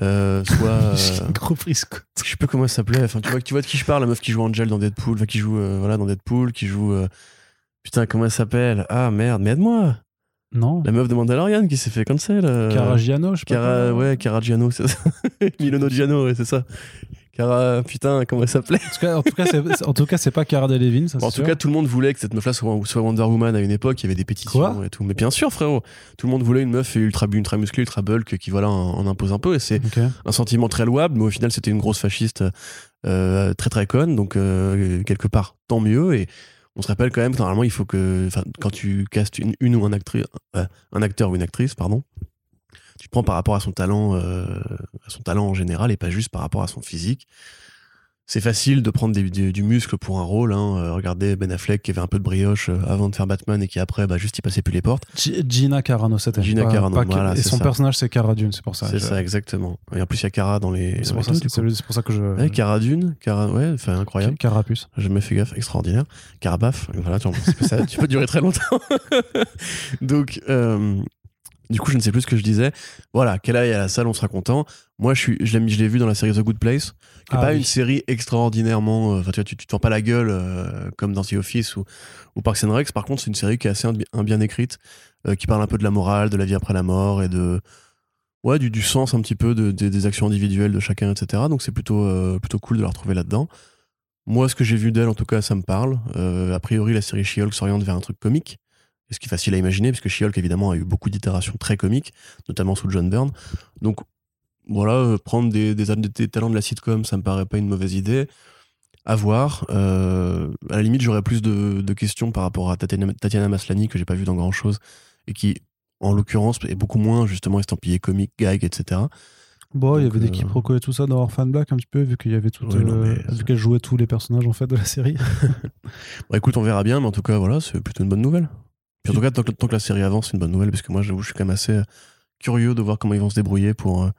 soit. je sais pas comment elle s'appelait. Enfin, tu vois, tu vois de qui je parle, la meuf qui joue Angel dans Deadpool, enfin, qui joue voilà, dans Deadpool, qui joue. putain, comment elle s'appelle? Ah merde, mais aide-moi Non. La meuf de Mandalorian qui s'est fait cancel. euh, Caragiano, je sais pas. Cara, quoi. ouais, Cara Giano, c'est ça. Milono Giano, ouais, c'est ça. Cara, putain, comment elle s'appelait? En tout cas, en tout cas, c'est, pas Cara Delevingne, ça. En tout sûr. cas, tout le monde voulait que cette meuf-là soit, soit Wonder Woman à une époque. Il y avait des pétitions Quoi et tout. Mais bien sûr, frérot, tout le monde voulait une meuf ultra, ultra musclée, ultra bulk qui voilà en, en impose un peu. Et c'est un sentiment très louable, mais au final, c'était une grosse fasciste euh, très très conne. Donc euh, quelque part, tant mieux. Et on se rappelle quand même, que normalement, il faut que, quand tu castes une, ou un, actrice, euh, un acteur ou une actrice, tu prends par rapport euh, à son talent en général, et pas juste par rapport à son physique. C'est facile de prendre des- des- du muscle pour un rôle. Hein. Euh, regardez Ben Affleck qui avait un peu de brioche euh, avant de faire Batman et qui après, bah, juste il passait plus les portes. G- Gina Carano, c'était. Gina pas- Carano, pas voilà, Et son ça. personnage, c'est Cara Dune, c'est pour ça. c'est je- ça, exactement. Et en plus, il y a Cara dans les. C'est pour, ça, pour que je. Ouais, Cara Dune, Cara, ouais, enfin incroyable. Carapuce. J'ai jamais fait gaffe, extraordinaire. Carabaf, voilà, tu ça, tu peux durer très longtemps. Donc, euh, du coup, je ne sais plus ce que je disais. Voilà, qu'elle aille à la salle, on sera content. Moi, je, suis, je l'ai vu dans la série The Good Place, qui n'est Ah pas oui. une série extraordinairement. euh, Enfin, tu vois, tu, tu te fends pas la gueule euh, comme dans The Office ou, ou Parks and Rec. Par contre, c'est une série qui est assez un, un bien écrite, euh, qui parle un peu de la morale, de la vie après la mort et de. Ouais, du, du sens un petit peu de, des- des actions individuelles de chacun, etc. Donc, c'est plutôt, plutôt cool de la retrouver là-dedans. Moi, ce que j'ai vu d'elle, en tout cas, ça me parle. A priori, la série She-Hulk s'oriente vers un truc comique. Ce qui est facile à imaginer, parce que She-Hulk, évidemment, a eu beaucoup d'itérations très comiques, notamment sous John Byrne. Donc, voilà, euh, prendre des, des, des talents de la sitcom, ça me paraît pas une mauvaise idée. À voir. Euh, à la limite, j'aurais plus de, de questions par rapport à Tatiana, Tatiana Maslany, que j'ai pas vu dans grand chose, et qui, en l'occurrence, est beaucoup moins, justement, estampillé comique, gag, etc. Bon, il y avait des euh, quiproquos et tout ça dans Orphan Black un petit peu, vu qu'il y avait tout, Ouais, non, mais vu qu'elle jouait tous les personnages en fait de la série. Bah écoute, on verra bien, mais en tout cas, voilà, c'est plutôt une bonne nouvelle. En tout cas, tant que, la série avance, c'est une bonne nouvelle, parce que moi, j'avoue, je suis quand même assez euh, curieux de voir comment ils vont se débrouiller pour, euh,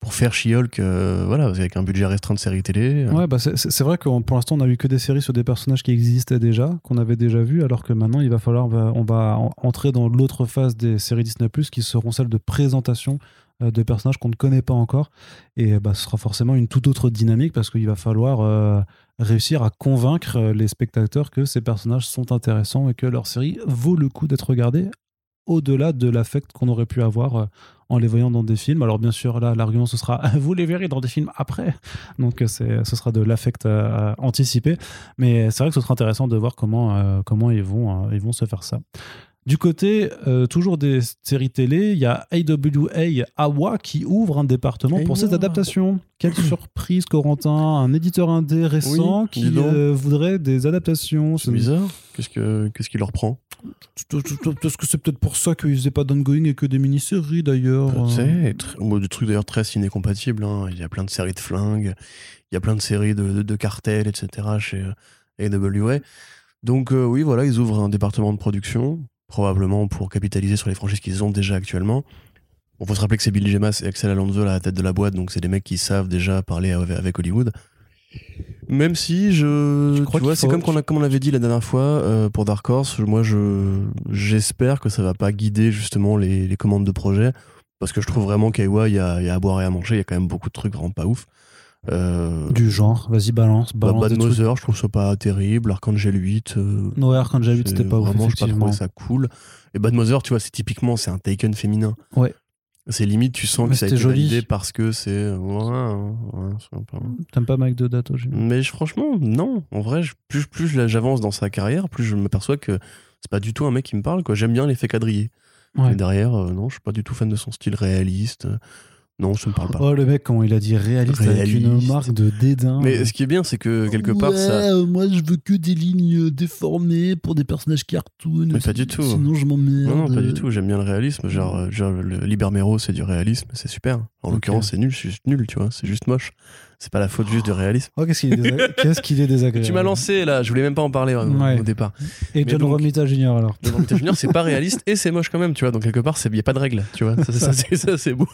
pour faire She-Hulk, euh, voilà, avec un budget restreint de série télé. Ouais, bah c'est- vrai que pour l'instant, on a eu que des séries sur des personnages qui existaient déjà, qu'on avait déjà vus, alors que maintenant, il va falloir, on va, entrer dans l'autre phase des séries Disney+, qui seront celles de présentation de personnages qu'on ne connaît pas encore. Et bah, ce sera forcément une toute autre dynamique, parce qu'il va falloir réussir à convaincre euh, les spectateurs que ces personnages sont intéressants et que leur série vaut le coup d'être regardée, au-delà de l'affect qu'on aurait pu avoir euh, en les voyant dans des films. Alors bien sûr, là, l'argument, ce sera, vous les verrez dans des films après. Donc euh, ce sera de l'affect anticipé. Mais c'est vrai que ce sera intéressant de voir comment, comment ils, vont, ils vont se faire ça. Du côté, euh, toujours des séries télé, il y a AWA Awa qui ouvre un département pour ses adaptations. Quelle surprise, Corentin, un éditeur indé récent Oui, qui euh, voudrait des adaptations. C'est bizarre. Qu'est-ce que qu'est-ce qui leur prend? Parce que c'est peut-être pour ça qu'ils faisaient pas d'ongoing et que des mini-séries d'ailleurs. Peut-être. Ou des trucs d'ailleurs très ciné-compatibles. hein. Il y a plein de séries de flingues, il y a plein de séries de, de, de cartels, etc. chez euh, AWA. Donc euh, oui, voilà, ils ouvrent un département de production, probablement pour capitaliser sur les franchises qu'ils ont déjà actuellement. Il faut se rappeler que c'est Billy Gemas et Axel Alonso à la tête de la boîte, donc c'est des mecs qui savent déjà parler avec Hollywood. Même si je, Tu tu, crois vois, c'est faut- comme, a, comme on l'avait dit la dernière fois euh, pour Dark Horse. Moi, je j'espère que ça va pas guider justement les, les commandes de projet, parce que je trouve vraiment qu'Aiwa, il y a, il y a à boire et à manger. Il y a quand même beaucoup de trucs vraiment pas ouf. Euh, Du genre, vas-y, balance. bah, balance Bad. Mother, je trouve ça pas terrible. Archangel 8, euh, No Archangel 8, c'est- c'était pas ouf, vraiment, j'ai pas trouvé ça cool. Et Bad Mother, tu vois, c'est typiquement, c'est un Taken féminin. Ouais. C'est limite, tu sens Mais que ça a été joli. validé parce que c'est. Ouais, ouais, ouais, T'aimes pas Mike j'imagine Mais je- franchement, non. En vrai, je- plus, plus je- j'avance dans sa carrière, plus je m'aperçois que c'est pas du tout un mec qui me parle. J'aime bien l'effet quadrillé. Ouais. Mais derrière, euh, non, je suis pas du tout fan de son style réaliste. Non, ça me parle pas. Oh, le mec, comment il a dit réaliste, avec une Réaliste. marque de dédain. Mais ce qui est bien, c'est que quelque part, ça. euh, moi, je veux que des lignes déformées pour des personnages cartoon. Mais pas du tout. Sinon, je m'emmerde. Non, non, pas du tout. J'aime bien le réalisme. Genre, euh, genre le Libermero, c'est du réalisme, c'est super. En l'occurrence, c'est nul, c'est juste nul, tu vois. C'est juste moche. C'est pas la faute juste du réalisme. Oh, qu'est-ce qu'il est, désa- qu'est-ce qu'il est désagréable. Tu m'as lancé là, je voulais même pas en parler euh, Ouais. au départ. Et John donc- Romita Jr. alors. Le Grand Junior, c'est pas réaliste et c'est moche quand même, tu vois. Donc quelque part, il n'y a pas de règle, tu vois. Ça, ça, c'est, ça, c'est beau.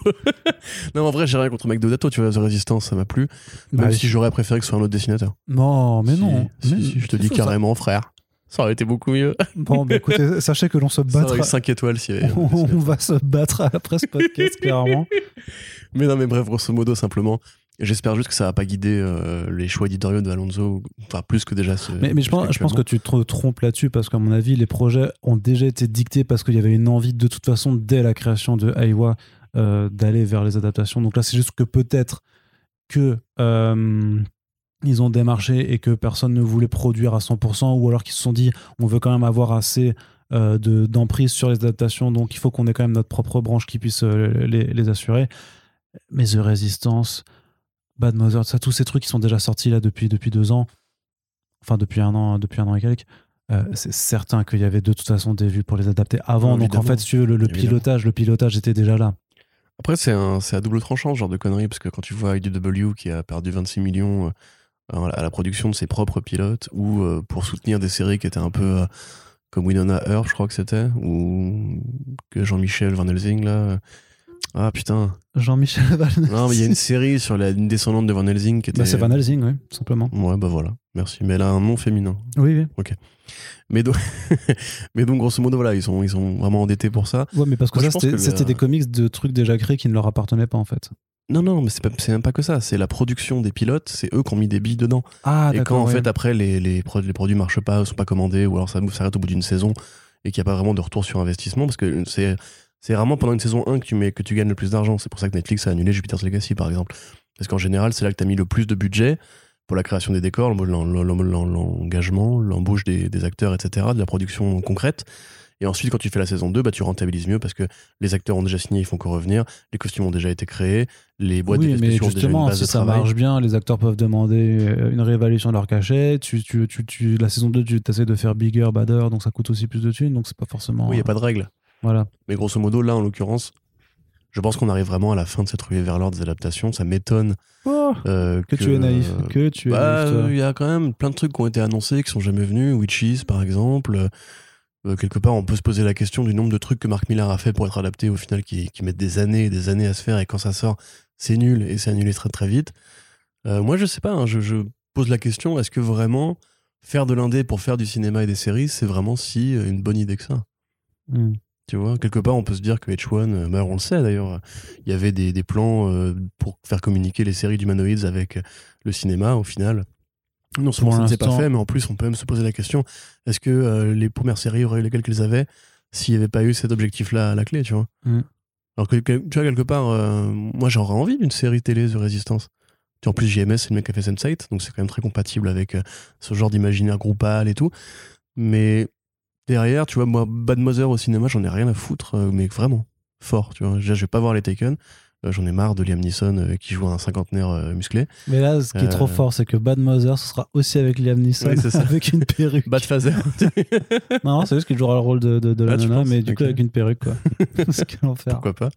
non, en vrai, j'ai rien contre Mec Dodato, tu vois. The Resistance, ça m'a plu. Même Bah, si j'aurais préféré que ce soit un autre dessinateur. Non, mais Si, non. Si, Mais- si, je te dis ça. carrément, frère. Ça aurait été beaucoup mieux. Bon, bah, écoutez, sachez que l'on se battra. eu 5 étoiles avait- On, on va se battre à la presse podcast, clairement. Mais non, mais bref, grosso modo, simplement. J'espère juste que ça va pas guider euh, les choix éditoriaux de Alonso, enfin plus que déjà. ce- Mais, mais je, pense, je pense que tu te trompes là-dessus parce qu'à mon avis, les projets ont déjà été dictés parce qu'il y avait une envie de toute façon dès la création de Aiwa euh, d'aller vers les adaptations. Donc là, c'est juste que peut-être que euh, ils ont démarché et que personne ne voulait produire à 100% ou alors qu'ils se sont dit on veut quand même avoir assez de- d'emprise sur les adaptations donc il faut qu'on ait quand même notre propre branche qui puisse les, les assurer. Mais The Resistance, Bad Mother, ça, tous ces trucs qui sont déjà sortis là depuis, depuis deux ans, enfin depuis un an, depuis un an et quelques, euh, c'est certain qu'il y avait de toute façon des vues pour les adapter avant. donc en fait, si tu veux, le, pilotage, le pilotage était déjà là. Après, c'est à double tranchant, ce genre de conneries, parce que quand tu vois IDW qui a perdu 26 millions euh, à la production de ses propres pilotes, ou euh, pour soutenir des séries qui étaient un peu comme Winona Earp, je crois que c'était, ou que Jean-Michel Van Helsing, là. Ah putain. Jean-Michel Van Non, mais il y a une série sur la une descendante de Van Helsing qui était. Bah, c'est Van Helsing, oui, simplement. Ouais, bah voilà, merci. Mais elle a un nom féminin. Oui, oui. Mais donc, mais donc grosso modo, voilà, ils sont, ils sont vraiment endettés pour ça. Ouais, mais parce que Moi, ça, c'était le- des comics de trucs déjà créés qui ne leur appartenaient pas, en fait. Non, non, mais c'est même pas que ça. C'est la production des pilotes, c'est eux qui ont mis des billes dedans. Ah, et quand en ouais. fait après les, les, les produits marchent pas, sont pas commandés, ou alors ça s'arrête au bout d'une saison et qu'il n'y a pas vraiment de retour sur investissement, parce que c'est c'est vraiment pendant une saison 1 que tu, mets, que tu gagnes le plus d'argent. C'est pour ça que Netflix a annulé Jupiter's Legacy par exemple. Parce qu'en général, c'est là que tu as mis le plus de budget pour la création des décors, l'engagement, l'embauche des, des acteurs, etc., de la production concrète. Et ensuite, quand tu fais la saison 2, bah, tu rentabilises mieux parce que les acteurs ont déjà signé, ils font que revenir, les costumes ont déjà été créés, les boîtes oui, mais spéciaux ont déjà une justement, base si de ça travail. marche bien, les acteurs peuvent demander euh, une réévaluation de leur cachet. Tu, tu, tu, tu- la saison 2, tu essaies de faire bigger, badder, donc ça coûte aussi plus de thunes, donc c'est pas forcément. Oui, il n'y a pas de règle. Voilà. Mais grosso modo, là, en l'occurrence, Je pense qu'on arrive vraiment à la fin de cette ruée vers l'or des adaptations. Ça m'étonne Oh, euh, que, tu es naïf. Que tu bah. Il y a quand même plein de trucs qui ont été annoncés qui sont jamais venus. Witches, par exemple. Euh, quelque part, on peut se poser la question du nombre de trucs que Mark Millar a fait pour être adapté au final, qui, qui mettent des années et des années à se faire. Et quand ça sort, c'est nul et c'est annulé très très vite. Euh, moi, je sais pas. hein, je, je pose la question est-ce que vraiment faire de l'indé pour faire du cinéma et des séries, c'est vraiment si euh, une bonne idée que ça? Hmm. Tu vois, quelque part, on peut se dire que H1, euh, bah, on le sait d'ailleurs, il y avait des, des plans euh, pour faire communiquer les séries d'humanoïdes avec le cinéma au final. Non seulement ça ne s'est pas fait, mais en plus, on peut même se poser la question est-ce que euh, les premières séries auraient eu lesquelles qu'elles avaient s'il n'y avait pas eu cet objectif-là à la clé, tu vois Mm. Alors que, tu vois, quelque part, euh, moi j'aurais envie d'une série télé sur Résistance. En plus, JMS, c'est le mec qui a fait Sense8, donc c'est quand même très compatible avec euh, ce genre d'imaginaire groupal et tout. Mais derrière, tu vois, moi, Bad Mother au cinéma, j'en ai rien à foutre, euh, mais vraiment fort, tu vois. Déjà, je vais pas voir les Taken. Euh, j'en ai marre de Liam Neeson euh, qui joue un cinquantenaire euh, musclé. Mais là, ce qui est trop fort, c'est que Bad Mother, ce sera aussi avec Liam Neeson, Oui, c'est ça. avec une perruque. Bad Phaser. Non, c'est juste qu'il jouera le rôle de, de, de la Ah, nana, mais du coup avec une perruque, quoi. L'enfer. Pourquoi pas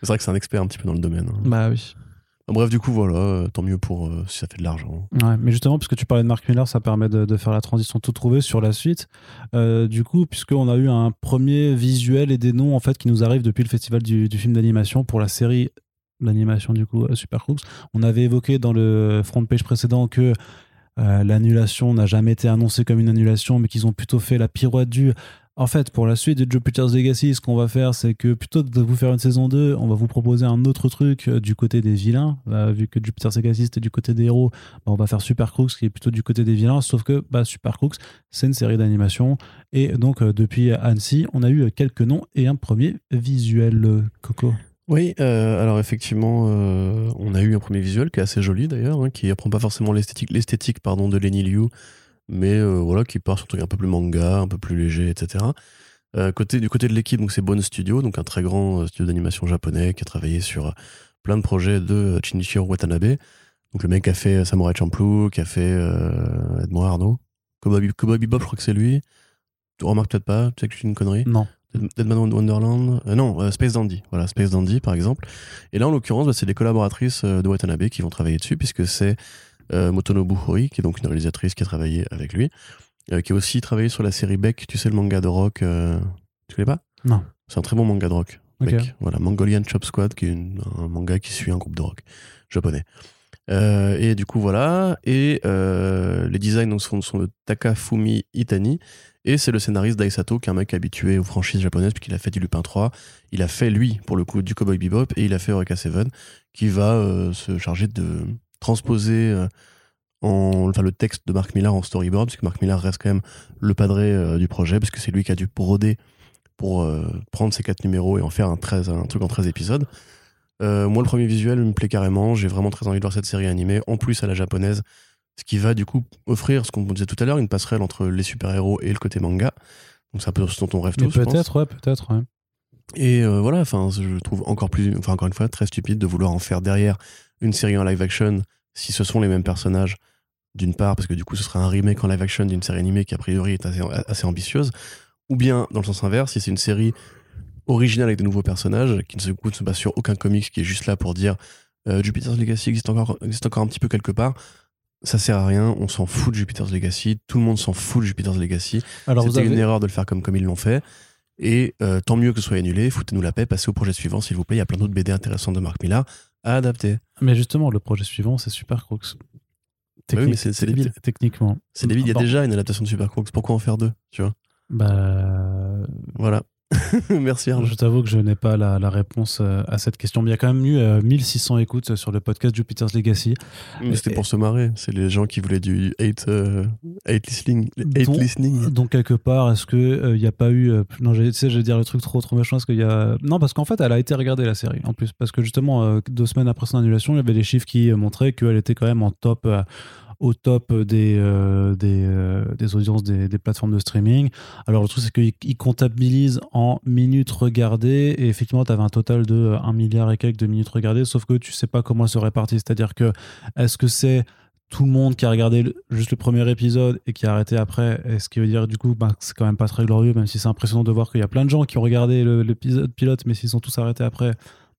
C'est vrai que c'est un expert un petit peu dans le domaine. hein. Bah oui. Bref, du coup, voilà, euh, tant mieux pour euh, si ça fait de l'argent. Ouais, mais justement, puisque tu parlais de Mark Miller, ça permet de, faire la transition tout trouvé sur la suite. Euh, du coup, puisqu'on a eu un premier visuel et des noms en fait qui nous arrivent depuis le festival du, film d'animation pour la série d'animation du coup Super Crooks, on avait évoqué dans le front page précédent que l'annulation n'a jamais été annoncée comme une annulation, mais qu'ils ont plutôt fait la pirouette du. En fait, pour la suite de Jupiter's Legacy, ce qu'on va faire, c'est que plutôt de vous faire une saison 2, on va vous proposer un autre truc euh, du côté des vilains. Euh, vu que Jupiter's Legacy c'était du côté des héros, bah, on va faire Super Crooks qui est plutôt du côté des vilains. Sauf que bah, Super Crooks, c'est une série d'animation. Et donc, euh, depuis Annecy, on a eu quelques noms et un premier visuel. euh, Coco. Oui, euh, alors effectivement, euh, on a eu un premier visuel qui est assez joli d'ailleurs, hein, qui reprend pas forcément l'esthétique, l'esthétique pardon, de Lenny Liu, mais euh, voilà, qui part sur un truc un peu plus manga, un peu plus léger, etc. Euh, côté, du côté de l'équipe, donc c'est Bone Studio, donc un très grand euh, studio d'animation japonais qui a travaillé sur plein de projets de Shinichiro Watanabe. Donc le mec a fait Samurai Champloo, qui a fait euh, Edmond Arnaud, Cowboy Cowboy Bebop, je crois que c'est lui. Tu remarques peut-être pas, tu sais que je dis une connerie. Non. Dead- Deadman Wonderland, euh, non, euh, Space Dandy, voilà, Space Dandy par exemple. Et là, en l'occurrence, bah, c'est des collaboratrices de Watanabe qui vont travailler dessus, puisque c'est Motonobu Hori, qui est donc une réalisatrice qui a travaillé avec lui, euh, qui a aussi travaillé sur la série Beck, tu sais, le manga de rock. euh, Tu connais pas? Non. C'est un très bon manga de rock. Ok. Beck, voilà, Mongolian Chop Squad, qui est une- un manga qui suit un groupe de rock japonais. Euh, et du coup, voilà. Et euh, les designs donc, sont, sont de Takafumi Itani. Et c'est le scénariste Daisato, qui est un mec habitué aux franchises japonaises, puisqu'il a fait du Lupin 3. Il a fait, lui, pour le coup, du Cowboy Bebop. Et il a fait Eureka 7, qui va euh, se charger de transposer euh, en, enfin, le texte de Mark Millar en storyboard, puisque Mark Millar reste quand même le padré euh, du projet, parce que c'est lui qui a dû broder pour euh, prendre ces quatre numéros et en faire un, 13, un truc en 13 épisodes. Euh, moi, le premier visuel me plaît carrément. J'ai vraiment très envie de voir cette série animée, en plus à la japonaise, ce qui va du coup offrir ce qu'on disait tout à l'heure, une passerelle entre les super-héros et le côté manga. Donc c'est un peu ce dont on rêve tous, peut-être, ouais, peut-être, ouais. Et euh, voilà, enfin, je trouve encore plus, enfin encore une fois, très stupide de vouloir en faire derrière une série en live action si ce sont les mêmes personnages. D'une part, parce que du coup, ce sera un remake en live action d'une série animée qui a priori est assez, assez ambitieuse, ou bien dans le sens inverse, si c'est une série originale avec de nouveaux personnages qui ne se, ne se base sur aucun comics, qui est juste là pour dire euh, Jupiter's Legacy existe encore, existe encore un petit peu quelque part. Ça sert à rien, on s'en fout de Jupiter's Legacy, tout le monde s'en fout de Jupiter's Legacy. C'était avez... une erreur de le faire comme, comme ils l'ont fait. Et euh, tant mieux que ce soit annulé, foutez-nous la paix, passez au projet suivant, s'il vous plaît. Il y a plein d'autres BD intéressantes de Marc Millar à adapter. Mais justement, le projet suivant, c'est Super Crooks. Bah oui, mais c'est- débile. te- Techniquement. C'est débile, il y a Bon, déjà une adaptation de Super Crooks. Pourquoi en faire deux Tu vois? Bah, Voilà. Merci Arnaud. Je t'avoue que je n'ai pas la, la réponse euh, à cette question. Mais il y a quand même eu euh, 1600 écoutes sur le podcast Jupiter's Legacy. Mais C'était pour se marrer. C'est les gens qui voulaient du hate, euh, hate listening. Hate Donc- listening. Donc, quelque part, est-ce qu'il n'y a pas eu. euh, non, j'ai- tu sais, je vais dire le truc trop, trop qu'il y a... Non, parce qu'en fait, elle a été regardée, la série, en plus. Parce que justement, euh, deux semaines après son annulation, il y avait des chiffres qui euh, montraient qu'elle était quand même en top. Euh, au top des, euh, des, euh, des audiences des, plateformes de streaming. Alors le truc c'est qu'ils ils comptabilisent en minutes regardées et effectivement tu avais un total de euh, 1 milliard et quelques de minutes regardées sauf que tu sais pas comment elles se répartissent. C'est-à-dire que est-ce que c'est tout le monde qui a regardé juste le premier épisode et qui a arrêté après, et ce qui veut dire du coup bah, c'est quand même pas très glorieux, même si c'est impressionnant de voir qu'il y a plein de gens qui ont regardé l'épisode pilote, mais s'ils sont tous arrêtés après,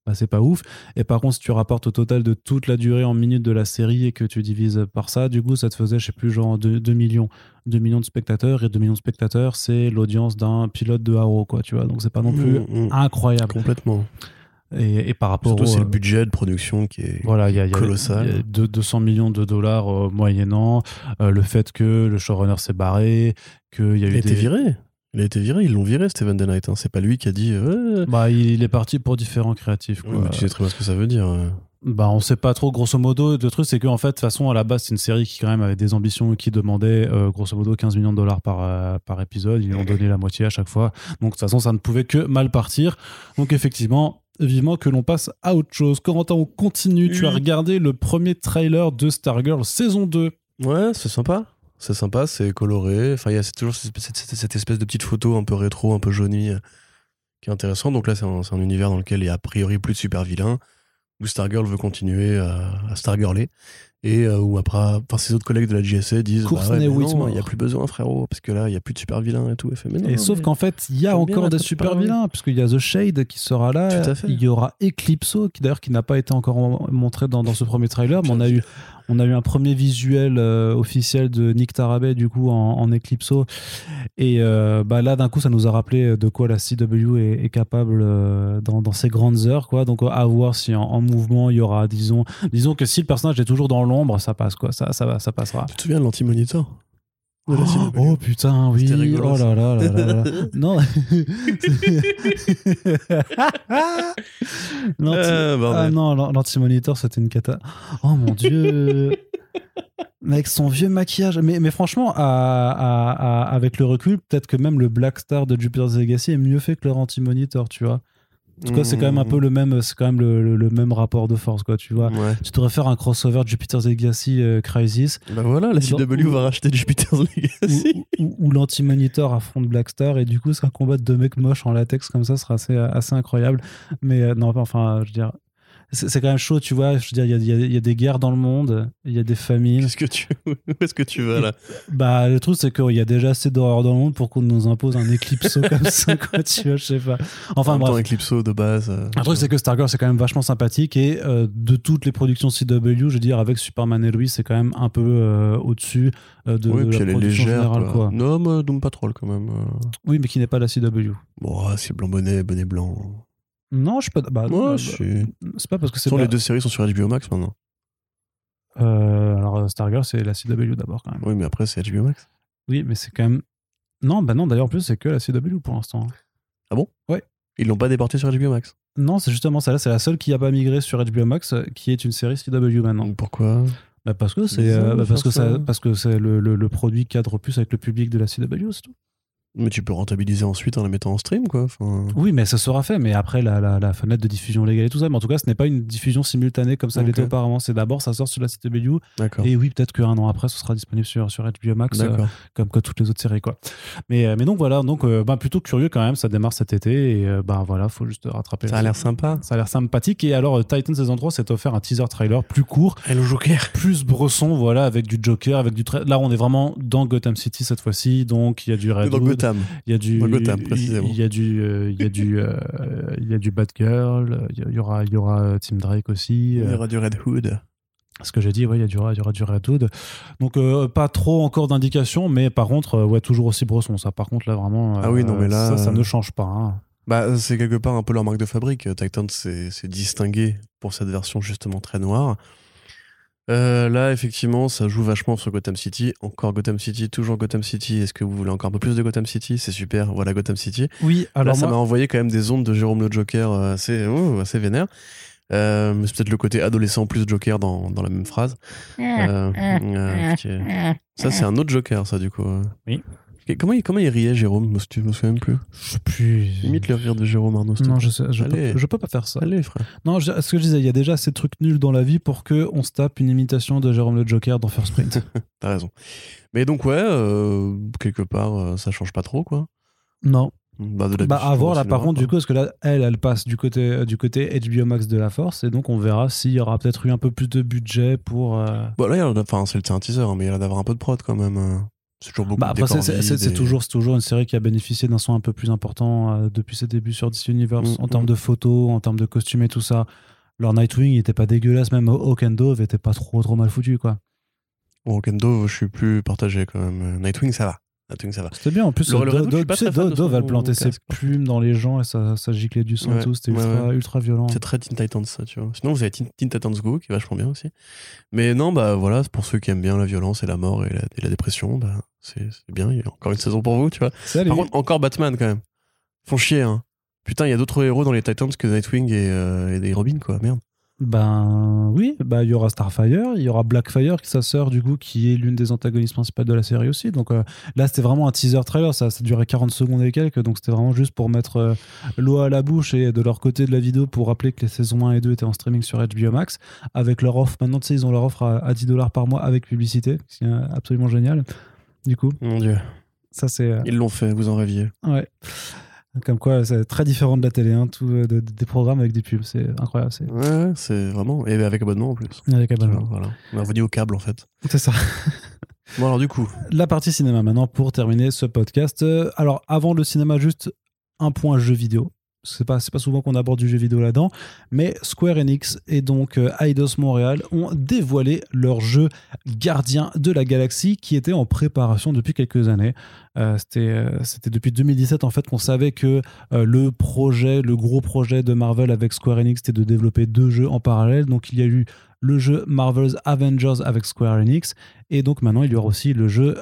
bah, c'est pas ouf. Et par contre, si tu rapportes au total de toute la durée en minutes de la série et que tu divises par ça, du coup, ça te faisait, je sais plus, genre 2, millions. 2 millions de spectateurs. Et 2 millions de spectateurs, c'est l'audience d'un pilote de Haro, quoi, tu vois. Donc, c'est pas non plus Mm, mm. incroyable. Complètement. Et, et par rapport Surtout, au. c'est le budget de production qui est. Voilà, il y a, il y a- Colossal. il y a deux- 200 millions de dollars euh, moyennant. Euh, le fait que le showrunner s'est barré, qu'il y a Il eu a été viré. Il a été viré, ils l'ont viré, Steven The Knight. hein. C'est pas lui qui a dit. euh, Bah, il est parti pour différents créatifs. ouais, quoi. mais tu sais très bien ce que ça veut dire. euh. Bah, on sait pas trop, grosso modo. Le truc, c'est qu'en fait, de toute façon, à la base, c'est une série qui, quand même, avait des ambitions et qui demandait, euh, grosso modo, 15 millions de dollars par, euh, par épisode. Ils ont donné la moitié à chaque fois. Donc, de toute façon, ça ne pouvait que mal partir. Donc, effectivement, vivement que l'on passe à autre chose. Corentin, on continue. Tu as regardé le premier trailer de Stargirl saison 2. Ouais, c'est sympa. C'est sympa, c'est coloré. Enfin, il y a toujours cette, espèce de petite photo un peu rétro, un peu jaunie, euh, qui est intéressant. Donc là, c'est un, univers dans lequel il y a a priori plus de super vilains, où Stargirl veut continuer à, à Stargirler. Et euh, où après, enfin, ses autres collègues de la JSA disent Course bah ouais, non, il n'y a plus besoin, frérot, parce que là, il n'y a plus de super vilains et tout. Fait, non, Et sauf mais- qu'en fait, il y a encore des super pareil. vilains, puisqu'il y a The Shade qui sera là. Il y aura Eclipso, qui d'ailleurs qui n'a pas été encore en- montré dans, dans ce premier trailer, mais on a eu, on a eu un premier visuel euh, officiel de Nick Tarabay du coup en, en Eclipso. Et euh, bah là, d'un coup, ça nous a rappelé de quoi la CW est, capable euh, dans, ses grandes heures, quoi. Donc à voir si en, en mouvement il y aura, disons, disons que si le personnage est toujours dans l'ombre, ça passe quoi, ça, ça ça passera. Tu te souviens de l'anti-monitor de la Oh, oh, putain, oui. Rigolo, oh là là là là là. non. Euh, bordel. ah non, l'an- l'anti-monitor, c'était une cata. Oh mon dieu. Avec son vieux maquillage. Mais, mais franchement, à- à- à- avec le recul, peut-être que même le Black Star de Jupiter's Legacy est mieux fait que leur anti-monitor, tu vois. En tout cas, c'est quand même un peu le même, c'est quand même le, le- le même rapport de force, quoi, tu vois. Ouais. Tu devrais faire un crossover Jupiter's Legacy euh, Crisis Bah voilà, la Ou CW va racheter Jupiter's Legacy. où l'anti-monitor affronte Blackstar et du coup c'est un combat de deux mecs moches en latex comme ça sera assez, assez incroyable mais euh, non enfin je veux dire c'est quand même chaud tu vois je veux dire il y a, y y des guerres dans le monde il y a des famines Qu'est-ce que tu... Où est-ce que tu vas là bah le truc c'est qu'il y a déjà assez d'horreur dans le monde pour qu'on nous impose un éclipso comme ça quoi tu vois je sais pas enfin en temps, bref Eclipso de base. euh, un truc, c'est que Stargirl, c'est quand même vachement sympathique et euh, de toutes les productions CW, je veux dire, avec Superman et Louis, c'est quand même un peu euh, au-dessus euh, de, Oui, de puis la elle est production légère. générale. quoi. Quoi. Non, mais Doom Patrol quand même. euh. Oui, mais qui n'est pas la CW. Bon, ah, c'est blanc bonnet, bonnet blanc. Non, je suis pas. Bah, non, Ouais, bah, c'est. c'est pas parce que c'est. pas- les deux séries sont sur HBO Max maintenant. Euh, alors, Stargirl, c'est la CW d'abord, quand même. Oui, mais après, c'est HBO Max. Oui, mais c'est quand même. Non, bah non, d'ailleurs, en plus, c'est que la CW pour l'instant. Ils l'ont pas déporté sur HBO Max? Non, c'est justement celle-là, c'est la seule qui a pas migré sur HBO Max, euh, qui est une série CW maintenant. Pourquoi? Bah, parce que c'est euh, bah, parce que ça. parce que c'est le, le, le produit cadre plus avec le public de la CW, c'est tout. Mais tu peux rentabiliser ensuite en la mettant en stream, quoi. Enfin... Oui, mais ça sera fait. Mais après, la, la, la fenêtre de diffusion légale et tout ça. Mais en tout cas, ce n'est pas une diffusion simultanée comme ça l'était auparavant. C'est d'abord, ça sort sur la CW. Et oui, peut-être qu'un an après, ce sera disponible sur, sur HBO Max. euh, comme que toutes les autres séries quoi. Mais, euh, mais donc voilà, donc euh, bah, plutôt curieux quand même, ça démarre cet été et euh, bah voilà, faut juste rattraper. Ça a l'air sympa. Ça a l'air sympathique et alors Titan saison 3 s'est offert un teaser trailer plus court, Hello Joker. plus bresson, voilà, avec du Joker, avec du là on est vraiment dans Gotham City cette fois-ci, donc il y a du Red Gotham. il y a du Gotham, précisément. il y a du euh, il y a du euh, il y a du Batgirl, il y aura il y aura Tim Drake aussi. Il y euh, aura du Red Hood. ce que j'ai dit, ouais, il y, a du- il y aura du Red Hood. Donc, pas trop encore d'indications, mais par contre, ouais, toujours aussi bresson. Ça, par contre, là, vraiment. Ah oui, non, mais là, Ça, ça ne change pas. hein. Bah, c'est quelque part un peu leur marque de fabrique. Titan s'est distingué pour cette version justement très noire. Euh, là, effectivement, ça joue vachement sur Gotham City. Encore Gotham City, toujours Gotham City. Est-ce que vous voulez encore un peu plus de Gotham City? C'est super, voilà Gotham City. Oui, Là, alors ça moi- m'a envoyé quand même des ondes de Jérôme le Joker euh, assez, oh, assez vénère. Euh, mais c'est peut-être le côté adolescent plus Joker dans, dans la même phrase. Euh, euh, qui est- Ça, c'est un autre Joker, ça, du coup. Oui. Comment il, comment il riait, Jérôme? Je me souviens même plus. je sais plus. Imite le rire de Jérôme Arnaud. Non, je, sais, je, peux, je peux pas faire ça. Allez, frère. Non, je- ce que je disais, il y a déjà assez de trucs nuls dans la vie pour que on se tape une imitation de Jérôme le Joker dans First Print. T'as raison. Mais donc, ouais, euh, quelque part, euh, ça change pas trop, quoi. non. Bah, de la Bah, à voir là, par contre, du coup, parce que là, elle, elle passe du côté, euh, du côté HBO Max de la Force, et donc on verra s'il y aura peut-être eu un peu plus de budget pour. euh, Bah, là, il y a- enfin, c'est un teaser, hein, mais il y a d'avoir un peu de prod quand même. C'est toujours beaucoup Bah, après, c'est- et- toujours, c'est toujours une série qui a bénéficié d'un son un peu plus important euh, depuis ses débuts sur DC Universe, Mm, en termes mm. de photos, en termes de costumes et tout ça. Leur Nightwing, il était pas dégueulasse, même Hawk and Dove était pas trop, trop mal foutu, quoi. Bon, Kendo, je suis plus partagé quand même. Euh, Nightwing, ça va. Nightwing, ça va. C'était bien. En plus, Le- le Do- tu sais, elle plantait ses casque, plumes dans les gens et ça, ça giclait du sang et Ouais, tout. C'était ouais, ultra, ouais. ultra violent. C'est très Teen Titans, ça, tu vois. Sinon, vous avez Teen, Teen Titans Go, qui est vachement bien aussi. Mais non, bah voilà, pour ceux qui aiment bien la violence et la mort et la, et la dépression, bah c'est bien. Il y a encore une saison pour vous, tu vois. Salut. Par contre, encore Batman quand même. Font chier, hein. Putain, il y a d'autres héros dans les Titans que Nightwing et, euh, et des Robin, quoi. Merde. Ben oui, bah il y aura Starfire, il y aura Blackfire, sa sœur du coup, qui est l'une des antagonistes principales de la série aussi. Donc euh, là, c'était vraiment un teaser trailer, ça, ça durait 40 secondes et quelques, donc c'était vraiment juste pour mettre euh, l'eau à la bouche et de leur côté de la vidéo pour rappeler que les saisons 1 et 2 étaient en streaming sur HBO Max, avec leur offre. Maintenant, tu sais, ils ont leur offre à, à 10 dollars par mois avec publicité, c'est euh, absolument génial. Du coup, Mon dieu. ça c'est euh, Ils l'ont fait, vous en rêviez. ouais. Comme quoi, c'est très différent de la télé, hein, tout, euh, de- des programmes avec des pubs, c'est incroyable. C'est Ouais, c'est vraiment. Et avec abonnement en plus. avec abonnement. Voilà. On est revenu au câble en fait. C'est ça. Bon, alors du coup. la partie cinéma maintenant pour terminer ce podcast. Euh, alors avant le cinéma, juste un point jeu vidéo. C'est pas, pas souvent qu'on aborde du jeu vidéo là-dedans, mais Square Enix et donc euh, Eidos Montréal ont dévoilé leur jeu Gardien de la Galaxie qui était en préparation depuis quelques années. Euh, c'était, euh, c'était depuis 2017 en fait qu'on savait que euh, le projet, le gros projet de Marvel avec Square Enix, c'était de développer deux jeux en parallèle. Donc il y a eu le jeu Marvel's Avengers avec Square Enix et donc maintenant, il y aura aussi le jeu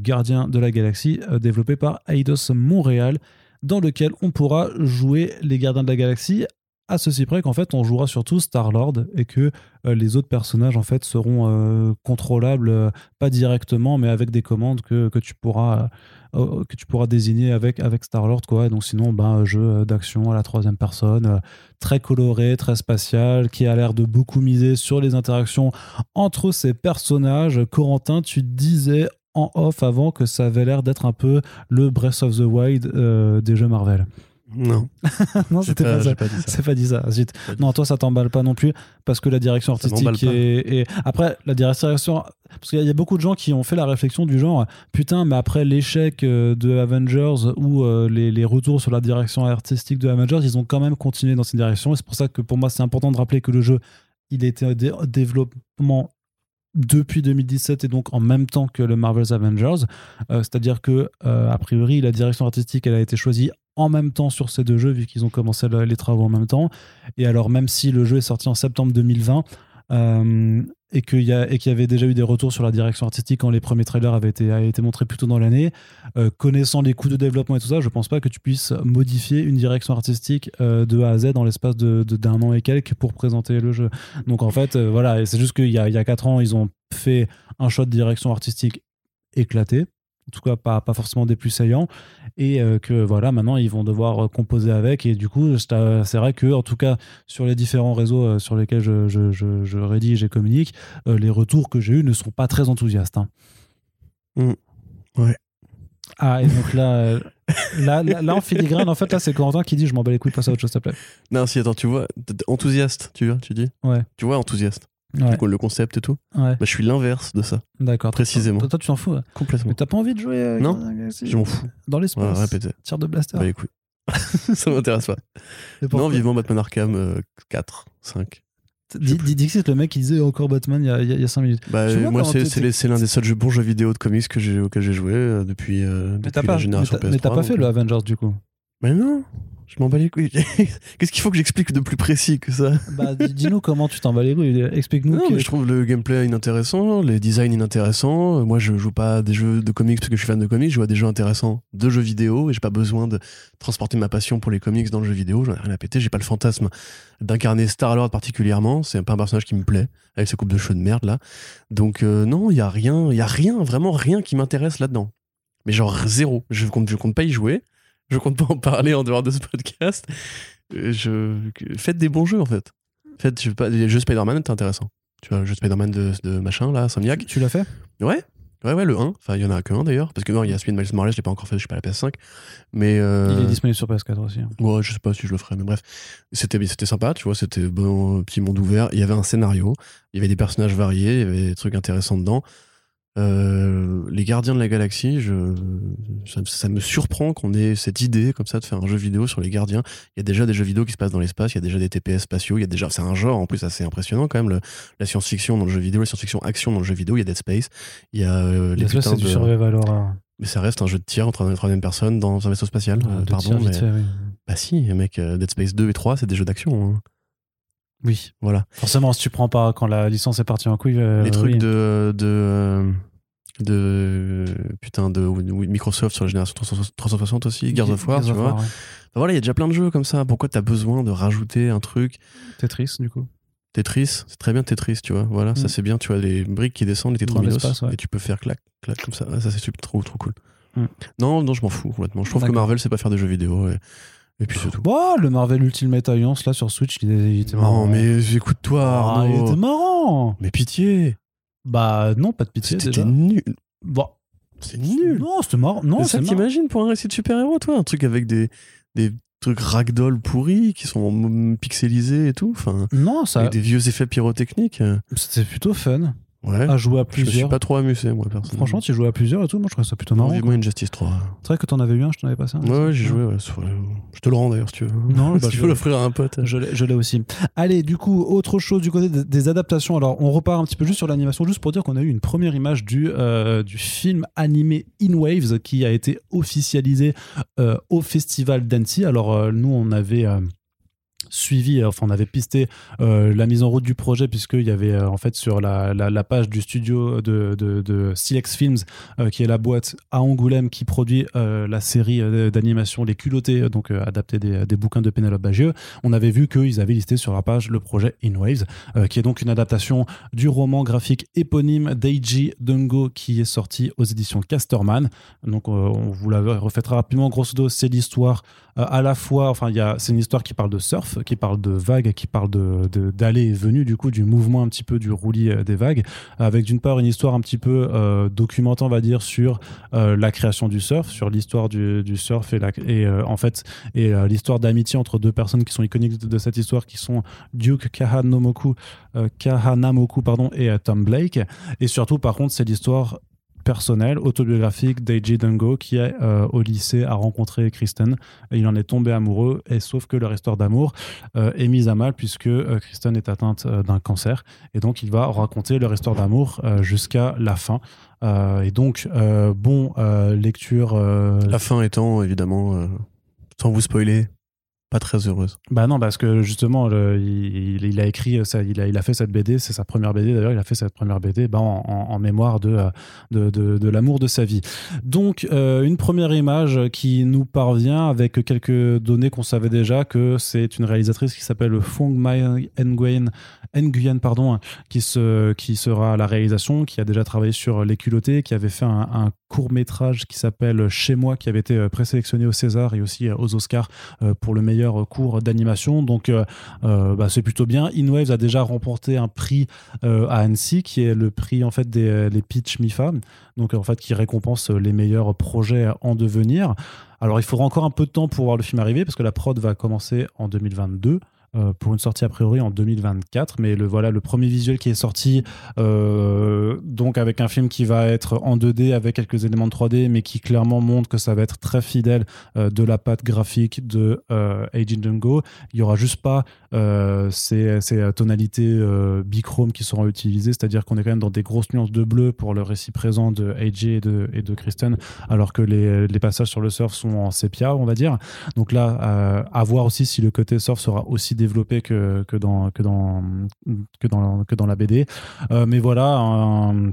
Gardien de la Galaxie développé par Eidos Montréal, dans lequel on pourra jouer les Gardiens de la Galaxie. À ceci près qu'en fait, on jouera surtout Star-Lord et que euh, les autres personnages en fait seront euh, contrôlables, euh, pas directement, mais avec des commandes que, que tu pourras euh, que tu pourras désigner avec avec Star-Lord quoi. Et donc sinon, ben jeu d'action à la troisième personne, très coloré, très spatial, qui a l'air de beaucoup miser sur les interactions entre ces personnages. Corentin, tu disais en off avant que ça avait l'air d'être un peu le Breath of the Wild euh, des jeux Marvel. Non, non, c'était pas, pas, ça. C'est pas dit ça. Zut. Pas dit Non, toi, ça t'emballe pas non plus parce que la direction artistique est, est- Après, la direction. Parce qu'il y a beaucoup de gens qui ont fait la réflexion du genre putain, mais après l'échec euh, de Avengers ou euh, les, les retours sur la direction artistique de Avengers, ils ont quand même continué dans cette direction. Et c'est pour ça que pour moi, c'est important de rappeler que le jeu, il était en dé- développement depuis 2017 et donc en même temps que le Marvel's Avengers. Euh, C'est-à-dire que, euh, a priori, la direction artistique, elle a été choisie en même temps sur ces deux jeux, vu qu'ils ont commencé le- les travaux en même temps. Et alors, même si le jeu est sorti en septembre 2020, euh, et qu'il y, y avait déjà eu des retours sur la direction artistique quand les premiers trailers avaient été, montrés plus tôt dans l'année, euh, connaissant les coûts de développement et tout ça, je pense pas que tu puisses modifier une direction artistique euh, de A à Z dans l'espace de, de- d'un an et quelques pour présenter le jeu. Donc en fait, euh, voilà, c'est juste qu'il y a, il y a 4 ans, ils ont fait un choix de direction artistique éclaté, en tout cas pas, pas forcément des plus saillants, et euh, que voilà, maintenant ils vont devoir euh, composer avec, et du coup, c'est euh, c'est vrai que, en tout cas, sur les différents réseaux sur lesquels je, je, je, je rédige et communique, euh, les retours que j'ai eus ne sont pas très enthousiastes. hein. Mm. Ouais. Ah, et donc là, là, là, là, en filigrane, en fait, là, c'est Corentin qui dit Je m'en bats les couilles, passe à autre chose, s'il te plaît. Non, si, attends, tu vois, enthousiaste, tu vois, tu dis? Ouais. Tu vois, enthousiaste. Ouais, coup, Le concept et tout. ouais, Bah, je suis l'inverse de ça, d'accord. précisément. Toi, toi, tu t'en fous. ouais. complètement. Mais t'as pas envie de jouer euh, Non, Je m'en fous. Dans l'espace. répétez. Tir de blaster. Bah, couilles. ça m'intéresse pas. Non, vivement Batman Arkham euh, 4, 5. Dis- dis- dis que c'est le mec qui disait encore Batman il y a, il y a, il y a 5 minutes. Bah, vois, moi, c'est l'un des seuls jeux, bons jeux vidéo de comics que j'ai, auxquels j'ai joué euh, depuis, euh, Mais depuis la pas, mais génération t'as- PS3. mais t'as pas fait donc, le euh. Avengers du coup? Mais non, je m'en bats les couilles. Qu'est-ce qu'il faut que j'explique de plus précis que ça? Bah, dis- dis-nous comment tu t'en vas les couilles. Explique-nous. Non, que- mais je trouve le gameplay inintéressant, les designs inintéressants. Moi, je joue pas à des jeux de comics parce que je suis fan de comics, je joue à des jeux intéressants de jeux vidéo et j'ai pas besoin de transporter ma passion pour les comics dans le jeu vidéo. J'en ai rien à péter, j'ai pas le fantasme d'incarner Star-Lord particulièrement. C'est pas un personnage qui me plaît avec ce coupe de cheveux de merde là. Donc, euh, non, il y a rien, il y a rien, vraiment rien qui m'intéresse là-dedans. Mais genre zéro. Je compte, je compte pas y jouer. Je compte pas en parler en dehors de ce podcast. Euh, Je... Faites des bons jeux en fait. Faites, je sais pas, les jeux Spider-Man, c'est intéressant. Tu vois, le jeu Spider-Man de, de machin, là, Insomniac. Tu l'as fait? Ouais, ouais, ouais, le 1. Enfin, il y en a que un d'ailleurs. Parce que non, il y a celui de Miles Morales, je l'ai pas encore fait, je suis pas à la PS5. Mais. euh, Il est disponible sur PS4 aussi. hein. Ouais, je sais pas si je le ferai, mais bref. C'était, c'était sympa, tu vois, c'était bon, petit monde ouvert. Il y avait un scénario, il y avait des personnages variés, il y avait des trucs intéressants dedans. Euh, les Gardiens de la Galaxie, je, ça, ça me surprend qu'on ait cette idée comme ça de faire un jeu vidéo sur les Gardiens. Il y a déjà des jeux vidéo qui se passent dans l'espace, il y a déjà des TPS spatiaux, il y a déjà, c'est un genre en plus assez impressionnant quand même, le- la science-fiction dans le jeu vidéo, la science-fiction action dans le jeu vidéo, il y a Dead Space, il y a euh, les putains de- survival horror. Mais ça reste un jeu de tir en troisième troisième personne dans un vaisseau spatial. Ah, Euh, pardon, mais... fait, oui. Bah si, mec, Dead Space 2 et 3, c'est des jeux d'action. hein. Oui. Voilà. Forcément, si tu prends pas quand la licence est partie en couille. euh, les trucs oui. de, de, de putain de Microsoft sur la génération 360 360 aussi, Gears of War, Gears tu vois. War, voilà, il y a déjà plein de jeux comme ça. Pourquoi t'as besoin de rajouter un truc? Tetris, du coup. Tetris, c'est très bien Tetris, tu vois. Voilà, ça Mm. c'est bien. Tu as les briques qui descendent, les tétrominos, ouais. et tu peux faire clac, clac comme ça. Ah, ça c'est trop, trop cool. Mm. Non, non, je m'en fous complètement. Je trouve que. Marvel sait pas faire des jeux vidéo. Et, et puis c'est tout. Bon, le Marvel Ultimate Alliance, là, sur Switch, il, était marrant. Non, mais écoute-toi, Ah, il était marrant. Mais pitié, Bah, non, pas de pitié. c'était nul. Bon. C'est nul. Non, c'était marrant. Non, c'est ça t'imagines pour un récit de super-héros, toi Un truc avec des, des trucs ragdoll pourris qui sont pixelisés et tout. Enfin, Non, ça, avec des vieux effets pyrotechniques. euh, c'était plutôt fun Ouais. à jouer à je me suis plusieurs. pas trop amusé, moi, personnellement. Franchement, tu jouais à plusieurs et tout. Moi, je trouvais ça plutôt non, marrant. vivement Injustice 3. C'est vrai que t'en avais eu un, je t'en avais passé un. Ouais, ouais, j'ai joué. Ouais, Je te le rends d'ailleurs si tu veux. Non, bah, si tu veux l'offrir à un pote. Je l'ai, aussi. Allez, du coup, autre chose du côté des, des adaptations. Alors, on repart un petit peu juste sur l'animation, juste pour dire qu'on a eu une première image du, euh, du film animé In Waves qui a été officialisé euh, au festival d'Annecy. Alors, euh, nous, on avait. Euh, suivi, enfin on avait pisté euh, la mise en route du projet puisqu'il y avait euh, en fait sur la, la, page du studio de, de, Films euh, qui est la boîte à Angoulême qui produit euh, la série euh, d'animation Les Culottés, euh, donc euh, adapté des, des bouquins de Pénélope Bagieux. On avait vu qu'ils avaient listé sur la page le projet In Waves, euh, qui est donc une adaptation du roman graphique éponyme d'Eiji Dungo qui est sorti aux éditions Casterman. Donc euh, on vous la refait rapidement. Grosso modo, c'est l'histoire euh, à la fois, enfin c'est une histoire qui parle de surf, qui parle de vagues, qui parle de, d'aller et venue du coup du mouvement un petit peu du roulis euh, des vagues, avec d'une part une histoire un petit peu euh, on va dire sur euh, la création du surf, sur l'histoire du, surf et, euh, en fait et l'histoire d'amitié entre deux personnes qui sont iconiques de, cette histoire, qui sont Duke Kahanamoku, Kahanamoku pardon, et Tom Blake. Et surtout, par contre, c'est l'histoire personnelle, autobiographique d'Eiji Dungo qui est euh, au lycée a rencontré Kristen. Il en est tombé amoureux et sauf que leur histoire d'amour euh, est mise à mal puisque euh, Kristen est atteinte d'un cancer. Et donc il va raconter leur histoire d'amour jusqu'à la fin. Et donc bon lecture La fin étant, évidemment, sans vous spoiler, pas très heureuse. Bah non, parce que justement, il, a écrit, ça, il, a, fait cette BD, c'est sa première BD d'ailleurs, il a fait cette première BD bah, en, mémoire de, euh, de, de- de l'amour de sa vie. Donc, euh, une première image qui nous parvient avec quelques données qu'on savait déjà, que c'est une réalisatrice qui s'appelle Fong Mai Nguyen, Nguyen pardon, qui, se, qui sera à la réalisation, qui a déjà travaillé sur Les Culottés, qui avait fait un, un court métrage qui s'appelle Chez moi, qui avait été euh, présélectionné au César et aussi euh, aux Oscars euh, pour le meilleur cours d'animation. Donc, euh, euh, bah, c'est plutôt bien. InWaves a déjà remporté un prix euh, à Annecy, qui est le prix en fait des les Pitch MIFA, donc en fait qui récompense les meilleurs projets en devenir. Alors, il faudra encore un peu de temps pour voir le film arriver, parce que la prod va commencer en 2022. Euh, pour une sortie a priori en 2024 mais le voilà le premier visuel qui est sorti euh, donc avec un film qui va être en 2D avec quelques éléments de 3D mais qui clairement montre que ça va être très fidèle euh, de la patte graphique de Agent Dungo. Il y aura juste pas ces, ces tonalités bichrome qui seront utilisées. C'est-à-dire qu'on est quand même dans des grosses nuances de bleu pour le récit présent de AJ et de, et de Kristen alors que les, les passages sur le surf sont en sépia on va dire. Donc là à voir aussi si le côté surf sera aussi développé que, dans, que, dans, que, dans, que dans la BD Euh, mais voilà un-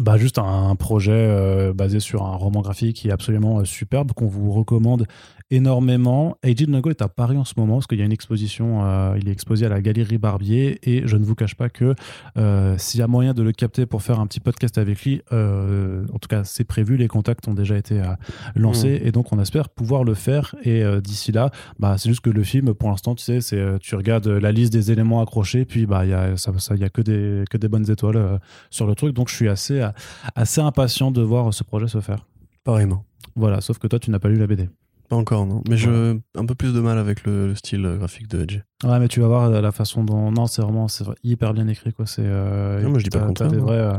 bah, juste un projet euh, basé sur un roman graphique qui est absolument euh, superbe, qu'on vous recommande énormément. Eiji Nago est à Paris en ce moment, parce qu'il y a une exposition, euh, il est exposé à la Galerie Barbier, et je ne vous cache pas que euh, s'il y a moyen de le capter pour faire un petit podcast avec lui, euh, en tout cas c'est prévu, les contacts ont déjà été euh, lancés, et donc on espère pouvoir le faire, et d'ici là, bah, c'est juste que le film, pour l'instant, tu sais, c'est, tu regardes la liste des éléments accrochés, puis bah, il y a, ça, y a que, des, que des bonnes étoiles sur le truc, donc je suis assez, assez impatient de voir ce projet se faire. Pareillement. Voilà, sauf que toi, tu n'as pas lu la BD. Pas encore, non. Mais je un peu plus de mal avec le, le style graphique de Edge. Ouais, mais tu vas voir euh, la façon dont. Non, c'est vraiment c'est hyper bien écrit. Quoi. C'est, euh, Non, moi, je dis pas le contraire, Des vrais, euh,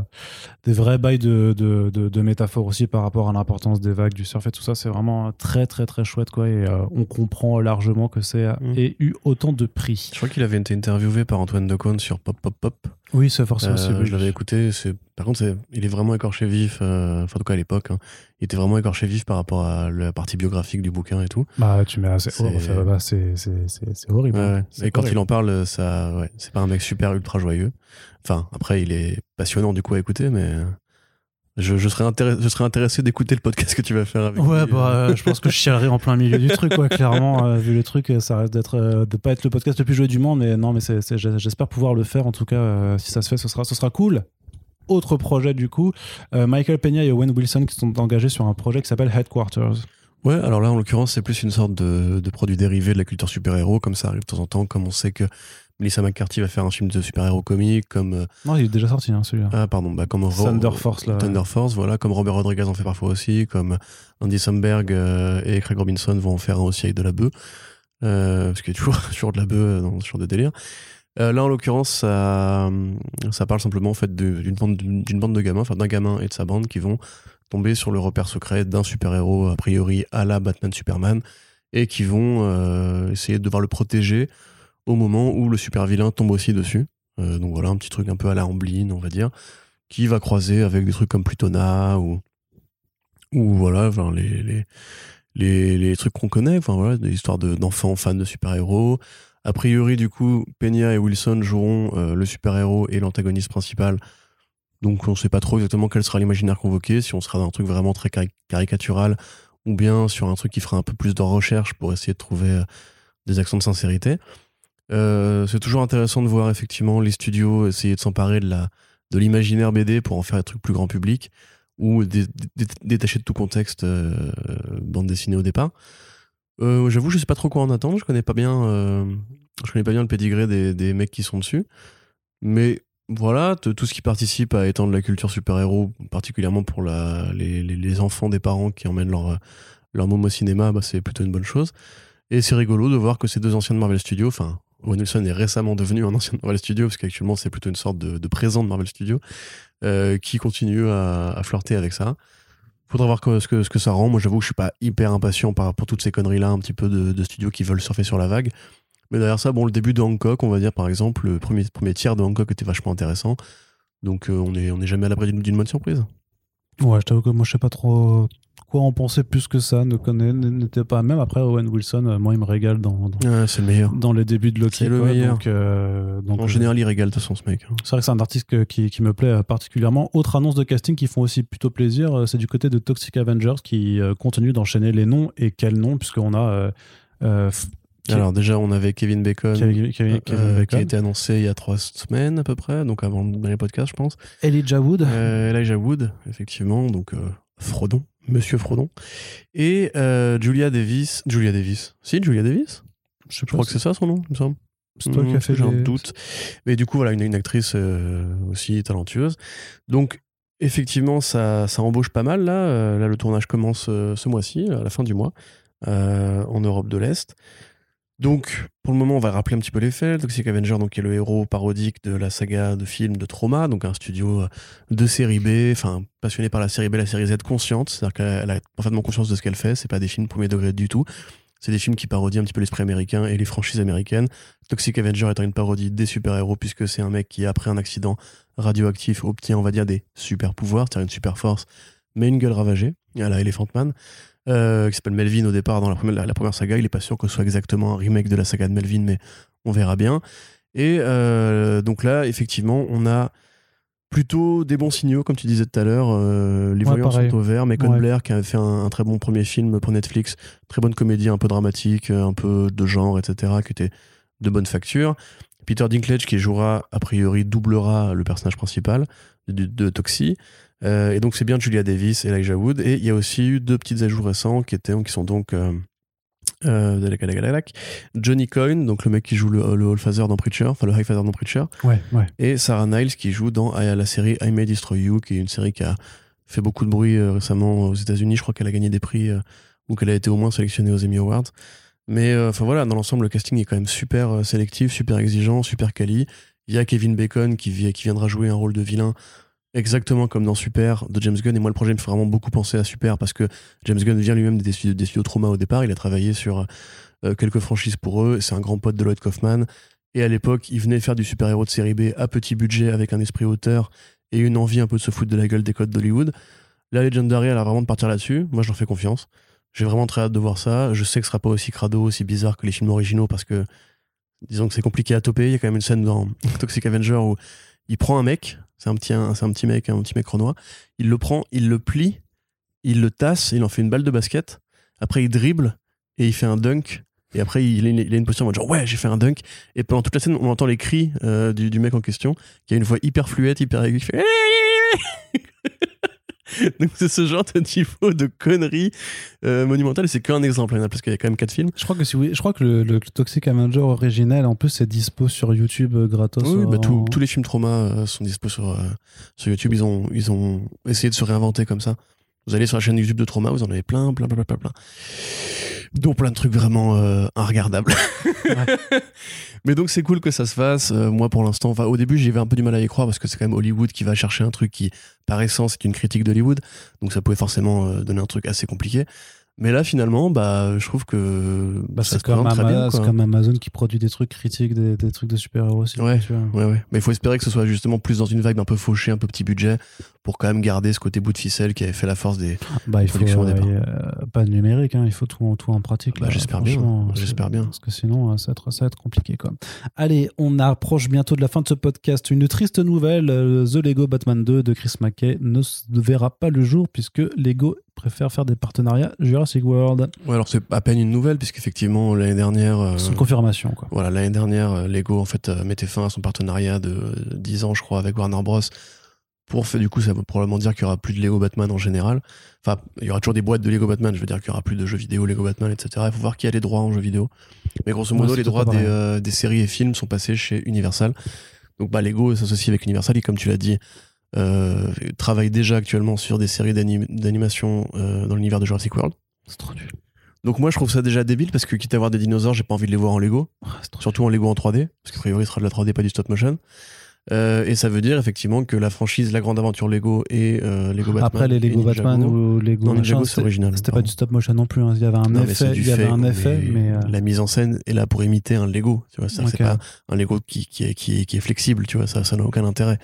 des vrais bails de, de, de, de métaphores aussi par rapport à l'importance des vagues, du surf et tout ça. C'est vraiment très, très, très chouette. Quoi. Et euh, on comprend largement que c'est Mm. et eu autant de prix. Je crois qu'il avait été interviewé par Antoine Decaune sur Pop Pop Pop. Oui, c'est forcément aussi. oui. je l'avais écouté. C'est... Par contre, c'est... il est vraiment écorché vif. Enfin, en tout cas, à l'époque, hein. il était vraiment écorché vif par rapport à la partie biographique du bouquin et tout. Bah, tu mets assez. C'est- oh, bah, c'est, c'est, horrible. Ouais, hein. ouais. Et quand il en parle, ça, ouais, c'est pas un mec super ultra joyeux. Enfin, après, il est passionnant du coup à écouter, mais euh, je, je serais, intéressé, je serais intéressé d'écouter le podcast que tu vas faire avec Ouais, lui, bah, euh. je pense que je chialerai en plein milieu du truc, quoi, clairement. euh, vu le truc, ça reste d'être, euh, de pas être le podcast le plus joué du monde, mais non, mais c'est, c'est- j'espère pouvoir le faire. En tout cas, si ça se fait, ce sera, ce sera cool. Autre projet, du coup, Michael Peña et Owen Wilson qui sont engagés sur un projet qui s'appelle Headquarters. Ouais, alors là, en l'occurrence, c'est plus une sorte de, de produit dérivé de la culture super-héros, comme ça arrive de temps en temps, comme on sait que Melissa McCarthy va faire un film de super-héros comique, comme. euh, Non, il est déjà sorti, hein, celui-là. ah, pardon, bah, comme Ro- Thunder Force, là. Thunder Force, voilà, comme Robert Rodriguez en fait parfois aussi, comme Andy Samberg euh, et Craig Robinson vont en faire un aussi avec de la bœuf, euh, parce qu'il y a toujours, toujours de la bœuf dans ce genre de délire. Euh, là, en l'occurrence, ça, ça parle simplement en fait d'une bande, d'une bande de gamins, enfin d'un gamin et de sa bande qui vont tomber sur le repère secret d'un super-héros, a priori à la Batman-Superman, et qui vont euh, essayer de devoir le protéger au moment où le super-vilain tombe aussi dessus. Euh, donc voilà, un petit truc un peu à la Amblin, on va dire, qui va croiser avec des trucs comme Plutona ou, voilà, les, les, trucs qu'on connaît, enfin voilà, des histoires de- d'enfants fans de super-héros. A priori, du coup, Peña et Wilson joueront euh, le super-héros et l'antagoniste principal. Donc on sait pas trop exactement quel sera l'imaginaire convoqué, si on sera dans un truc vraiment très cari- caricatural ou bien sur un truc qui fera un peu plus de recherche pour essayer de trouver euh, des accents de sincérité. Euh, c'est toujours intéressant de voir effectivement les studios essayer de s'emparer de l'imaginaire BD pour en faire des trucs plus grand public ou dé- dé- détacher de tout contexte euh, bande dessinée au départ. J'avoue, je sais pas trop quoi en attendre. Je connais pas bien, je connais pas bien le pédigré des, des mecs qui sont dessus. Mais voilà, tout ce qui participe à étendre la culture super-héros, particulièrement pour les, enfants des parents qui emmènent leur, leur môme au cinéma, bah, c'est plutôt une bonne chose. Et c'est rigolo de voir que ces deux anciens de Marvel Studios, enfin, Owen Wilson est récemment devenu un ancien de Marvel Studios, parce qu'actuellement c'est plutôt une sorte de, présent de Marvel Studios, euh, qui continue à, flirter avec ça. Faudra voir ce, que, ce que ça rend. Moi, j'avoue que je suis pas hyper impatient par, pour toutes ces conneries-là, un petit peu de studios qui veulent surfer sur la vague. Mais derrière ça, bon, le début de Hancock, on va dire par exemple, le premier, premier tiers de Hancock était vachement intéressant. Donc euh, on est on est jamais à l'abri d'une d'une bonne surprise. Ouais, je t'avoue que moi, je sais pas trop quoi en penser plus que ça. Ne connais, n'était pas. Même après, Owen Wilson, euh, moi, il me régale dans, dans, Ouais, c'est le meilleur. dans les débuts de Loki. C'est le quoi, meilleur. Donc, euh, donc, En général, il régale de toute façon ce mec. hein. C'est vrai que c'est un artiste que- qui, qui me plaît particulièrement. Autre annonce de casting qui font aussi plutôt plaisir, c'est du côté de Toxic Avengers qui continue d'enchaîner les noms et quels noms, puisqu'on a euh, euh, Alors déjà, on avait Kevin Bacon. Kevin- Kevin- Kevin euh, qui a été annoncé il y a trois semaines à peu près, donc avant le dernier podcast, je pense. Elijah Wood. Euh, Elijah Wood, effectivement, donc euh, Frodon, Monsieur Frodon. Et euh, Julia Davis. Julia Davis. Si, Julia Davis? Je crois que c'est ça son nom, il me semble. c'est toi qui as fait J'ai un doute. Mais du coup, voilà, une, une actrice aussi talentueuse. Donc, effectivement, ça, ça embauche pas mal. Là, là le tournage commence ce mois-ci, à la fin du mois, en Europe de l'Est. Donc, pour le moment, on va rappeler un petit peu les faits. Toxic Avenger, donc, est le héros parodique de la saga de films de Trauma, donc un studio euh, de série B, enfin, passionné par la série B, la série Z consciente. C'est-à-dire qu'elle a parfaitement conscience de ce qu'elle fait. C'est pas des films premier degré du tout. C'est des films qui parodient un petit peu l'esprit américain et les franchises américaines. Toxic Avenger étant une parodie des super-héros, puisque c'est un mec qui, après un accident radioactif, obtient, on va dire, des super-pouvoirs, c'est-à-dire une super-force, mais une gueule ravagée, à la Elephant Man, euh, qui s'appelle Melvin au départ dans la première, la, la première saga. Il est pas sûr que ce soit exactement un remake de la saga de Melvin, mais on verra bien. Et euh, donc là, effectivement, on a plutôt des bons signaux, comme tu disais tout à l'heure. euh, les Ouais, voyants pareil. sont au vert. Macon Ouais. Blair, qui a fait un, un très bon premier film pour Netflix, très bonne comédie, un peu dramatique, un peu de genre, etc., qui était de bonne facture. Peter Dinklage, qui jouera, a priori, doublera le personnage principal de, de Toxie. Euh, et donc, c'est bien Julia Davis et Elijah Wood. Et il y a aussi eu deux petits ajouts récents qui, étaient, qui sont donc. Euh, euh. Johnny Coyne, donc le mec qui joue le, le Allfather dans Preacher, enfin le Highfather dans Preacher, Ouais, ouais. et Sarah Niles qui joue dans euh, la série I May Destroy You, qui est une série qui a fait beaucoup de bruit euh, récemment aux États-Unis. Je crois qu'elle a gagné des prix ou qu'elle a été au moins sélectionnée aux Emmy Awards. Mais enfin voilà, dans l'ensemble, le casting est quand même super sélectif, super exigeant, super quali. Il y a Kevin Bacon qui, qui viendra jouer un rôle de vilain exactement comme dans Super de James Gunn. Et moi, le projet me fait vraiment beaucoup penser à Super parce que James Gunn vient lui-même des studios, des studios Trauma au départ. Il a travaillé sur euh, quelques franchises pour eux. C'est un grand pote de Lloyd Kaufman. Et à l'époque, il venait faire du super-héros de série B à petit budget avec un esprit auteur et une envie un peu de se foutre de la gueule des codes d'Hollywood. La Legendary, elle a vraiment de partir là-dessus. Moi, je leur fais confiance. J'ai vraiment très hâte de voir ça. Je sais que ce sera pas aussi crado, aussi bizarre que les films originaux parce que, disons que c'est compliqué à toper. Il y a quand même une scène dans Toxic Avenger où il prend un mec, c'est un petit, un- petit mec, un petit mec renois. Il le prend, il le plie, il le tasse, il en fait une balle de basket. Après, il dribble et il fait un dunk. Et après, il a une, il a une posture en mode genre ouais, j'ai fait un dunk. Et pendant toute la scène, on entend les cris euh, du, du mec en question, qui a une voix hyper fluette, hyper aiguë, qui fait Donc c'est ce genre de niveau de conneries euh, monumentales. C'est qu'un exemple, a parce qu'il y a quand même quatre films. Je crois que, si oui, je crois que le, le Toxic Avenger original, en plus, c'est dispo sur YouTube euh, gratos. Oui, bah, en- tous- tous les films trauma euh, sont dispo sur, euh, sur YouTube. Ils ont, ils ont essayé de se réinventer comme ça. Vous allez sur la chaîne YouTube de Trauma, vous en avez plein, plein, plein, plein, plein, plein. Dont plein de trucs vraiment euh, inregardables. Mais donc c'est cool que ça se fasse. Euh, moi pour l'instant, enfin, au début j'avais un peu du mal à y croire parce que c'est quand même Hollywood qui va chercher un truc qui, par essence, est une critique d'Hollywood. Donc ça pouvait forcément euh, donner un truc assez compliqué. Mais là finalement, bah, je trouve que Bah, ça c'est comme, très Ama- bien. c'est quoi. comme Amazon qui produit des trucs critiques, des, des trucs de super-héros aussi. Ouais. tu vois. Ouais, ouais. Mais il faut espérer que ce soit justement plus dans une vibe un peu fauchée, un peu petit budget, pour quand même garder ce côté bout de ficelle qui avait fait la force des. Bah, il faut Production au départ. euh, pas de numérique, hein, il faut tout, en- tout en pratique. Bah, là, j'espère bien, j'espère. Parce que sinon, euh, ça va, être, ça va être compliqué. Quoi. Allez, on approche bientôt de la fin de ce podcast. Une triste nouvelle euh, The Lego Batman 2 de Chris McKay ne verra pas le jour puisque Lego préfère faire des partenariats Jurassic World. Ouais, alors c'est à peine une nouvelle, puisqu'effectivement, l'année dernière. euh, C'est une confirmation. Quoi. Voilà, l'année dernière, Lego en fait mettait fin à son partenariat de euh, 10 ans, je crois, avec Warner Bros. Pour fait, du coup, ça veut probablement dire qu'il y aura plus de Lego Batman en général. Enfin, il y aura toujours des boîtes de Lego Batman. Je veux dire qu'il y aura plus de jeux vidéo Lego Batman, etc. Il faut voir qui a les droits en jeux vidéo. Mais grosso modo, Ouais, les droits des, euh, des séries et films sont passés chez Universal. Donc, bah, Lego s'associe avec Universal et, comme tu l'as dit, euh, travaille déjà actuellement sur des séries d'anim- d'animation euh, dans l'univers de Jurassic World. C'est trop nul. Donc, moi, je trouve ça déjà débile parce que quitte à avoir des dinosaures, j'ai pas envie de les voir en Lego Ah, surtout en Lego en 3D, parce qu'a priori ce sera de la 3D, pas du stop motion. Euh, et ça veut dire effectivement que la franchise La Grande Aventure Lego et euh, Lego Batman. Après, les Lego Ninjago- Batman ou Lego Non, Ninjago c'est original. C'était pas du stop motion non plus. hein. Il y avait un Non, effet. Il y avait un effet, mais. euh, la mise en scène est là pour imiter un Lego. Tu vois, ça, Ok. c'est pas un Lego qui, qui, est, qui, est, qui est flexible. Tu vois, ça, ça n'a aucun intérêt.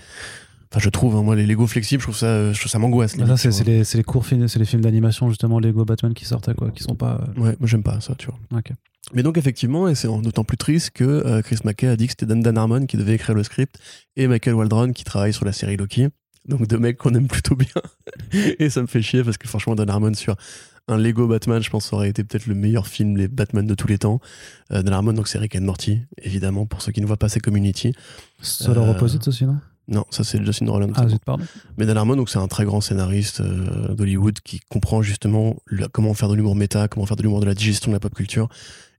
Enfin, je trouve, hein, moi, les Lego flexibles, je trouve ça, euh, je trouve ça m'angoisse. limite, c'est les, les courts films, c'est les films d'animation justement Lego Batman qui sortaient quoi, qui sont pas. Ouais, moi, j'aime pas ça, tu vois. Ok. Mais donc, effectivement, et c'est en- d'autant plus triste que euh, Chris McKay a dit que c'était Dan, Dan Harmon qui devait écrire le script et Michael Waldron qui travaille sur la série Loki. Donc, deux mecs qu'on aime plutôt bien. et ça me fait chier parce que franchement, Dan Harmon sur un Lego Batman, je pense, aurait été peut-être le meilleur film, les Batman de tous les temps. Euh, Dan Harmon, donc c'est Rick and Morty, évidemment, pour ceux qui ne voient pas, c'est Community. Solar Euh, Opposites aussi non? Non, ça c'est Justin Roiland. Ah zut pardon. mais Dan Harmon, donc c'est un très grand scénariste euh, d'Hollywood qui comprend justement comment faire de l'humour méta, comment faire de l'humour de la digestion de la pop culture.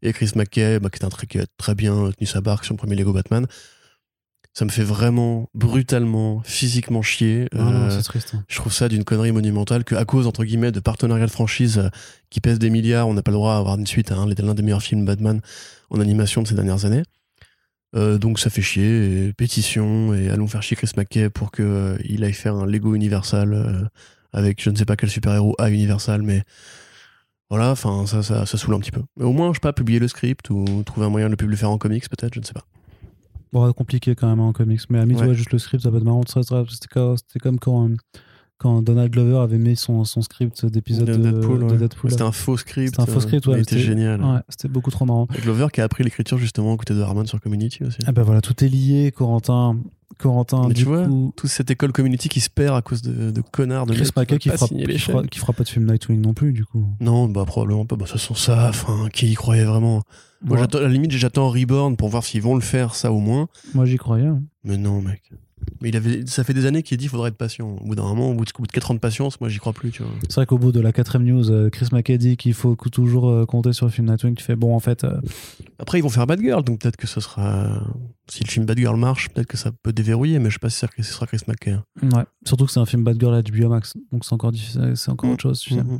Et Chris McKay, bah, qui est un truc qui a très bien tenu sa barque sur le premier Lego Batman. Ça me fait vraiment brutalement, physiquement chier. Ah, Euh, c'est triste. hein. je trouve ça d'une connerie monumentale que à cause entre guillemets de partenariats de franchise euh, qui pèsent des milliards, on n'a pas le droit à avoir une suite à un- l'un des meilleurs films Batman en animation de ces dernières années. Euh, donc ça fait chier, et pétition, et allons faire chier Chris McKay pour que euh, il aille faire un Lego Universal euh, avec je ne sais pas quel super-héros à Universal, mais voilà, enfin ça, ça, ça saoule un petit peu. Mais au moins, je sais pas, publier le script ou trouver un moyen de le faire en comics peut-être, je ne sais pas. Bon, compliqué quand même en comics, mais à Ouais. ouais, juste le script, ça peut être marrant. C'était comme, quand, quand Donald Glover avait mis son, son script d'épisode De de, Deadpool, de ouais. Deadpool. C'était un faux script. C'était un faux script, euh, ouais, c'était- génial. Ouais, c'était beaucoup trop marrant. Et Glover qui a appris l'écriture justement aux côtés de Harmon sur Community aussi. Ah ben voilà, tout est lié, Corentin. Corentin, Mais du tu vois, coup, toute cette école community qui se perd à cause de, de connards de Chris mecs qui qui, pas fera, qui, fera, chaînes. qui fera pas de film Nightwing non plus, du coup. Non, bah probablement pas. Bah, ça sont ça. Enfin, qui y croyait vraiment Moi, j'attends- à la limite, j'attends Reborn pour voir s'ils vont le faire, ça au moins. moi, j'y croyais. hein. Mais non, mec. Mais il avait, ça fait des années qu'il dit qu'il faudrait être patient. Au bout d'un moment, au bout de, au bout de 4 ans de patience, moi, j'y crois plus, tu vois. C'est vrai qu'au bout de la quatrième news, euh, Chris McKay dit qu'il faut toujours euh, compter sur le film Nightwing. Tu fais bon, en fait, euh, Après, ils vont faire Bad Girl, donc peut-être que ce sera. Si le film Bad Girl marche, peut-être que ça peut déverrouiller, mais je suis pas sûr que ce sera Chris McKay. hein. ouais. Surtout que c'est un film Bad Girl à HBO Max, donc c'est encore difficile, c'est encore Mm. autre chose. tu sais. Mhm.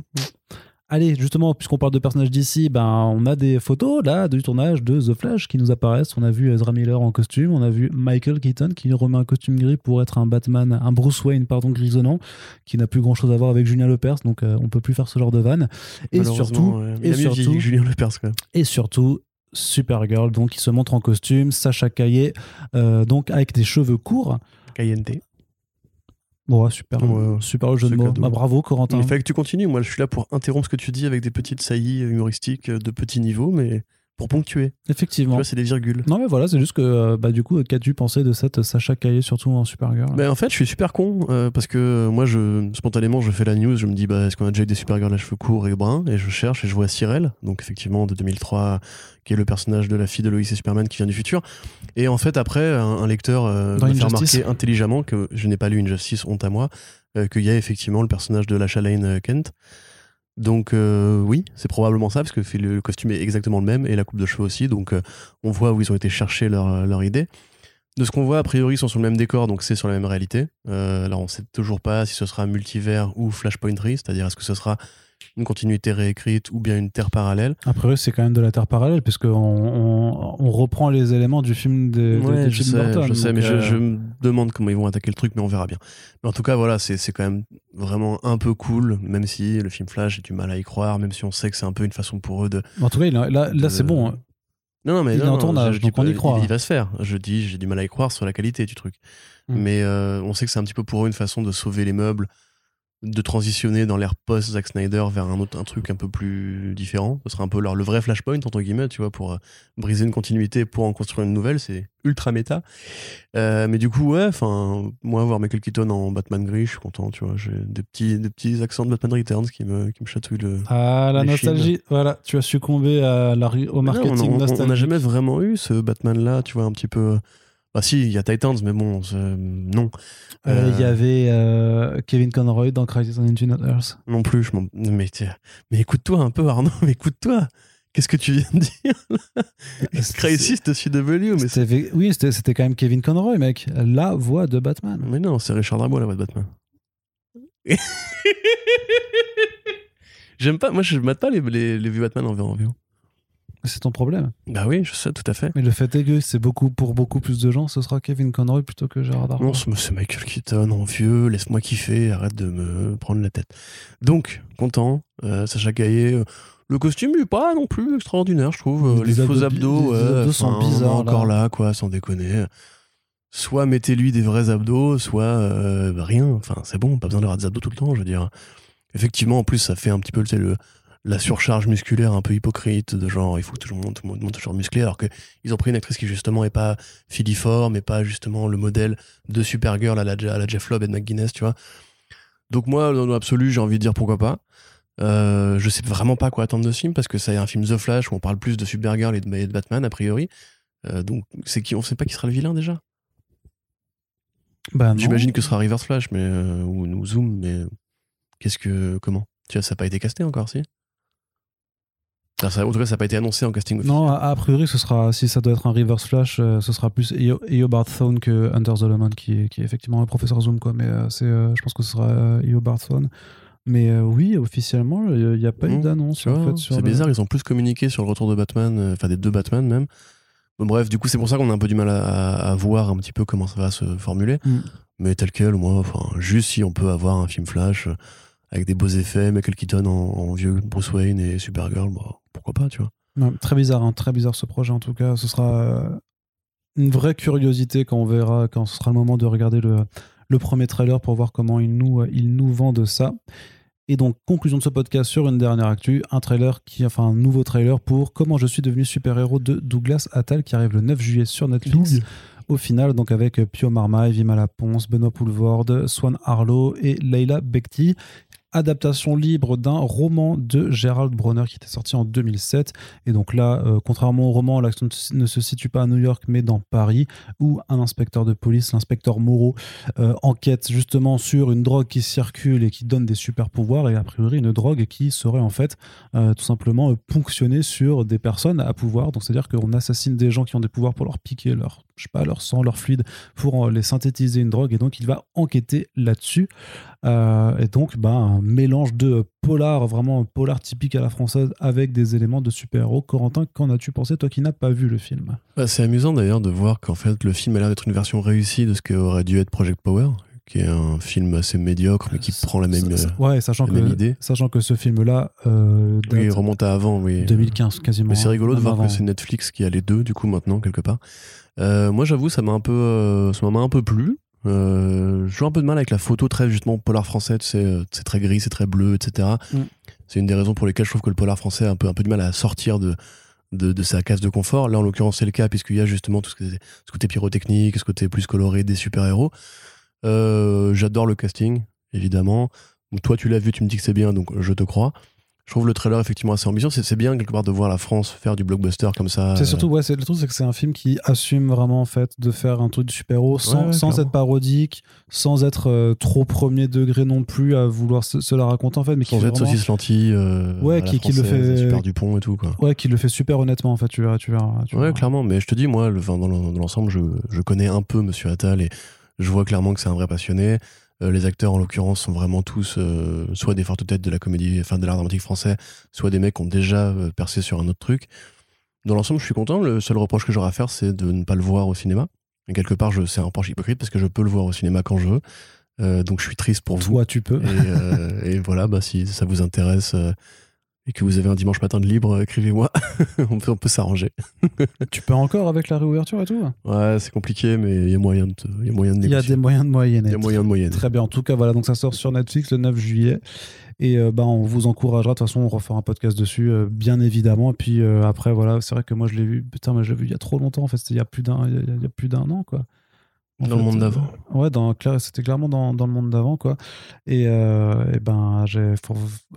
Allez, justement, puisqu'on parle de personnages d'ici, ben, on a des photos là du tournage de The Flash qui nous apparaissent. On a vu Ezra Miller en costume, on a vu Michael Keaton qui remet un costume gris pour être un Batman, un Bruce Wayne, pardon, grisonnant, qui n'a plus grand chose à voir avec Julien Lepers, donc euh, on peut plus faire ce genre de vanne. Et surtout, ouais. et surtout- Julien Lepers, quoi. et surtout Supergirl, donc qui se montre en costume, Sacha Caillé, euh, donc avec des cheveux courts. Cayente. Bon, ouais, super, Ouais, super le jeu de mots. Bah, bravo Corentin. Il fallait que tu continues. Moi, je suis là pour interrompre ce que tu dis avec des petites saillies humoristiques de petit niveau, mais pour ponctuer. Tu Effectivement. c'est des virgules. Non mais voilà, c'est juste que euh, bah, du coup, qu'as-tu pensé de cette Sacha Caillé surtout en Supergirl Ben, en fait, je suis super con euh, parce que euh, moi, je, spontanément, je fais la news. Je me dis, bah, est-ce qu'on a déjà eu des Supergirls à cheveux courts et bruns? Et je cherche et je vois Cyril, donc effectivement de 2003, qui est le personnage de la fille de Lois et Superman qui vient du futur. Et en fait, après, un, un lecteur euh, me fait remarquer intelligemment que je n'ai pas lu Injustice, honte à moi, qu'il y a effectivement le personnage de Lasha Lane Kent. Donc euh, oui, c'est probablement ça, parce que le costume est exactement le même et la coupe de cheveux aussi. Donc euh, on voit où ils ont été chercher leur, leur idée. De ce qu'on voit, a priori, ils sont sur le même décor, donc c'est sur la même réalité. Euh, alors on sait toujours pas si ce sera multivers ou Flashpointry, c'est-à-dire est-ce que ce sera une continuité réécrite ou bien une terre parallèle. A priori, c'est quand même de la Terre parallèle, puisque on, on, on reprend les éléments du film de, Ouais, de je Tim sais, Burton, je sais, donc, mais je, euh, je me demande comment ils vont attaquer le truc, mais on verra bien. Mais en tout cas, voilà, c'est quand même vraiment un peu cool, même si le film Flash, j'ai du mal à y croire, même si on sait que c'est un peu une façon pour eux de. En tout cas, là, là c'est bon. hein. Non, non, mais Il est non, en non, tournage, je donc on y croit. Il, il va se faire. Je dis, j'ai du mal à y croire sur la qualité du truc. Mm. Mais euh, on sait que c'est un petit peu pour eux une façon de sauver les meubles, de transitionner dans l'ère post Zack Snyder vers un autre un truc un peu plus différent. Ce sera un peu leur, le vrai flashpoint entre guillemets, tu vois, pour euh, briser une continuité pour en construire une nouvelle. C'est ultra méta. Euh, mais du coup, ouais, enfin, moi voir Michael Keaton en Batman gris, je suis content, tu vois. J'ai des petits des petits accents de Batman Returns qui me qui me chatouillent le. Ah, la nostalgie. Voilà, tu as succombé à la, au Mais non, marketing on- on- nostalgique. On n'a jamais vraiment eu ce Batman-là, tu vois, un petit peu. Bah si, il y a Titans, mais bon, c'est- non. Euh, Il y Euh, avait euh, Kevin Conroy dans Crisis on Infinite Earth. Non plus, je m'en. Mais, mais écoute-toi un peu, Arnaud, mais écoute-toi. Qu'est-ce que tu viens de dire Crisis de CW, mais. C'était- Oui, c'était c'était quand même Kevin Conroy, mec. La voix de Batman. Mais non, c'est Richard Darbois, la voix de Batman. J'aime pas, moi je mate pas les, les, les vieux Batman en VO. C'est ton problème. Bah oui, je sais, tout à fait. Mais le fait est que c'est beaucoup pour beaucoup plus de gens, ce sera Kevin Conroy plutôt que Gérard Darbois. Non, c'est Michael Keaton en vieux, laisse-moi kiffer, arrête de me prendre la tête. Donc, content, euh, Sacha Caillé. euh, le costume n'est pas non plus extraordinaire, je trouve. Euh, Les les faux abdos les ouais, abdos sont bizarres, encore là. là. quoi, sans déconner. Soit mettez-lui des vrais abdos, soit euh, bah, rien. Enfin, c'est bon, pas besoin d'avoir des abdos tout le temps, je veux dire. Effectivement, en plus, ça fait un petit peu le, la surcharge musculaire un peu hypocrite, de genre, il faut que tout le monde, tout le monde musclé, alors qu'ils ont pris une actrice qui, justement, est pas filiforme, et pas justement le modèle de Supergirl à la, à la Jeff Lobb et de McGuinness, tu vois. Donc, moi, dans l'absolu, j'ai envie de dire pourquoi pas. Euh, je sais vraiment pas quoi attendre de ce film parce que c'est un film The Flash où on parle plus de Supergirl et de, et de Batman a priori. Euh, donc c'est qui on sait pas qui sera le vilain déjà. Bah. J'imagine que ce sera Reverse Flash mais euh, ou, ou Zoom mais qu'est-ce que comment? Tu vois ça n'a pas été casté encore si? Ça- En tout cas ça n'a pas été annoncé en casting officiel. Non, a, priori, ce sera, si ça doit être un reverse flash, euh, ce sera plus Eo- Eobard Thawne que Hunter Zolomon, qui est, qui est effectivement un professeur Zoom, quoi. Mais euh, c'est, euh, je pense que ce sera Eobard Thawne. Mais oui, officiellement, il n'y a pas eu Mmh, d'annonce. En fait, c'est le- bizarre, ils ont plus communiqué sur le retour de Batman, enfin des deux Batman même. Bon, bref, du coup, c'est pour ça qu'on a un peu du mal à, voir un petit peu comment ça va se formuler. Mm. Mais tel quel, moi, enfin, juste si on peut avoir un film Flash avec des beaux effets, Michael Keaton en, en vieux Bruce Wayne et Supergirl, bah, pourquoi pas, tu vois. Non, très bizarre, hein, très bizarre ce projet en tout cas. Ce sera euh, une vraie curiosité quand on verra, quand ce sera le moment de regarder le, le premier trailer pour voir comment ils nous, euh, ils nous vendent ça. Et donc, conclusion de ce podcast sur une dernière actu, un trailer qui, enfin, un nouveau trailer pour Comment je suis devenu super-héros de Douglas Attal qui arrive le 9 juillet sur Netflix. Au final, donc avec Pio Marmaille, Vima Laponce, Benoît Poulvorde, Swan Harlow et Leila Bekti. Adaptation libre d'un roman de Gerald Bronner qui était sorti en 2007. Et donc là, euh, contrairement au roman, l'action ne se situe pas à New York mais dans Paris, où un inspecteur de police, l'inspecteur Moreau, euh, enquête justement sur une drogue qui circule et qui donne des super pouvoirs, et a priori une drogue qui serait en fait euh, tout simplement ponctionnée sur des personnes à pouvoir. Donc c'est-à-dire qu'on assassine des gens qui ont des pouvoirs pour leur piquer leur, leur sang, leur fluide, pour les synthétiser une drogue, et donc il va enquêter là-dessus. Euh, et donc, bah, un mélange de polar, vraiment un polar typique à la française, avec des éléments de super-héros. Corentin, qu'en as-tu pensé, toi qui n'as pas vu le film? Bah, c'est amusant d'ailleurs de voir qu'en fait le film a l'air d'être une version réussie de ce qu'aurait dû être Project Power, qui est un film assez médiocre mais qui prend la même, Ça- euh, ouais, sachant la que, même idée. sachant que ce film-là euh, Oui, il remonte à avant, oui. 2015 quasiment. Mais c'est rigolo de voir avant. que c'est Netflix qui a les deux, du coup, maintenant, quelque part. Euh, moi, j'avoue, ça m'a un peu, euh, ça m'a un peu plu. Euh, je joue un peu de mal avec la photo très, justement, polar français, tu sais, euh, c'est très gris, c'est très bleu, etc. Mm. C'est une des raisons pour lesquelles je trouve que le polar français a un peu, un peu de mal à sortir de, de, de sa case de confort. Là, en l'occurrence, c'est le cas, puisqu'il y a justement tout ce, que, ce côté pyrotechnique, ce côté plus coloré des super-héros. Euh, J'adore le casting, évidemment. Donc, toi, tu l'as vu, tu me dis que c'est bien, donc je te crois. Je trouve le trailer effectivement assez ambitieux. C'est bien quelque part de voir la France faire du blockbuster comme ça. C'est euh, surtout, ouais, c'est le truc, c'est que c'est un film qui assume vraiment en fait de faire un truc de super-héros sans, Ouais, être parodique, sans être euh, trop premier degré non plus à vouloir se, se la raconter en fait, mais qui sans être vraiment- saucisse lentille. euh, Ouais, qui- qui le fait- Super Dupont et tout quoi. Ouais, qui le fait super honnêtement en fait, tu verras, tu verras. tu Ouais, verras. clairement. Mais je te dis, moi, le, dans l'ensemble, je, je connais un peu Monsieur Attal et je vois clairement que c'est un vrai passionné. Euh, les acteurs, en l'occurrence, sont vraiment tous euh, soit des fortes têtes de la comédie, enfin de l'art dramatique français, soit des mecs qui ont déjà euh, percé sur un autre truc. Dans l'ensemble, je suis content. Le seul reproche que j'aurai à faire, c'est de ne pas le voir au cinéma. Et quelque part, je, c'est un reproche hypocrite parce que je peux le voir au cinéma quand je veux. Donc, je suis triste pour vous. Toi, tu peux. Et, et voilà, bah, si ça vous intéresse et que vous avez un dimanche matin de libre, euh, écrivez-moi. on peut, s'arranger. tu peux encore avec la réouverture et tout Ouais, c'est compliqué, mais il y a moyen de, il y a moyen de Il y a des moyens de moyenner. Il y a moyen de moyenner. Très bien. En tout cas, voilà. Donc, ça sort sur Netflix le 9 juillet. Et euh, bah, on vous encouragera. De toute façon, on refera un podcast dessus, euh, bien évidemment. Et puis euh, après, voilà, c'est vrai que moi, je l'ai vu. Putain, mais je l'ai vu il y a trop longtemps. En fait, c'était il y a plus d'un, il y a- il y a plus d'un an, quoi. Dans le monde euh, d'avant. Ouais, dans, clair- c'était clairement dans, dans le monde d'avant, quoi. Et, euh, et ben, j'ai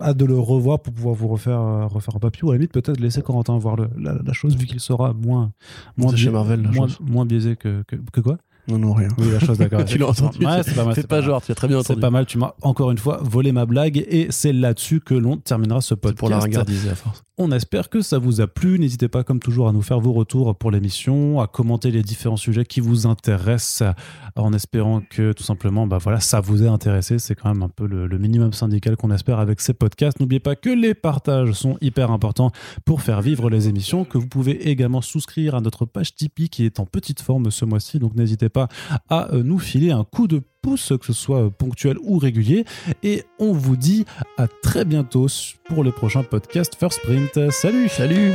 hâte de le revoir pour pouvoir vous refaire, euh, refaire un papier. Ou à la limite, peut-être laisser Corentin voir le- la, la chose, vu qu'il sera moins, moins, C'est chez biais- Marvel, la moins, chose. moins biaisé que, que, que quoi Non, non, rien. Oui, la chose, d'accord. Tu l'as entendu. Ouais, c'est pas mal. C'est pas mal. genre, tu as très bien C'est entendu. pas mal, tu m'as encore une fois volé ma blague et c'est là-dessus que l'on terminera ce C'est podcast. pour la regardiser à force. On espère que ça vous a plu. N'hésitez pas, comme toujours, à nous faire vos retours pour l'émission, à commenter les différents sujets qui vous intéressent, en espérant que tout simplement, bah voilà, ça vous ait intéressé. C'est quand même un peu le, le minimum syndical qu'on espère avec ces podcasts. N'oubliez pas que les partages sont hyper importants pour faire vivre les émissions, que vous pouvez également souscrire à notre page Tipeee qui est en petite forme ce mois-ci. Donc n'hésitez pas à euh, nous filer un coup de pouce, que ce soit ponctuel ou régulier. Et on vous dit à très bientôt pour le prochain podcast First Sprint. Salut Salut